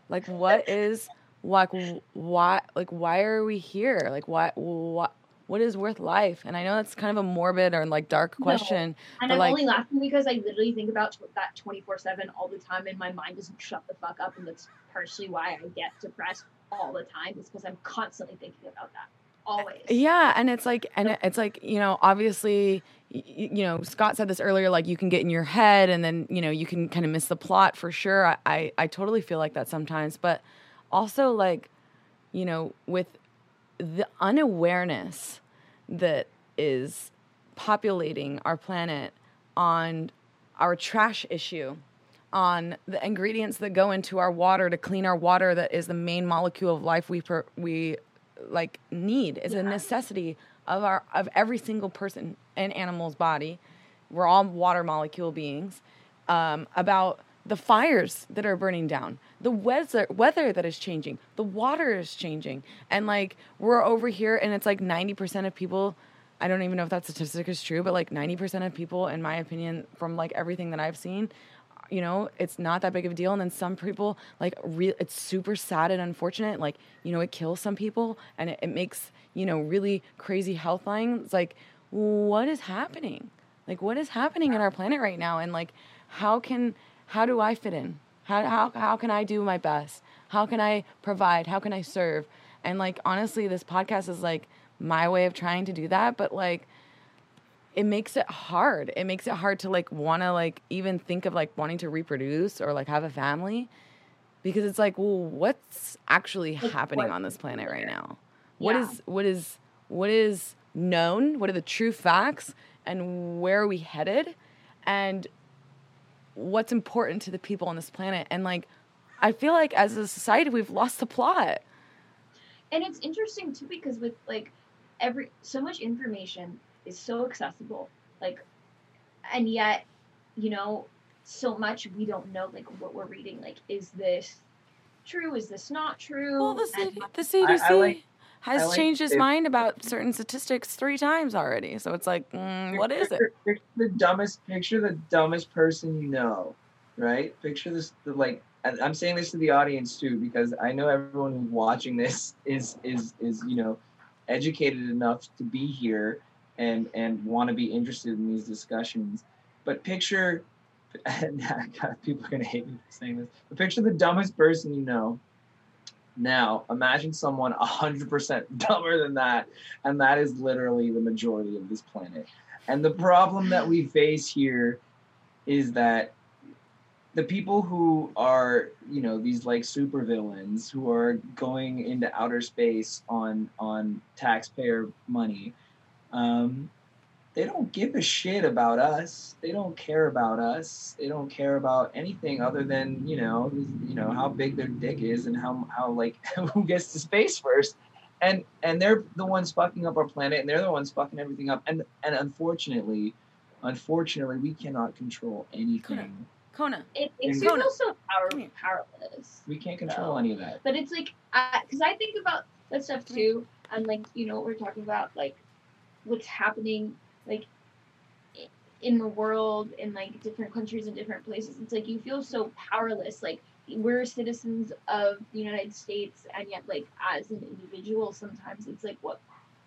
Like what is like why like why are we here? Like why what what is worth life? And I know that's kind of a morbid or like dark No. question. And But, I'm like- only laughing because I literally think about that 24 7 all the time, and my mind doesn't shut the fuck up. And that's partially why I get depressed all the time, is because I'm constantly thinking about that. Always. Yeah, and it's like, and it's like, you know, obviously, you know, Scott said this earlier, like you can get in your head, and then you know you can kind of miss the plot for sure. I, I, I totally feel like that sometimes, but also like, you know, with the unawareness that is populating our planet on our trash issue on the ingredients that go into our water to clean our water that is the main molecule of life we per, we like need. Is a necessity of our of every single person and animal's body. We're all water molecule beings. Um, about the fires that are burning down the weather weather that is changing the water is changing. And like we're over here and it's like 90% of people I don't even know if that statistic is true, but like 90% of people, in my opinion, from like everything that I've seen, you know, it's not that big of a deal. And then some people, like, re- it's super sad and unfortunate. Like, you know, it kills some people and it, it makes, you know, really crazy health lines. Like, what is happening? Like, what is happening in our planet right now? And like, how can, how do I fit in? How, how, how can I do my best? How can I provide? How can I serve? And like, honestly, this podcast is like, my way of trying to do that but like it makes it hard. It makes it hard to like want to like even think of like wanting to reproduce or like have a family because it's like well what's actually happening what? on this planet right now? What Yeah. is what is what is known? What are the true facts? And where are we headed? And what's important to the people on this planet? And like i feel like as a society we've lost the plot. And it's interesting too because with like every so much information is so accessible like and yet you know so much we don't know like what we're reading like is this true is this not true Well, the, C- the CDC I like- has like changed his mind about certain statistics three times already. So it's like, mm, what is it? Picture, picture the dumbest. Picture the dumbest person you know, right? Picture this. The, like, I'm saying this to the audience too because I know everyone who's watching this is is is you know educated enough to be here and and want to be interested in these discussions. But picture, God, people are gonna hate me for saying this. But picture the dumbest person you know. Now, imagine someone 100% dumber than that, and that is literally the majority of this planet. And the problem that we face here is that the people who are, you know, these like supervillains who are going into outer space on on taxpayer money, um, they don't give a shit about us. They don't care about us. They don't care about anything other than you know, you know how big their dick is and how how like who gets to space first. And and they're the ones fucking up our planet, and they're the ones fucking everything up. And and unfortunately, unfortunately, we cannot control anything. Kona. It makes you Kona, feel so power, come here. powerless. We can't control any of that. But it's like, because I think about that stuff too, and like you know what we're talking about, like what's happening, like in the world, in like different countries and different places. It's like you feel so powerless. Like we're citizens of the United States, and yet like as an individual, sometimes it's like what.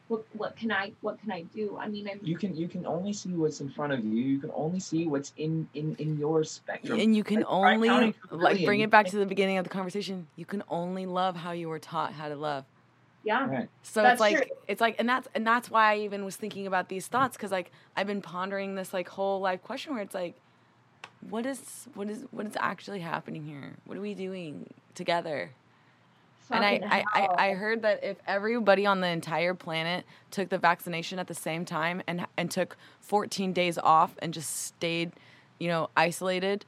What, what can I what can I do? I mean, I'm You can you can only see what's in front of you. You can only see what's in in in your spectrum. And you can Like, only counting to a like bring it back to the beginning of the conversation. You can only love how you were taught how to love. Yeah. Right. So That's it's like true. it's like and that's and that's why I even was thinking about these thoughts because like I've been pondering this like whole life question where it's like, what is what is what is actually happening here? What are we doing together? And I, I, I, I heard that if everybody on the entire planet took the vaccination at the same time and and took 14 days off and just stayed, you know, isolated,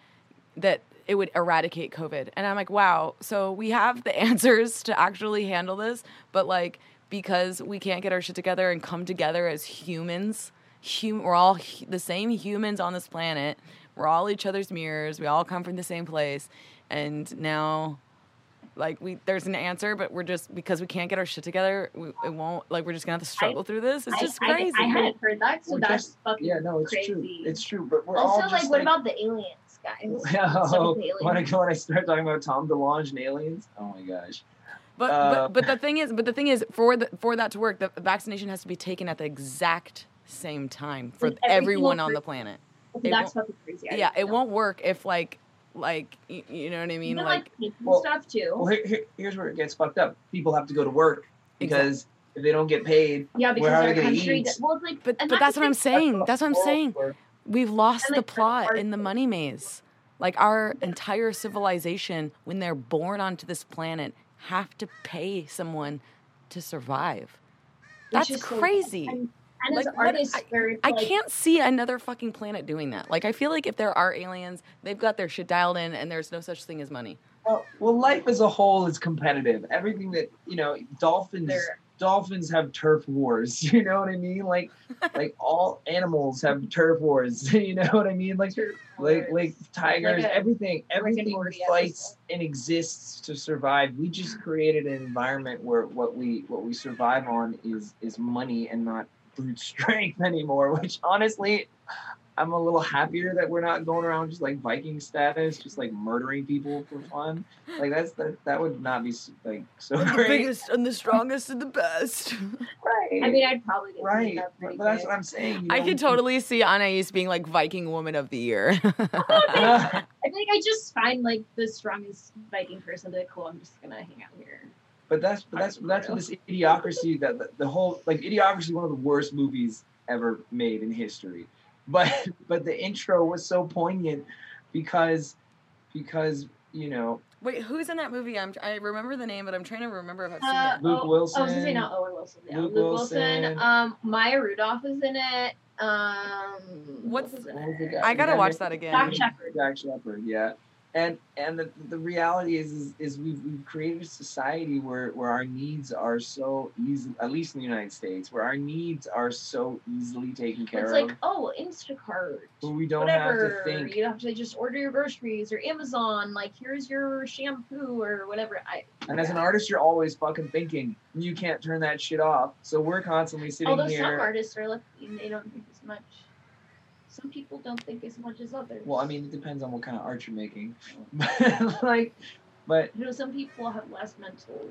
that it would eradicate COVID. And I'm like, wow. So we have the answers to actually handle this, but like because we can't get our shit together and come together as humans, hum- we're all hu- the same humans on this planet. We're all each other's mirrors. We all come from the same place, and now like we there's an answer but we're just because we can't get our shit together we, it won't like we're just gonna have to struggle through this it's I- just I, crazy I, hadn't heard that, so We're that's just- fucking Yeah, no, it's crazy. true. It's true. But we're also, all like, just what about the aliens, guys? What's up Oh, with the when I when I start talking about Tom DeLonge and aliens, oh my gosh. but, Uh, but but the thing is but the thing is for the for that to work the vaccination has to be taken at the exact same time for Like, everyone on the planet that's fucking crazy. I yeah it know. won't work if like like y- you know what i mean Even like like, Well- stuff too. Well, here, here, here's where it gets fucked up. People have to go to work because if they don't get paid, yeah, because where are they gonna country. eat? That, well, it's like, but but that's the what i'm thing- saying that's what i'm saying Or- we've lost And, the plot hard in the money maze like our entire civilization when they're born onto this planet have to pay someone to survive that's is so- crazy And, and Like, as what- artists, I- where I can't see another fucking planet doing that. Like, I feel like if there are aliens, they've got their shit dialed in, and there's no such thing as money. Well, well, life as a whole is competitive. Everything that you know, dolphins. They're- Dolphins have turf wars. You know what I mean? Like, like all animals have turf wars. You know what I mean? Like, like, like tigers. Like a everything, everything fights and exists to survive. We just created an environment where what we what we survive on is is money and not brute strength anymore. Which honestly, I'm a little happier that we're not going around just like Viking status, just like murdering people for fun. Like that's that that would not be like so great. biggest and the strongest and the best. Right. I mean, I'd probably get right. that But pretty that's what I'm saying. you I know, could totally see Anais being like Viking Woman of the Year. Oh, I think I just find like the strongest Viking person to be cool. I'm just gonna hang out here. But that's but that's that's what this idiocracy that the, the whole like idiocracy one of the worst movies ever made in history. But but the intro was so poignant because because you know Wait, who's in that movie? I'm, I remember the name, but I'm trying to remember if I've seen Uh, it. Luke oh, Wilson. I was gonna say not Owen Wilson. Yeah, Luke Luke, Wilson. Wilson. Um, Maya Rudolph is in it. Um, What's- what was in what was the it? I gotta watch named- that again. Dax Shepard. Dax Shepard, yeah. And and the, the reality is, is is we've we've created a society where where our needs are so easy at least in the United States, where our needs are so easily taken care It's of. It's like oh, Instacart. where we don't whatever. have to think. You have to just order your groceries or Amazon. Like here's your shampoo or whatever. I And as an artist, you're always fucking thinking. You can't turn that shit off. So we're constantly sitting although some here. artists are lucky and they don't think as much. Some people don't think as much as others. Well, I mean, it depends on what kind of art you're making. like, but you know, some people have less mental.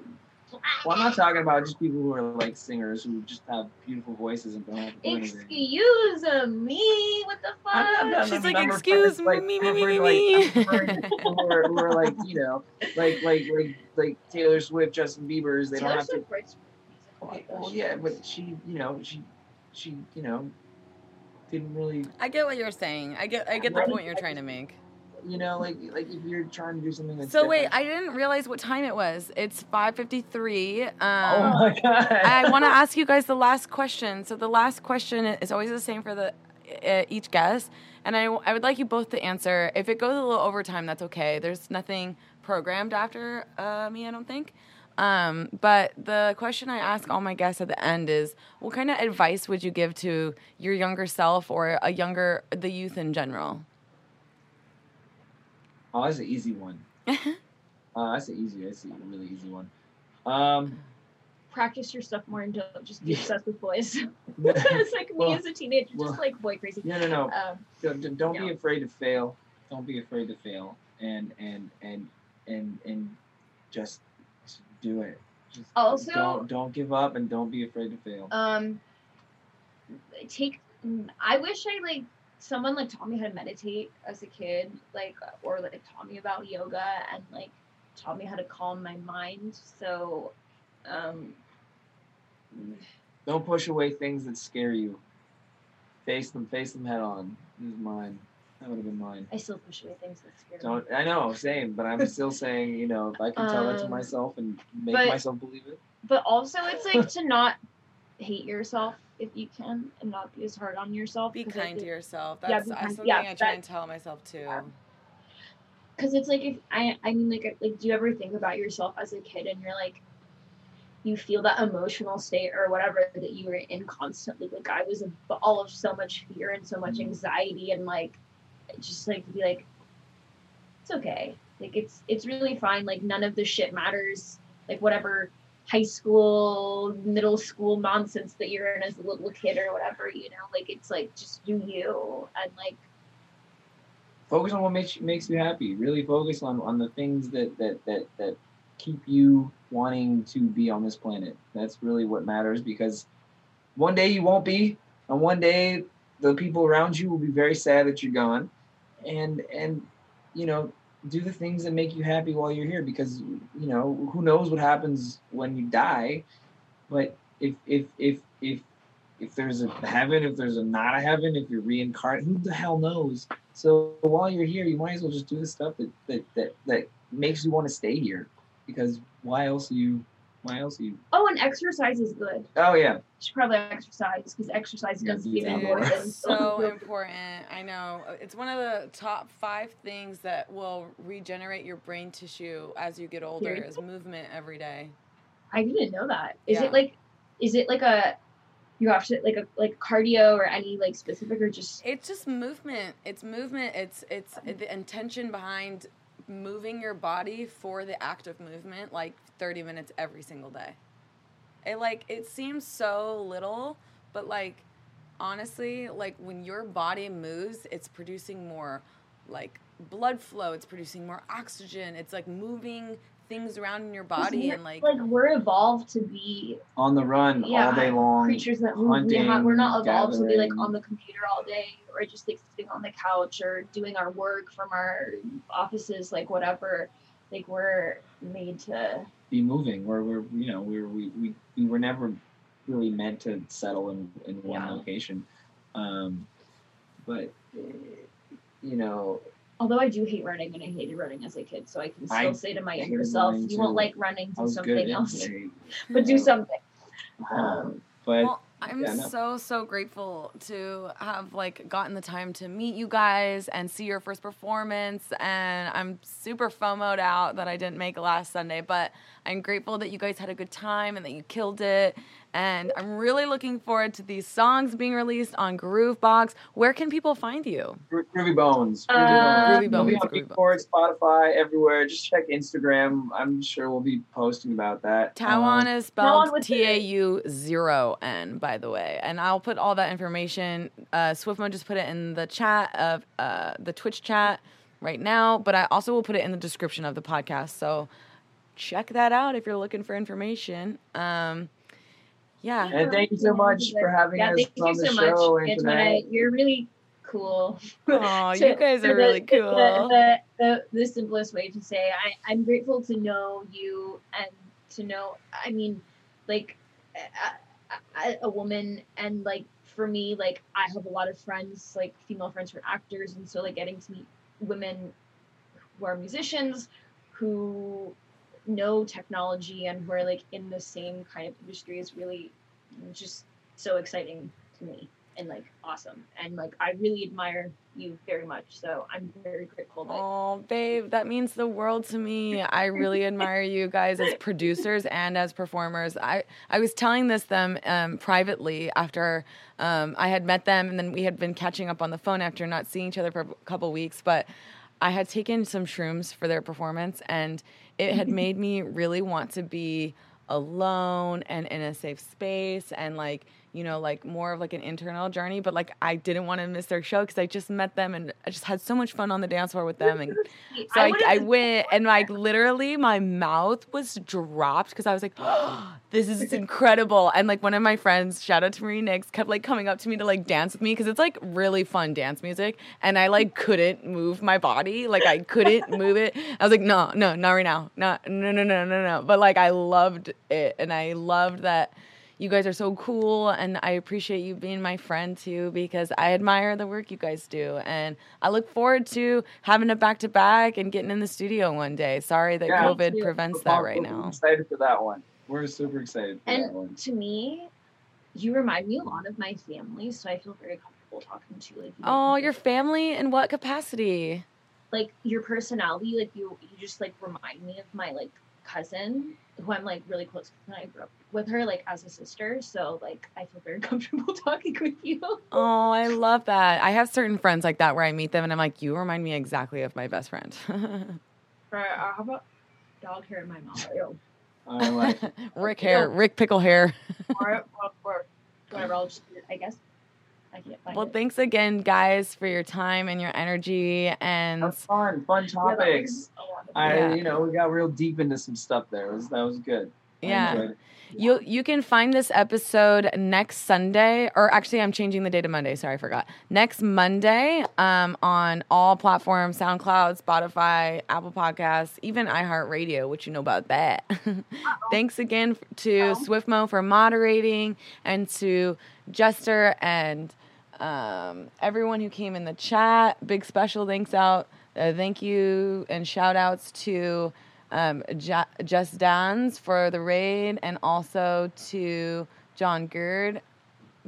well, I'm not talking about just people who are like singers who just have beautiful voices and don't have to do anything. Excuse me, what the fuck? I'm not- She's I'm like, "Excuse referring- me, like, me, me, referring me, to, like, me." I'm referring to people who are, who are like, you know, like like like like Taylor Swift, Justin Bieber's. They Taylor don't have to. Swift writes music a lot, Okay, though. well, yeah, but she, you know, she, she, you know, didn't really. I get what you're saying. I get I get the point you're trying to make. you know, like like if you're trying to do something that's So wait, I didn't realize what time it was. It's 5:53. Um, oh my god! I want to ask you guys the last question. So the last question is always the same for the uh, each guest, and I I would like you both to answer. If it goes a little over time, that's okay. There's nothing programmed after uh, me, I don't think. Um, but the question I ask all my guests at the end is, what kind of advice would you give to your younger self or a younger the youth in general? Oh, that's an easy one. Uh, that's an easy. That's a really easy one. Um, Practice your stuff more and don't just be Yeah. obsessed with boys. it's like me as a teenager, well, just like boy crazy. no, no. Um, Don't, don't- don't be afraid to fail. Don't be afraid to fail, and and and and and just do it. Just Also- don't don't give up and don't be afraid to fail. um, take. I wish I like someone like taught me how to meditate as a kid, like or like taught me about yoga and like taught me how to calm my mind. So, um, Don't push away things that scare you. Face them. Face them head on. This is mine. That would have been mine. I still push away things that scare me. Don't. I know. Same. But I'm still saying. You know, if I can tell that to Um, myself and make but- myself believe it. But also, it's like to not hate yourself if you can, and not be as hard on yourself. Be I kind to think- yourself. Yeah, That's be kind- something yeah, I try that- and tell myself too. Yeah. because it's like if I I mean like like do you ever think about yourself as a kid and you're like you feel that emotional state or whatever that you were in constantly like I was in all of so much fear and so much anxiety and like just like be like it's okay like it's it's really fine like none of this shit matters like whatever high school middle school nonsense that you're in as a little kid or whatever you know like it's like just do you and like focus on what makes you, makes you happy. Really focus on, on the things that, that, that, that keep you wanting to be on this planet. That's really what matters because one day you won't be, and one day the people around you will be very sad that you're gone. And and you know, do the things that make you happy while you're here because you know, who knows what happens when you die. But if if if if if there's a heaven, if there's a not a heaven, if you're reincarnated, who the hell knows? So while you're here, you might as well just do the stuff that that that, that makes you want to stay here, because why else you why else you? oh and exercise is good Oh yeah, You should probably exercise because exercise Yeah, does do give you more. more Dude, than it's so important. I know. It's one of the top five things that will regenerate your brain tissue as you get older Period. is movement every day. I didn't know that. Is Yeah. it like, is it like a, you have to like a like cardio or any like specific or just It's just movement. It's movement. It's it's um, the intention behind moving your body for the act of movement like 30 minutes every single day. It like it seems so little, but like honestly, like when your body moves, it's producing more like blood flow, it's producing more oxygen. It's like moving things around in your body and like like we're evolved to be on the run Yeah, all day long. creatures that move. We're not, we're not hunting, evolved to be like on the computer all day or just like sitting on the couch or doing our work from our offices, like whatever. Like we're made to. Be moving. Where we're you know we're we, we we were never really meant to settle in in one Yeah. location, um, but you know Although I do hate running and I hated running as a kid, so I can still I say to my hated younger self, running "You won't like running, do something else, but do something." Um, but Well, I'm yeah, no. so so grateful to have like gotten the time to meet you guys and see your first performance and I'm super FOMOed out that I didn't make last Sunday, but I'm grateful that you guys had a good time and that you killed it. And I'm really looking forward to these songs being released on Groovebox. Where can people find you? Gro- Groovy Bones. Uh, Groovy We'll be Bones, on Groovy Beatport, Spotify, everywhere. Just check Instagram. I'm sure we'll be posting about that. tau0n Um, is spelled T A U zero N, by the way. And I'll put all that information. Uh, Swiftmo just put it in the chat of uh, the Twitch chat right now, but I also will put it in the description of the podcast. So check that out if you're looking for information. Um, yeah. And thank you so much for having yeah, us thank on you the so show, much, Antoinette. Antoinette. You're really cool. Oh, you guys are the- really the- cool. The, the, the, simplest way to say I, I'm grateful to know you and to know, I mean, like a, a, a woman and like for me, like I have a lot of friends, like female friends who are actors. And so like getting to meet women who are musicians, who know technology and who are like in the same kind of industry is really just so exciting to me and like awesome. And like I really admire you very much. So I'm very grateful that Oh, babe, that means the world to me. I really admire you guys as producers and as performers. I, I was telling this them um, privately after um, I had met them, and then we had been catching up on the phone after not seeing each other for a couple weeks. But I had taken some shrooms for their performance, and it had made me really want to be alone and in a safe space and like you know like more of like an internal journey but like i didn't want to miss their show because i just met them and i just had so much fun on the dance floor with them and so I, I went and like literally my mouth was dropped because I was like, oh, this is incredible. And like one of my friends, shout out to Marie Nix, kept like coming up to me to like dance with me because it's like really fun dance music. And I like couldn't move my body. Like I couldn't move it. I was like, no, no, not right now. Not no no no no no. But like I loved it and I loved that you guys are so cool and I appreciate you being my friend too because I admire the work you guys do and I look forward to having it back to back and getting in the studio one day. Sorry that Yeah, COVID too. prevents We're that right now. excited for that one. We're super excited for that And one. to me, you remind me a lot of my family, so I feel very comfortable talking to you. Like, you Oh, know, your family in what capacity? like your personality, like you, you just like remind me of my like cousin, who I'm like really close with, and I grew up with her like as a sister. So like I feel very comfortable talking with you. Oh, I love that. I have certain friends like that where I meet them and I'm like, you remind me exactly of my best friend. Or uh, how about dog hair in my mouth? I like Rick hair, Rick pickle hair. or, or, or whatever. I'll just, I guess. I can't find Well, it. thanks again, guys, for your time and your energy. And That's fun, fun topics. was a lot of I, Yeah. you know, we got real deep into some stuff there. It was, that was good. I yeah. You you can find this episode next Sunday, or actually, I'm changing the day to Monday. Sorry, I forgot. Next Monday, um, on all platforms: SoundCloud, Spotify, Apple Podcasts, even iHeartRadio, which you know about that. Thanks again to Uh-oh. Swiftmo for moderating, and to Jester and um, everyone who came in the chat. Big special thanks out. Uh, thank you and shout outs to um, Just Dans for the raid and also to John Gerd.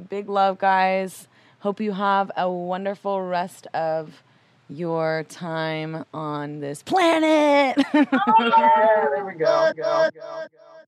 Big love, guys. Hope you have a wonderful rest of your time on this planet. Yeah, there we go. go, go, go.